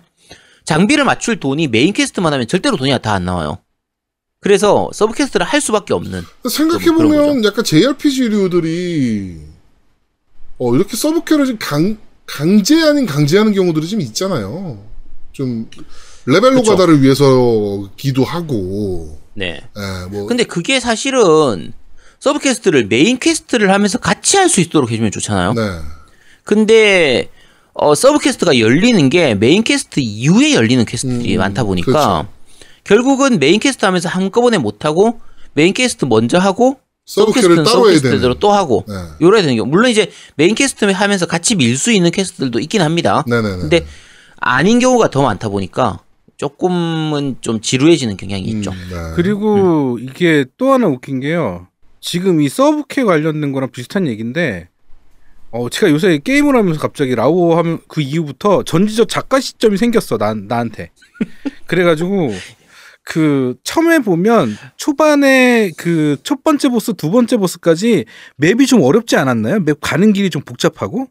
장비를 맞출 돈이 메인 퀘스트만 하면 절대로 돈이 다 안 나와요. 그래서 서브 퀘스트를 할 수밖에 없는 그런 생각해 보면 약간 JRPG류들이 어, 이렇게 서브퀘를 좀 강, 강제 아닌 강제하는 경우들이 좀 있잖아요. 좀 레벨 그쵸. 노가다를 위해서 기도 하고 네. 예, 뭐 근데 그게 사실은 서브 퀘스트를 메인 퀘스트를 하면서 같이 할 수 있도록 해주면 좋잖아요. 네. 근데 어, 서브 퀘스트가 열리는 게 메인 퀘스트 이후에 열리는 퀘스트들이 음, 많다 보니까 그렇죠. 결국은 메인 퀘스트 하면서 한꺼번에 못 하고 메인 퀘스트 먼저 하고 서브 퀘스트는 따로 서브 해야 되는. 퀘스트대로 또 하고 네. 요래야 되는 경우 물론 이제 메인 퀘스트 하면서 같이 밀 수 있는 퀘스트들도 있긴 합니다. 네네네. 근데 아닌 경우가 더 많다 보니까 조금은 좀 지루해지는 경향이 있죠. 음, 네. 그리고 이게 또 하나 웃긴 게요. 지금 이 서브퀘 관련된 거랑 비슷한 얘기인데, 어, 제가 요새 게임을 하면서 갑자기 라오어 하면 그 이후부터 전지적 작가 시점이 생겼어, 난, 나한테. 그래 가지고, 그, 처음에 보면 초반에 그 첫 번째 보스, 두 번째 보스까지 맵이 좀 어렵지 않았나요? 맵 가는 길이 좀 복잡하고?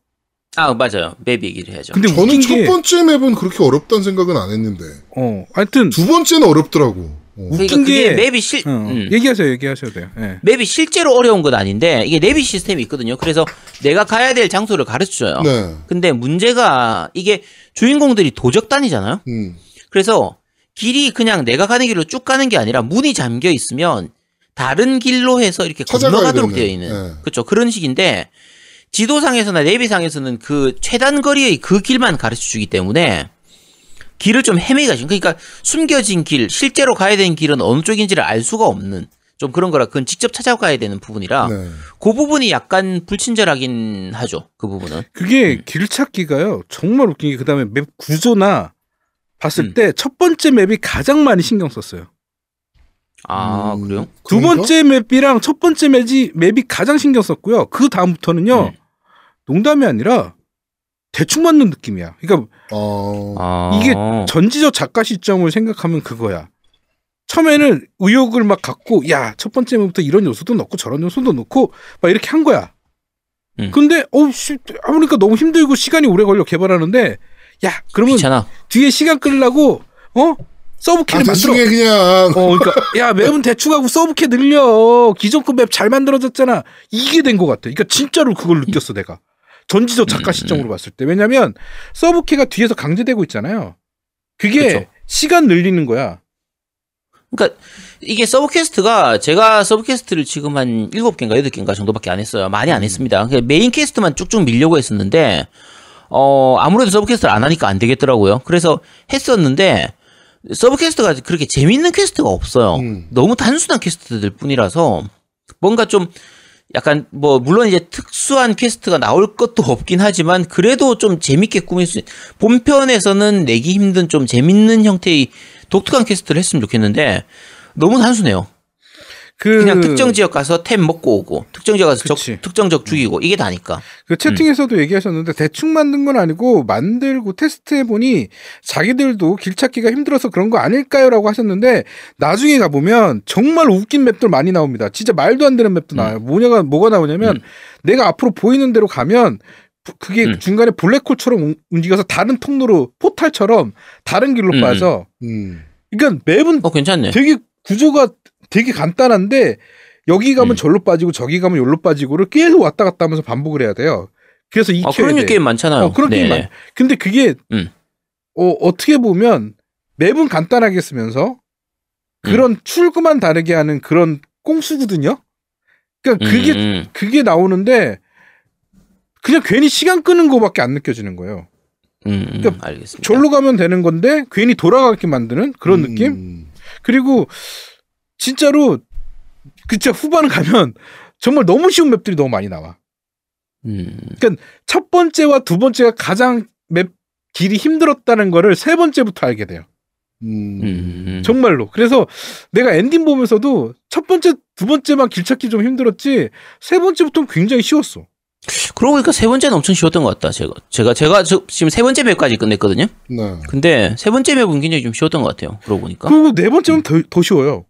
아 맞아요. 맵 얘기를 해야죠. 근데 저는 첫 게, 번째 맵은 그렇게 어렵다는 생각은 안 했는데 어, 하여튼, 두 번째는 어렵더라고. 어. 그러니까 웃긴 그게 게- 맵이 실 어, 음. 얘기하세요, 얘기하셔도 돼요. 예. 맵이 실제로 어려운 건 아닌데 이게 내비 시스템이 있거든요. 그래서 내가 가야 될 장소를 가르쳐줘요. 네. 근데 문제가 이게 주인공들이 도적단이잖아요. 음. 그래서 길이 그냥 내가 가는 길로 쭉 가는 게 아니라 문이 잠겨 있으면 다른 길로 해서 이렇게 건너가도록. 되어 있는 네. 그렇죠 그런 식인데 지도상에서나 내비상에서는 그 최단 거리의 그 길만 가르쳐 주기 때문에 길을 좀 헤매기가 좀 그러니까 숨겨진 길 실제로 가야 되는 길은 어느 쪽인지를 알 수가 없는 좀 그런 거라 그건 직접 찾아가야 되는 부분이라 네. 그 부분이 약간 불친절하긴 하죠 그 부분은 그게 음. 길 찾기가요 정말 웃긴 게 그다음에 맵 구조나 봤을 음. 때첫 번째 맵이 가장 많이 신경 썼어요. 아 음, 그래요 두 그런가? 번째 맵이랑 첫 번째 맵이 맵이 가장 신경 썼고요. 그 다음부터는요 음. 농담이 아니라 대충 맞는 느낌이야. 그러니까 어. 아 이게 전지적 작가 시점을 생각하면 그거야. 처음에는 의욕을 막 갖고 야 첫 번째 맵부터 이런 요소도 넣고 저런 요소도 넣고 막 이렇게 한 거야. 음. 근데 어우 씨 아무니까 너무 힘들고 시간이 오래 걸려 개발하는데 야 그러면 귀찮아 뒤에 시간 끌려고 어 서브퀘 아, 만들어. 그냥 어 그러니까 야 맵은 대충 하고 서브퀘 늘려. 기존 그 맵 잘 만들어졌잖아. 이게 된 것 같아. 그러니까 진짜로 그걸 느꼈어 내가. 전지적 작가 음, 시점으로 봤을 때 왜냐면 서브퀘가 뒤에서 강제되고 있잖아요. 그게 그쵸. 시간 늘리는 거야. 그러니까 이게 서브 퀘스트가 제가 서브 퀘스트를 지금 한 7개인가 8개인가 정도밖에 안 했어요. 많이 안 했습니다. 그냥 메인 퀘스트만 쭉쭉 밀려고 했었는데 어 아무래도 서브 퀘스트를 안 하니까 안 되겠더라고요. 그래서 했었는데 서브 퀘스트가 그렇게 재밌는 퀘스트가 없어요. 음. 너무 단순한 퀘스트들 뿐이라서 뭔가 좀 약간 뭐 물론 이제 특수한 퀘스트가 나올 것도 없긴 하지만 그래도 좀 재밌게 꾸밀 수 있... 본편에서는 내기 힘든 좀 재밌는 형태의 독특한 퀘스트를 했으면 좋겠는데 너무 단순해요. 그 그냥 특정 지역 가서 템 먹고 오고 특정 지역 가서 적. 특정 적 죽이고 이게 다니까. 그 채팅에서도 얘기하셨는데 대충 만든 건 아니고 만들고 테스트해 보니 자기들도 길 찾기가 힘들어서 그런 거 아닐까요라고 하셨는데 나중에 가 보면 정말 웃긴 맵들 많이 나옵니다. 진짜 말도 안 되는 맵도 나와요. 뭐냐가 뭐가 나오냐면 음. 내가 앞으로 보이는 대로 가면 부- 그게 음. 중간에 블랙홀처럼 움- 움직여서 다른 통로로 포탈처럼 다른 길로 음. 빠져. 음. 그러니까 맵은 어 괜찮네. 되게 구조가 되게 간단한데 여기 가면 음. 절로 빠지고 저기 가면 여기로 빠지고를 계속 왔다 갔다 하면서 반복을 해야 돼요. 그래서 아, 익혀야 그런 돼. 게임 많잖아요. 어, 그런 네. 게임 많. 근데 그게 음. 어, 어떻게 보면 맵은 간단하게 쓰면서 그런 출구만 다르게 하는 그런 꽁수거든요. 그러니까 그게 음, 음, 그게 나오는데 그냥 괜히 시간 끄는 거밖에 안 느껴지는 거예요. 음, 음, 그러니까 알겠습니다. 절로 가면 되는 건데 괜히 돌아가게 만드는 그런 음. 느낌? 그리고 진짜로 그 진짜 후반 가면 정말 너무 쉬운 맵들이 너무 많이 나와. 음. 첫 번째와 두 번째가 가장 맵 길이 힘들었다는 거를 세 번째부터 알게 돼요. 음. 음. 정말로. 그래서 내가 엔딩 보면서도 첫 번째, 두 번째만 길 찾기 좀 힘들었지 세 번째부터는 굉장히 쉬웠어. 그러고 보니까 세 번째는 엄청 쉬웠던 것 같다. 제가 제가 제가 저- 지금 세 번째 맵까지 끝냈거든요. 네. 근데 세 번째 맵은 굉장히 좀 쉬웠던 것 같아요. 그러고 보니까. 그리고 네 번째는 더, 더 쉬워요.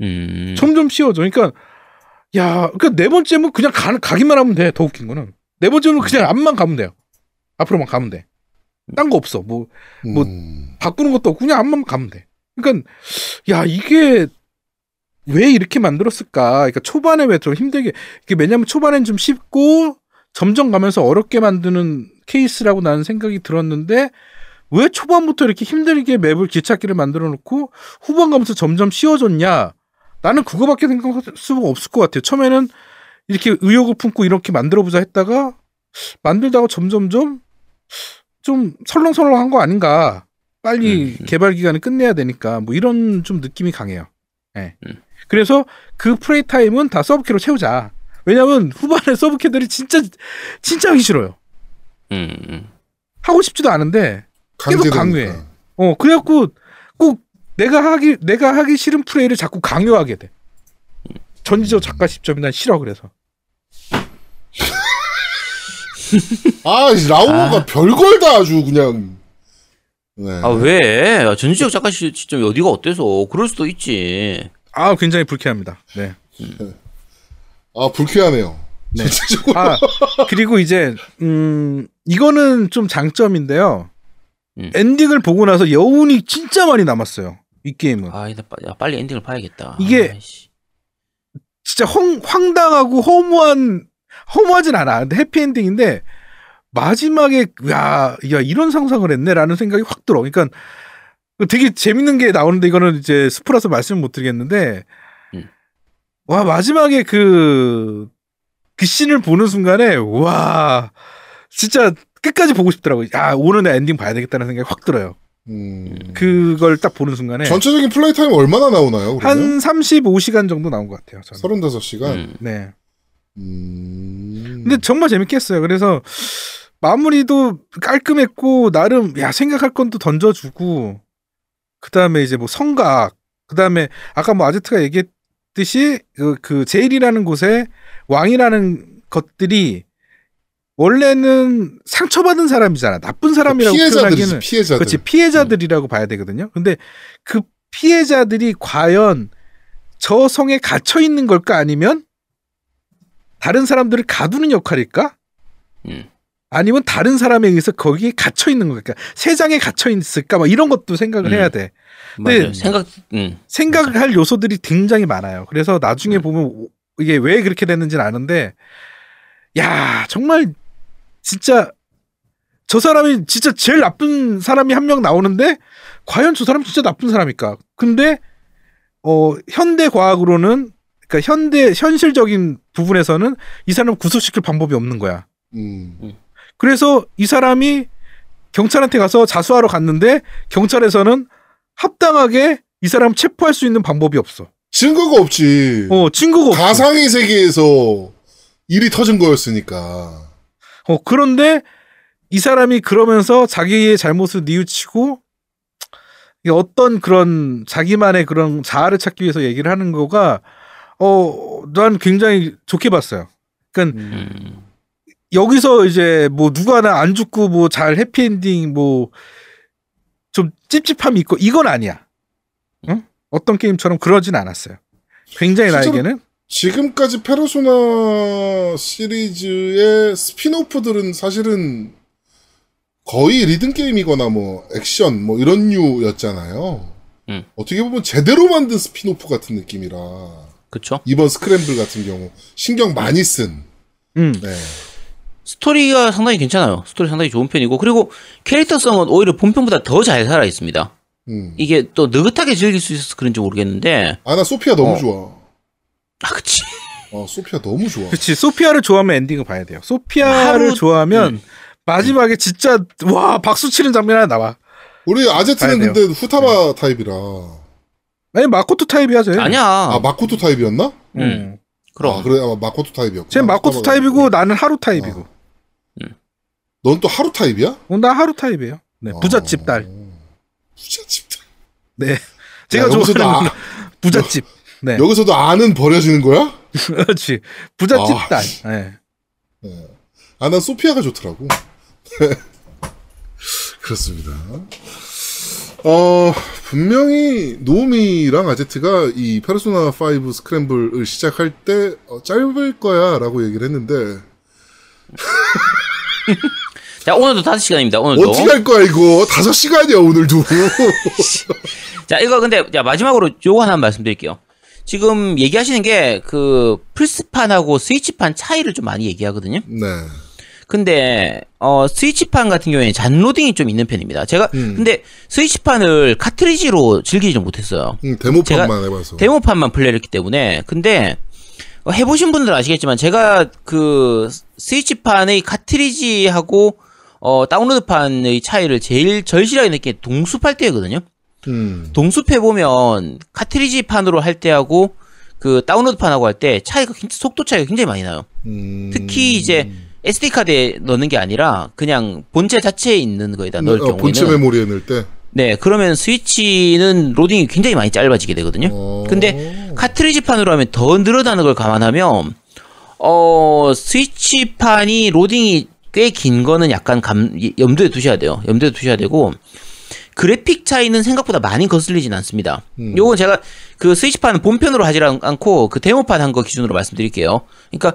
음. 점점 쉬워져. 그러니까 야, 그러니까 네 번째면 그냥 가, 가기만 하면 돼. 더 웃긴 거는 네 번째는 그냥 앞만 가면 돼요. 앞으로만 가면 돼. 딴 거 없어. 뭐 뭐- 음. 바꾸는 것도 없고 그냥 앞만 가면 돼. 그러니까 야 이게 왜 이렇게 만들었을까? 그러니까 초반에 왜 좀 힘들게 이게 왜냐면 초반엔 좀 쉽고 점점 가면서 어렵게 만드는 케이스라고 나는 생각이 들었는데 왜 초반부터 이렇게 힘들게 맵을 길찾기를 만들어 놓고 후반 가면서 점점 쉬워졌냐? 나는 그거밖에 생각할 수가 없을 것 같아요. 처음에는 이렇게 의욕을 품고 이렇게 만들어 보자 했다가 만들다가 점점점 좀 설렁설렁한 거 아닌가? 빨리 음. 개발 기간을 끝내야 되니까 뭐 이런 좀 느낌이 강해요. 예. 음. 그래서 그 프레이 타임은 다 서브캐로 채우자. 왜냐면 후반에 서브캐들이 진짜 진짜 하기 싫어요. 음. 음. 하고 싶지도 않은데 계속. 강요해. 어 그래갖고 꼭 내가 하기 내가 하기 싫은 플레이를 자꾸 강요하게 돼. 전지적 작가 시점이 난 싫어 그래서. 아, 이 라오가 별걸 다 아주 그냥. 네. 아 왜? 전지적 작가 시- 시점이 어디가 어때서? 그럴 수도 있지. 아 굉장히 불쾌합니다. 네. 아, 불쾌하네요. 네. 아 그리고 이제 음 이거는 좀 장점인데요. 음. 엔딩을 보고 나서 여운이 진짜 많이 남았어요. 이 게임은. 아, 빠- 야, 빨리 엔딩을 봐야겠다. 이게- 아이씨. 진짜 황, 황당하고 허무한 허무하진 않아. 근데 해피엔딩인데 마지막에 야, 야 이런 상상을 했네라는 생각이 확 들어. 그러니까 되게 재밌는 게 나오는데 이거는 이제 스프라서 말씀 못 드리겠는데 음. 와 마지막에 그, 그 씬을 보는 순간에 와 진짜 끝까지 보고 싶더라고요. 야 오늘 내 엔딩 봐야 되겠다는 생각이 확 들어요. 음. 그걸 딱 보는 순간에 전체적인 플레이 타임 얼마나 나오나요? 한 그러면? 35시간 정도 나온 것 같아요. 저는. 35시간. 음. 네. 음. 근데 정말 재밌게 했어요. 그래서 마무리도 깔끔했고 나름 야 생각할 건 또 던져주고 그 다음에 이제 뭐 성각 그 다음에 아까 뭐 아제트가 얘기했듯이 그, 그 제일이라는 곳에 왕이라는 것들이 원래는 상처받은 사람이잖아. 나쁜 사람이라고 피해자들이지, 표현하기는 피해자들. 그렇지 피해자들이라고 봐야 되거든요. 근데 그 피해자들이 과연 저 성에 갇혀 있는 걸까 아니면 다른 사람들을 가두는 역할일까? 음. 아니면 다른 사람에 의해서 거기에 갇혀 있는 걸까? 세장에 갇혀 있을까? 막 이런 것도 생각을 음. 해야 돼. 맞아요. 네. 생각, 음. 생각할 요소들이 굉장히 많아요. 그래서 나중에 보면 오- 이게 왜 그렇게 됐는지는 아는데, 야 정말 진짜 저 사람이 진짜 제일 나쁜 사람이 한 명 나오는데 과연 저 사람이 진짜 나쁜 사람일까? 근데 어 현대 과학으로는 그러니까 현대 현실적인 부분에서는 이 사람을 구속시킬 방법이 없는 거야. 음. 그래서 이 사람이 경찰한테 가서 자수하러 갔는데 경찰에서는 합당하게 이 사람 체포할 수 있는 방법이 없어. 증거가 없지. 어, 증거가 없어. 가상의 세계에서 일이 터진 거였으니까. 어, 그런데 이 사람이 그러면서 자기의 잘못을 뉘우치고 어떤 그런 자기만의 그런 자아를 찾기 위해서 얘기를 하는 거가 어, 난 굉장히 좋게 봤어요. 그러니까 음. 여기서 이제 뭐 누가 하나 안 죽고 뭐 잘 해피엔딩 뭐 좀 찝찝함이 있고 이건 아니야. 응? 어떤 게임처럼 그러진 않았어요. 굉장히 나에게는 지금까지 페르소나 시리즈의 스피노프들은 사실은 거의 리듬 게임이거나 뭐 액션 뭐 이런 류였잖아요. 음. 어떻게 보면 제대로 만든 스피노프 같은 느낌이라 그쵸? 이번 스크램블 같은 경우 신경 많이 쓴. 음. 네. 스토리가 상당히 괜찮아요. 스토리 상당히 좋은 편이고 그리고 캐릭터성은 오히려 본편보다 더 잘 살아 있습니다. 음. 이게 또 느긋하게 즐길 수 있어서 그런지 모르겠는데 아 나 소피아 너무 어. 좋아. 아 그치 어 소피아 너무 좋아. 그렇지. 소피아를 좋아하면 엔딩을 봐야 돼요. 소피아를 하루- 좋아하면 음. 마지막에 진짜 와 박수 치는 장면 하나 나와. 우리 아제트는. 근데 후타바 타입이라. 아니 마코토 타입이야 쟤. 아니야 아 마코토 타입이었나? 음. 그럼 아, 그래, 아, 마코토 타입이었고. 쟤 마코토 타입이고 나는 하루 타입이고. 넌 또 하루 타입이야? 어, 나 하루 타입이에요. 네, 부잣집 딸. 부잣집 딸. 네. 제가 좋아하는 아- 부잣집. 네. 여기서도 아는 버려지는 거야? 그렇지. 부잣집 아, 딸. 씨. 네. 아, 난 소피아가 좋더라고. 그렇습니다. 어, 분명히 노미랑 아제트가 이 페르소나 5 스크램블을 시작할 때 어, 짧을 거야 라고 얘기를 했는데 자 오늘도 5시간입니다. 오늘도. 어떻게 할 거야 이거? 다섯 시간이야 오늘도. 자, 이거 근데 자, 마지막으로 요거 하나 말씀드릴게요. 지금 얘기하시는 게 그 플스판하고 스위치판 차이를 좀 많이 얘기하거든요. 네. 근데 어 스위치판 같은 경우에는 잔로딩이 좀 있는 편입니다. 제가 음. 근데 스위치판을 카트리지로 즐기지 못했어요. 음, 데모판만 해봐서. 데모판만 플레이를 했기 때문에 근데 어, 해보신 분들은 아시겠지만 제가 그 스위치판의 카트리지하고 어 다운로드판의 차이를 제일 절실하게 느낀 게 동숲할 때거든요. 음. 동숲해 보면 카트리지 판으로 할 때하고 그 다운로드 판하고 할 때 차이가 속도 차이가 굉장히 많이 나요. 음. 특히 이제 SD 카드에 넣는 게 아니라 그냥 본체 자체에 있는 거에다 넣을 어, 본체 경우에는 메모리에 넣을 때. 네 그러면 스위치는 로딩이 굉장히 많이 짧아지게 되거든요. 어. 근데 카트리지 판으로 하면 더 늘어나는 걸 감안하면 어 스위치 판이 로딩이 꽤 긴 거는 약간 감 염두에 두셔야 돼요. 염두에 두셔야 되고 그래픽 차이는 생각보다 많이 거슬리진 않습니다. 음. 요건 제가 그 스위치판은 본편으로 하지 않- 않고 그 데모판 한 거 기준으로 말씀드릴게요. 그러니까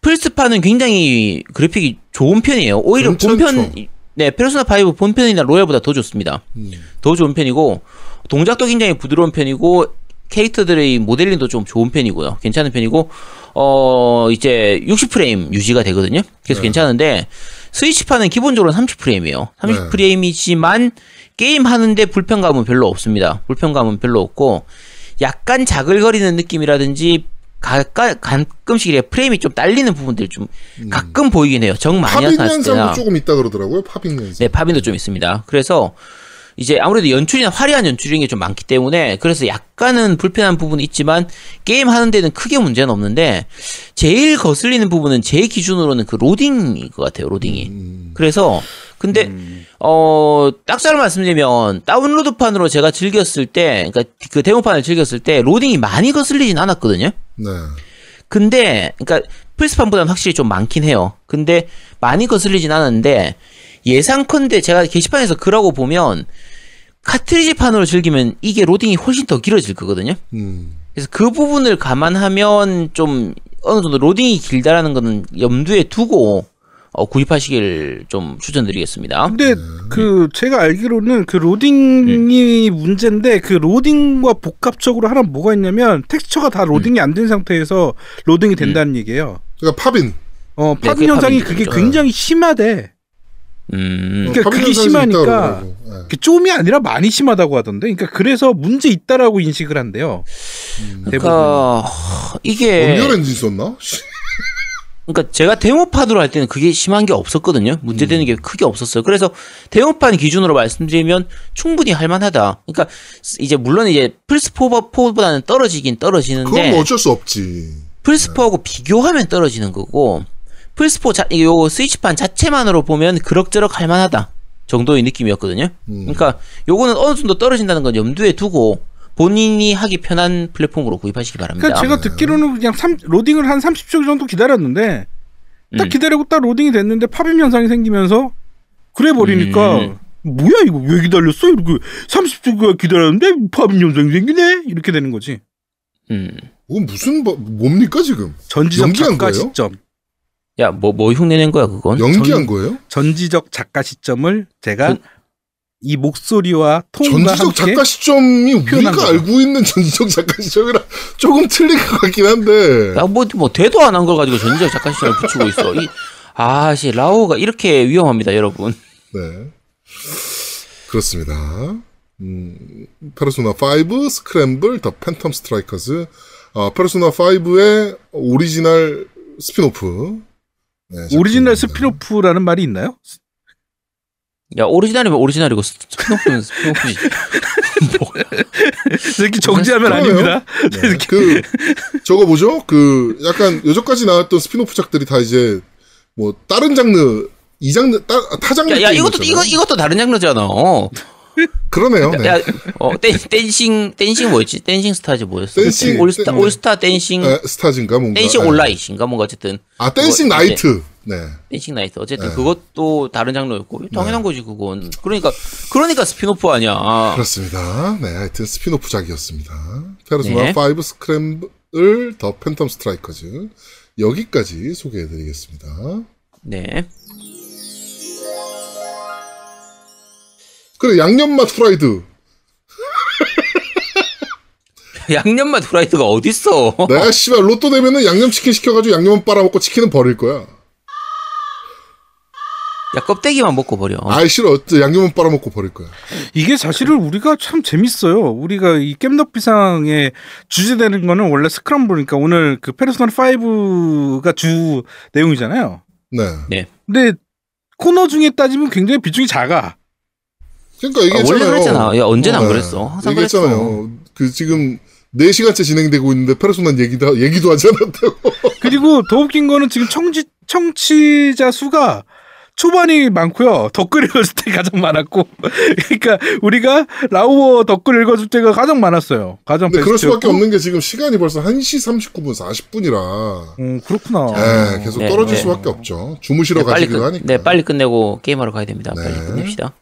플스판은 굉장히 그래픽이 좋은 편이에요. 오히려 괜찮죠. 본편 네 페르소나 5 본편이나 로얄보다 더 좋습니다. 음. 더 좋은 편이고 동작도 굉장히 부드러운 편이고 캐릭터들의 모델링도 좀 좋은 편이고요. 괜찮은 편이고 어 이제 60프레임 유지가 되거든요. 그래서 네. 괜찮은데 스위치판은 기본적으로 30프레임이에요. 30프레임이지만 게임 하는데 불편감은 별로 없습니다. 불편감은 별로 없고 약간 자글거리는 느낌이라든지 가까, 가끔씩 이래 프레임이 좀 딸리는 부분들이 좀 가끔 보이긴 해요. 정 많이 나타났을 때나. 조금 있다 그러더라고요. pop-in 현상. 네, pop-in도 좀 있습니다. 그래서 이제 아무래도 연출이나 화려한 연출인 게좀 많기 때문에 그래서 약간은 불편한 부분이 있지만 게임 하는 데는 크게 문제는 없는데 제일 거슬리는 부분은 제 기준으로는 그 로딩인 것 같아요. 로딩이. 음. 그래서 근데 어 딱잘 말씀드리면 다운로드판으로 제가 즐겼을 때 그러니까 그 데모판을 즐겼을 때 로딩이 많이 거슬리진 않았거든요. 네. 근데 그러니까 플스판보다는 확실히 좀 많긴 해요. 근데 많이 거슬리진 않았는데 예상컨대 제가 게시판에서 글하고 보면 카트리지판으로 즐기면 이게 로딩이 훨씬 더 길어질 거거든요. 음. 그래서 그 부분을 감안하면 좀 어느 정도 로딩이 길다라는 거는 염두에 두고 어, 구입하시길 좀 추천드리겠습니다. 근데 그 제가 알기로는 그 로딩이 문제인데 그 로딩과 복합적으로 하나 뭐가 있냐면 텍스처가 다 로딩이 안 된 상태에서 로딩이 된다는 얘기예요. 그러니까 pop-in. 어, 네, pop-in 그게 현상이 pop-in이죠. 그게 네. 굉장히 심하대. 음. 그러니까 pop-in 그게 심하니까. 네. 그 좀이 아니라 많이 심하다고 하던데. 그러니까 그래서 문제 있다라고 인식을 한대요. 대부분. 그러니까 이게 Unreal Engine 썼나? 그러니까 제가 데모판으로 할 때는 그게 심한 게 없었거든요. 문제되는 게 크게 없었어요. 그래서 데모판 기준으로 말씀드리면 충분히 할만하다. 그러니까 이제 물론 이제 플스4보다는 떨어지긴 그건 떨어지는데 뭐 어쩔 수 없지. 플스4하고 비교하면 떨어지는 거고 플스4 자, 요 스위치판 자체만으로 보면 그럭저럭 할만하다 정도의 느낌이었거든요. 음. 그러니까 요거는 어느 정도 떨어진다는 건 염두에 두고 본인이 하기 편한 플랫폼으로 구입하시기 바랍니다. 그러니까 제가 듣기로는 그냥 삼, 로딩을 한 30초 정도 기다렸는데 딱 음. 기다리고 딱 로딩이 됐는데 팝인 현상이 생기면서 그래 버리니까 음. 뭐야 이거 왜 기다렸어? 이렇게 30초가 기다렸는데 팝인 현상이 생기네 이렇게 되는 거지. 음. 그건 무슨 뭐- 뭡니까 지금? 전지적 작가 거예요? 시점, 야, 뭐, 뭐 흉내낸 거야, 그건? 연기한 전- 거예요? 전지적 작가 시점을 제가 전- 이 목소리와 톤과 전지적 함께 작가 시점이 우리가 거죠. 알고 있는 전지적 작가 시점이랑 조금 틀린 것 같긴 한데. 야, 뭐, 뭐, 되도 안 한 걸 가지고 전지적 작가 시점을 붙이고 있어. 이, 아, 씨, 라오가 이렇게 위험합니다, 여러분. 네. 그렇습니다. 음, 페르소나 5 Scramble The Phantom Strikers 어, 페르소나 5의 오리지널 스피노프 네, 오리지널. spin-off라는 말이 있나요? 야 오리지널이면 오리지널이고 spin-off는 spin-off지. 뭐야? 이렇게 정지하면. 아닙니다. 네. 그 저거 뭐죠? 그 약간 요전까지 나왔던 spin-off작들이 다 이제 뭐 다른 장르 이 장르 따, 타 장르 야, 야 이것도. 이거 이것도 다른 장르잖아. 어. 그러네요. 네. 야, 어, 댄, dancing dancing 뭐였지? dancing stars 뭐였어? dancing, all star 댄- all star dancing 에, stars인가 뭔가. dancing 예. 온라인인가 뭔가 어쨌든 아 dancing 그거 night. 네. dancing night 어쨌든 네. 그것도 다른 장르였고 당연한 거지 그건. 그러니까 그러니까 스피노프 아니야. 그렇습니다. 네, 하여튼 spin-off작이었습니다. Persona 네. 5 Scramble The Phantom Strikers 여기까지 소개해드리겠습니다. 네. 그래 양념맛 프라이드. 양념맛 후라이드가 어딨어? 내가 씨발 로또 되면은 양념치킨 시켜가지고 양념만 빨아먹고 치킨은 버릴 거야. 야 껍데기만 먹고 버려. 아이 싫어. 저 양념만 빨아먹고 버릴 거야. 이게 사실은 우리가 참 재밌어요. 우리가 이 겜덕비상에 주제되는 거는 원래 스크럼블이니까 오늘 그 페르소나 5가 주 내용이잖아요. 네. 근데 코너 중에 따지면 굉장히 비중이 작아. 그러니까 아, 얘기했잖아요. 원래 그랬잖아. 야 언제는 안 네. 그랬어. 항상 얘기했잖아요. 그랬어. 그 지금 4시간째 진행되고 있는데 페르소나 얘기도 얘기도 하지 않았다고. 그리고 더 웃긴 거는 지금 청지, 청취자 수가 초반이 많고요. 댓글 읽었을 때 가장 많았고. 그러니까 우리가 라우어 댓글 읽어줄 때가 가장 많았어요. 가장 근데 그럴 수밖에. 없는 게 지금 시간이 벌써 1시 39분 40분이라 어, 그렇구나. 네, 계속 네, 떨어질 네. 수밖에 없죠. 주무시러 네, 빨리 가시기로 끝, 하니까. 네 빨리 끝내고 게임하러 가야 됩니다. 빨리 네. 끝냅시다.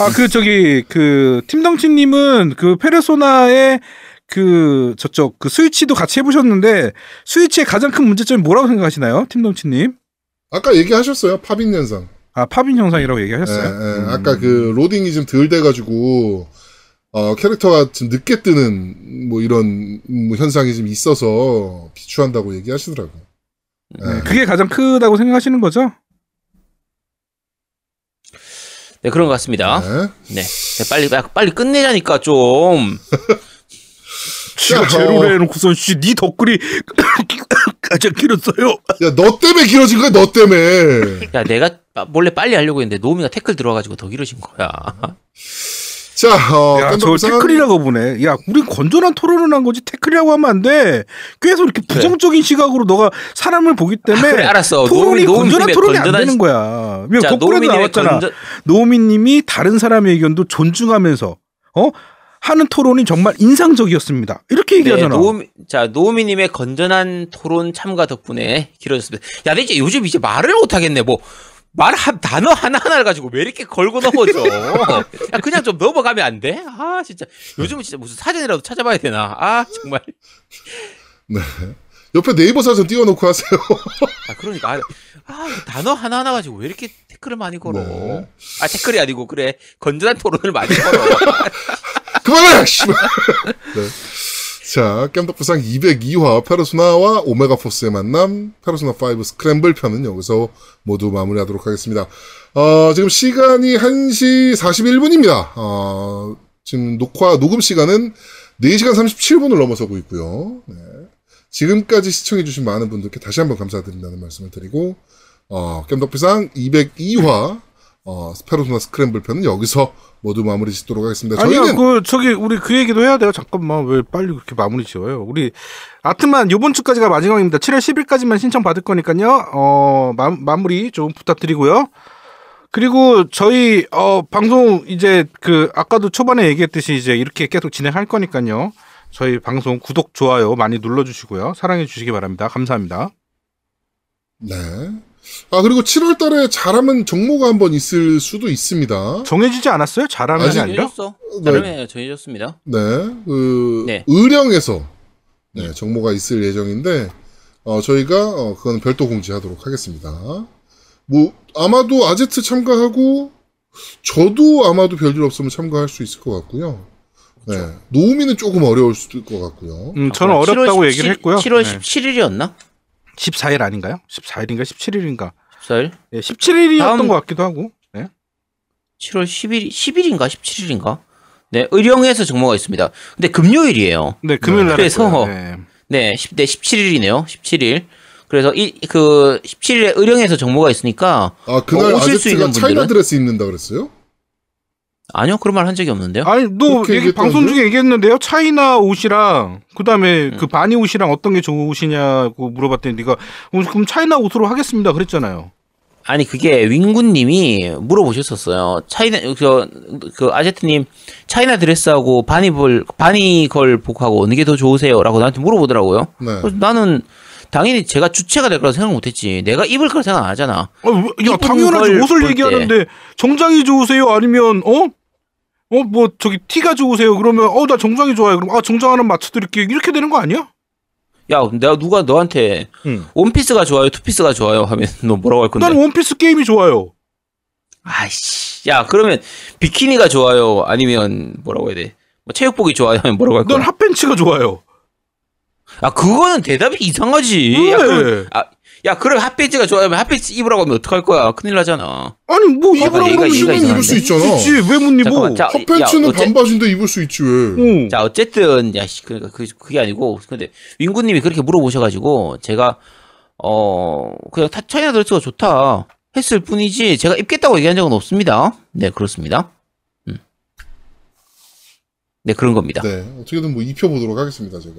아, 그, 저기, 그, 팀덩치님은 그 페르소나의 그, 저쪽, 그 스위치도 같이 해보셨는데, 스위치의 가장 큰 문제점이 뭐라고 생각하시나요? 팀덩치님? 아까 얘기하셨어요. 팝인 현상. 아, 팝인 현상이라고 예, 얘기하셨어요? 예. 음. 아까 그 로딩이 좀 덜 돼가지고 어, 캐릭터가 좀 늦게 뜨는 뭐 이런 뭐 현상이 좀 있어서 비추한다고 얘기하시더라고. 요 네, 그게 가장 크다고 생각하시는 거죠? 네 그런 것 같습니다. 네. 네, 네, 빨리 빨리 끝내자니까 좀. 지가 야, 제로를 어. 해놓고선, 씨, 니 덧글이 가장 길었어요. 야, 너 때문에 길어진 거야, 너 때문에. 야 내가 빠- 몰래 빨리 하려고 했는데 노미가 태클 들어와가지고 더 길어진 거야. 자, 어, 야, 저 태클이라고 보네. 야, 우리 건전한 토론을 한 거지 태클이라고 하면 안 돼. 계속 이렇게 부정적인 시각으로 너가 사람을 보기 때문에 그래 알았어. 토론이 노미 건전한 토론이 안 건전한 되는 거야. 왜 자, 거꾸로 나왔잖아. 건전 노미님이 다른 사람의 의견도 존중하면서 어 하는 토론이 정말 인상적이었습니다. 이렇게 네, 얘기하잖아. 노미, 자, 노미님의 건전한 토론 참가 덕분에 길어졌습니다. 야, 나 이제 요즘 이제 말을 못하겠네. 뭐, 말 한, 단어 하나하나를 가지고 왜 이렇게 걸고 넘어져? 야, 그냥 좀 넘어가면 안 돼? 아, 진짜. 요즘은 진짜 무슨 사전이라도 찾아봐야 되나? 아, 정말. 네. 옆에 네이버 사전 띄워놓고 하세요. 아, 그러니까. 아, 아, 그 단어 하나하나 가지고 왜 이렇게 태클을 많이 걸어? 네. 아, 태클이 아니고, 그래. 건전한 토론을 많이 걸어. 그만해! 씨발. 네. 자, 깜덕부상 202화 페르소나와 오메가 포스의 만남, 페르소나 5 스크램블 편은 여기서 모두 마무리하도록 하겠습니다. 어, 지금 시간이 1시 41분입니다. 어, 지금 녹화, 녹음 시간은 4시간 37분을 넘어서고 있고요. 네. 지금까지 시청해주신 많은 분들께 다시 한번 감사드린다는 말씀을 드리고, 어, 겜덕비상 202화, 어, 페르소나 스크램블 편은 여기서 모두 마무리 짓도록 하겠습니다. 저희는 그 저기 우리 그 얘기도 해야 돼요. 잠깐만 왜 빨리 그렇게 마무리 지어요? 우리 아트만 요번 주까지가 마지막입니다. 7월 10일까지만 신청 받을 거니까요. 어 마, 마무리 좀 부탁드리고요. 그리고 저희 어 방송 이제 그 아까도 초반에 얘기했듯이 이제 이렇게 계속 진행할 거니까요. 저희 방송 구독 좋아요 많이 눌러주시고요. 사랑해 주시기 바랍니다. 감사합니다. 네. 아, 그리고 7월 달에 잘하면 정모가 한 번 있을 수도 있습니다. 정해지지 않았어요? 잘하면 아직- 아니라? 정해졌어. 네. 정해졌습니다. 네. 그, 네. 의령에서, 네, 정모가 있을 예정인데, 어, 저희가, 어, 그건 별도 공지하도록 하겠습니다. 뭐, 아마도 아제트 참가하고, 저도 아마도 별일 없으면 참가할 수 있을 것 같고요. 네. 노우미는 조금 어려울 수도 있을 것 같고요. 음, 저는 아, 어렵다고 7월 얘기를 17 했고요. 7월 네. 17일이었나? 14일 아닌가요? 14일인가 17일인가? 14일? 네, 17일이었던 다음- 것 같기도 하고. 네. 7월 10일, 10일인가? 17일인가? 네, 의령에서 정모가 있습니다. 근데 금요일이에요. 네, 금요일 날 그래서. 네. 네, 10, 네, 17일이네요. 17일. 그래서 이, 그, 17일에 의령에서 정모가 있으니까. 아, 그날 어, 오실 수 아제트가 있는 차이나 분들은? 드레스 입는다 그랬어요? 아니요 그런 말 한 적이 없는데요. 아니 너 얘기? 방송 중에 얘기했는데요. 차이나 옷이랑 그다음에 음. 그 바니 옷이랑 어떤 게 좋으시냐고 물어봤더니 네가 어, 그럼 차이나 옷으로 하겠습니다 그랬잖아요. 아니 그게 윙구님이 물어보셨었어요. 차이나 그, 그 아제트님 차이나 드레스하고 바니볼 바니걸 복하고 어느 게 더 좋으세요?라고 나한테 물어보더라고요. 네. 그래서 나는 당연히 제가 주체가 될 거라 생각 못했지. 내가 입을 거라 생각 안 하잖아. 아, 왜- 야 당연하지 걸 옷을 볼 얘기하는데 정장이 좋으세요 아니면 어? 어 뭐 저기 티가 좋으세요 그러면 어 나 정장이 좋아요 그럼 아 정장 하나 맞춰드릴게요 이렇게 되는 거 아니야? 야, 내가 누가 너한테 응. 원피스가 좋아요, 투피스가 좋아요 하면 너 뭐라고 할 건데? 난 원피스 게임이 좋아요. 아이씨, 야 그러면 비키니가 좋아요, 아니면 뭐라고 해야 돼? 뭐 체육복이 좋아요 하면 뭐라고 할난 거야? 핫팬츠가 좋아요. 아 그거는 대답이 이상하지. 야, 왜? 그럼, 아, 야 그럼 핫팬츠가 좋아하면 핫팬츠 입으라고 하면 어떡할 거야? 큰일 나잖아. 아니 뭐 입으라고 얘가 입으면? 입을 수 있잖아. 있지 왜못 입어? 자, 핫팬츠는 야, 어째- 반바지인데 입을 수 있지 왜? 응. 자 어쨌든 야씨 그러니까 그 그게 아니고 근데 윙구님이 그렇게 물어보셔가지고 제가 어 그냥 타 차이나 드레스가 좋다 했을 뿐이지 제가 입겠다고 얘기한 적은 없습니다. 네 그렇습니다. 음. 네 그런 겁니다. 네, 어떻게든 뭐 입혀보도록 하겠습니다, 제가.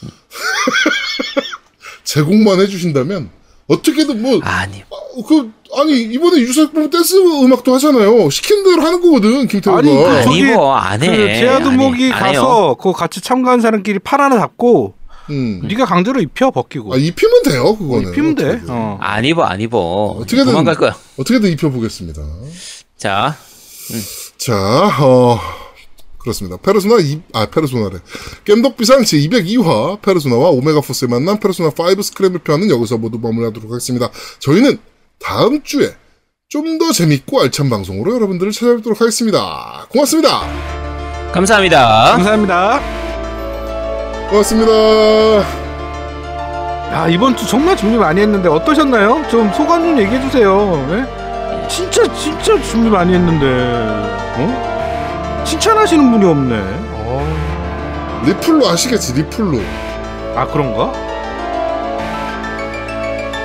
제공만 해주신다면, 어떻게든 뭐, 아니 어, 그, 아니, 이번에 유사품 댄스 음악도 하잖아요. 시킨 대로 하는 거거든, 김태우가. 아니, 그 아니 저기 뭐 안해. 그 제아두목이 가서 그거 같이 참가한 사람끼리 팔 하나 잡고 음. 네가 강제로 입혀 벗기고 아, 입히면 돼요, 그거는. 입히면 돼. 어. 안 입어 안 입어. 어 떻게든- 도망갈 거야. 어떻게든 입혀 보겠습니다. 자 자, 어, 그렇습니다. 페르소나 2, 아, 페르소나래. 겜덕비상 제202화 페르소나와 오메가포스의 만남 페르소나 5 스크램블 편은 여기서 모두 마무리하도록 하겠습니다. 저희는 다음 주에 좀 더 재밌고 알찬 방송으로 여러분들을 찾아뵙도록 하겠습니다. 고맙습니다. 감사합니다. 감사합니다. 고맙습니다. 야 이번 주 정말 준비 많이 했는데 어떠셨나요? 좀 소감 좀 얘기해 주세요. 예? 진짜 진짜 준비 많이 했는데 어? 칭찬하시는 분이 없네. 어. 리플로 아시겠지, 리플로. 아 그런가?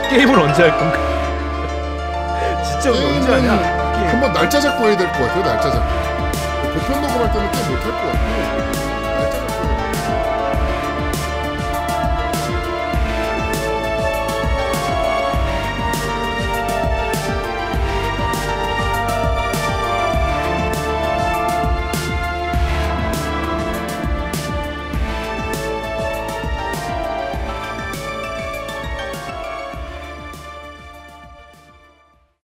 게임을 언제 할 건가? 진짜 언제 하냐? 게임. 한번 날짜 잡고 해야 될 것 같아요, 날짜 잡고. 보편 녹음할 때는 좀 못할 것 같아요.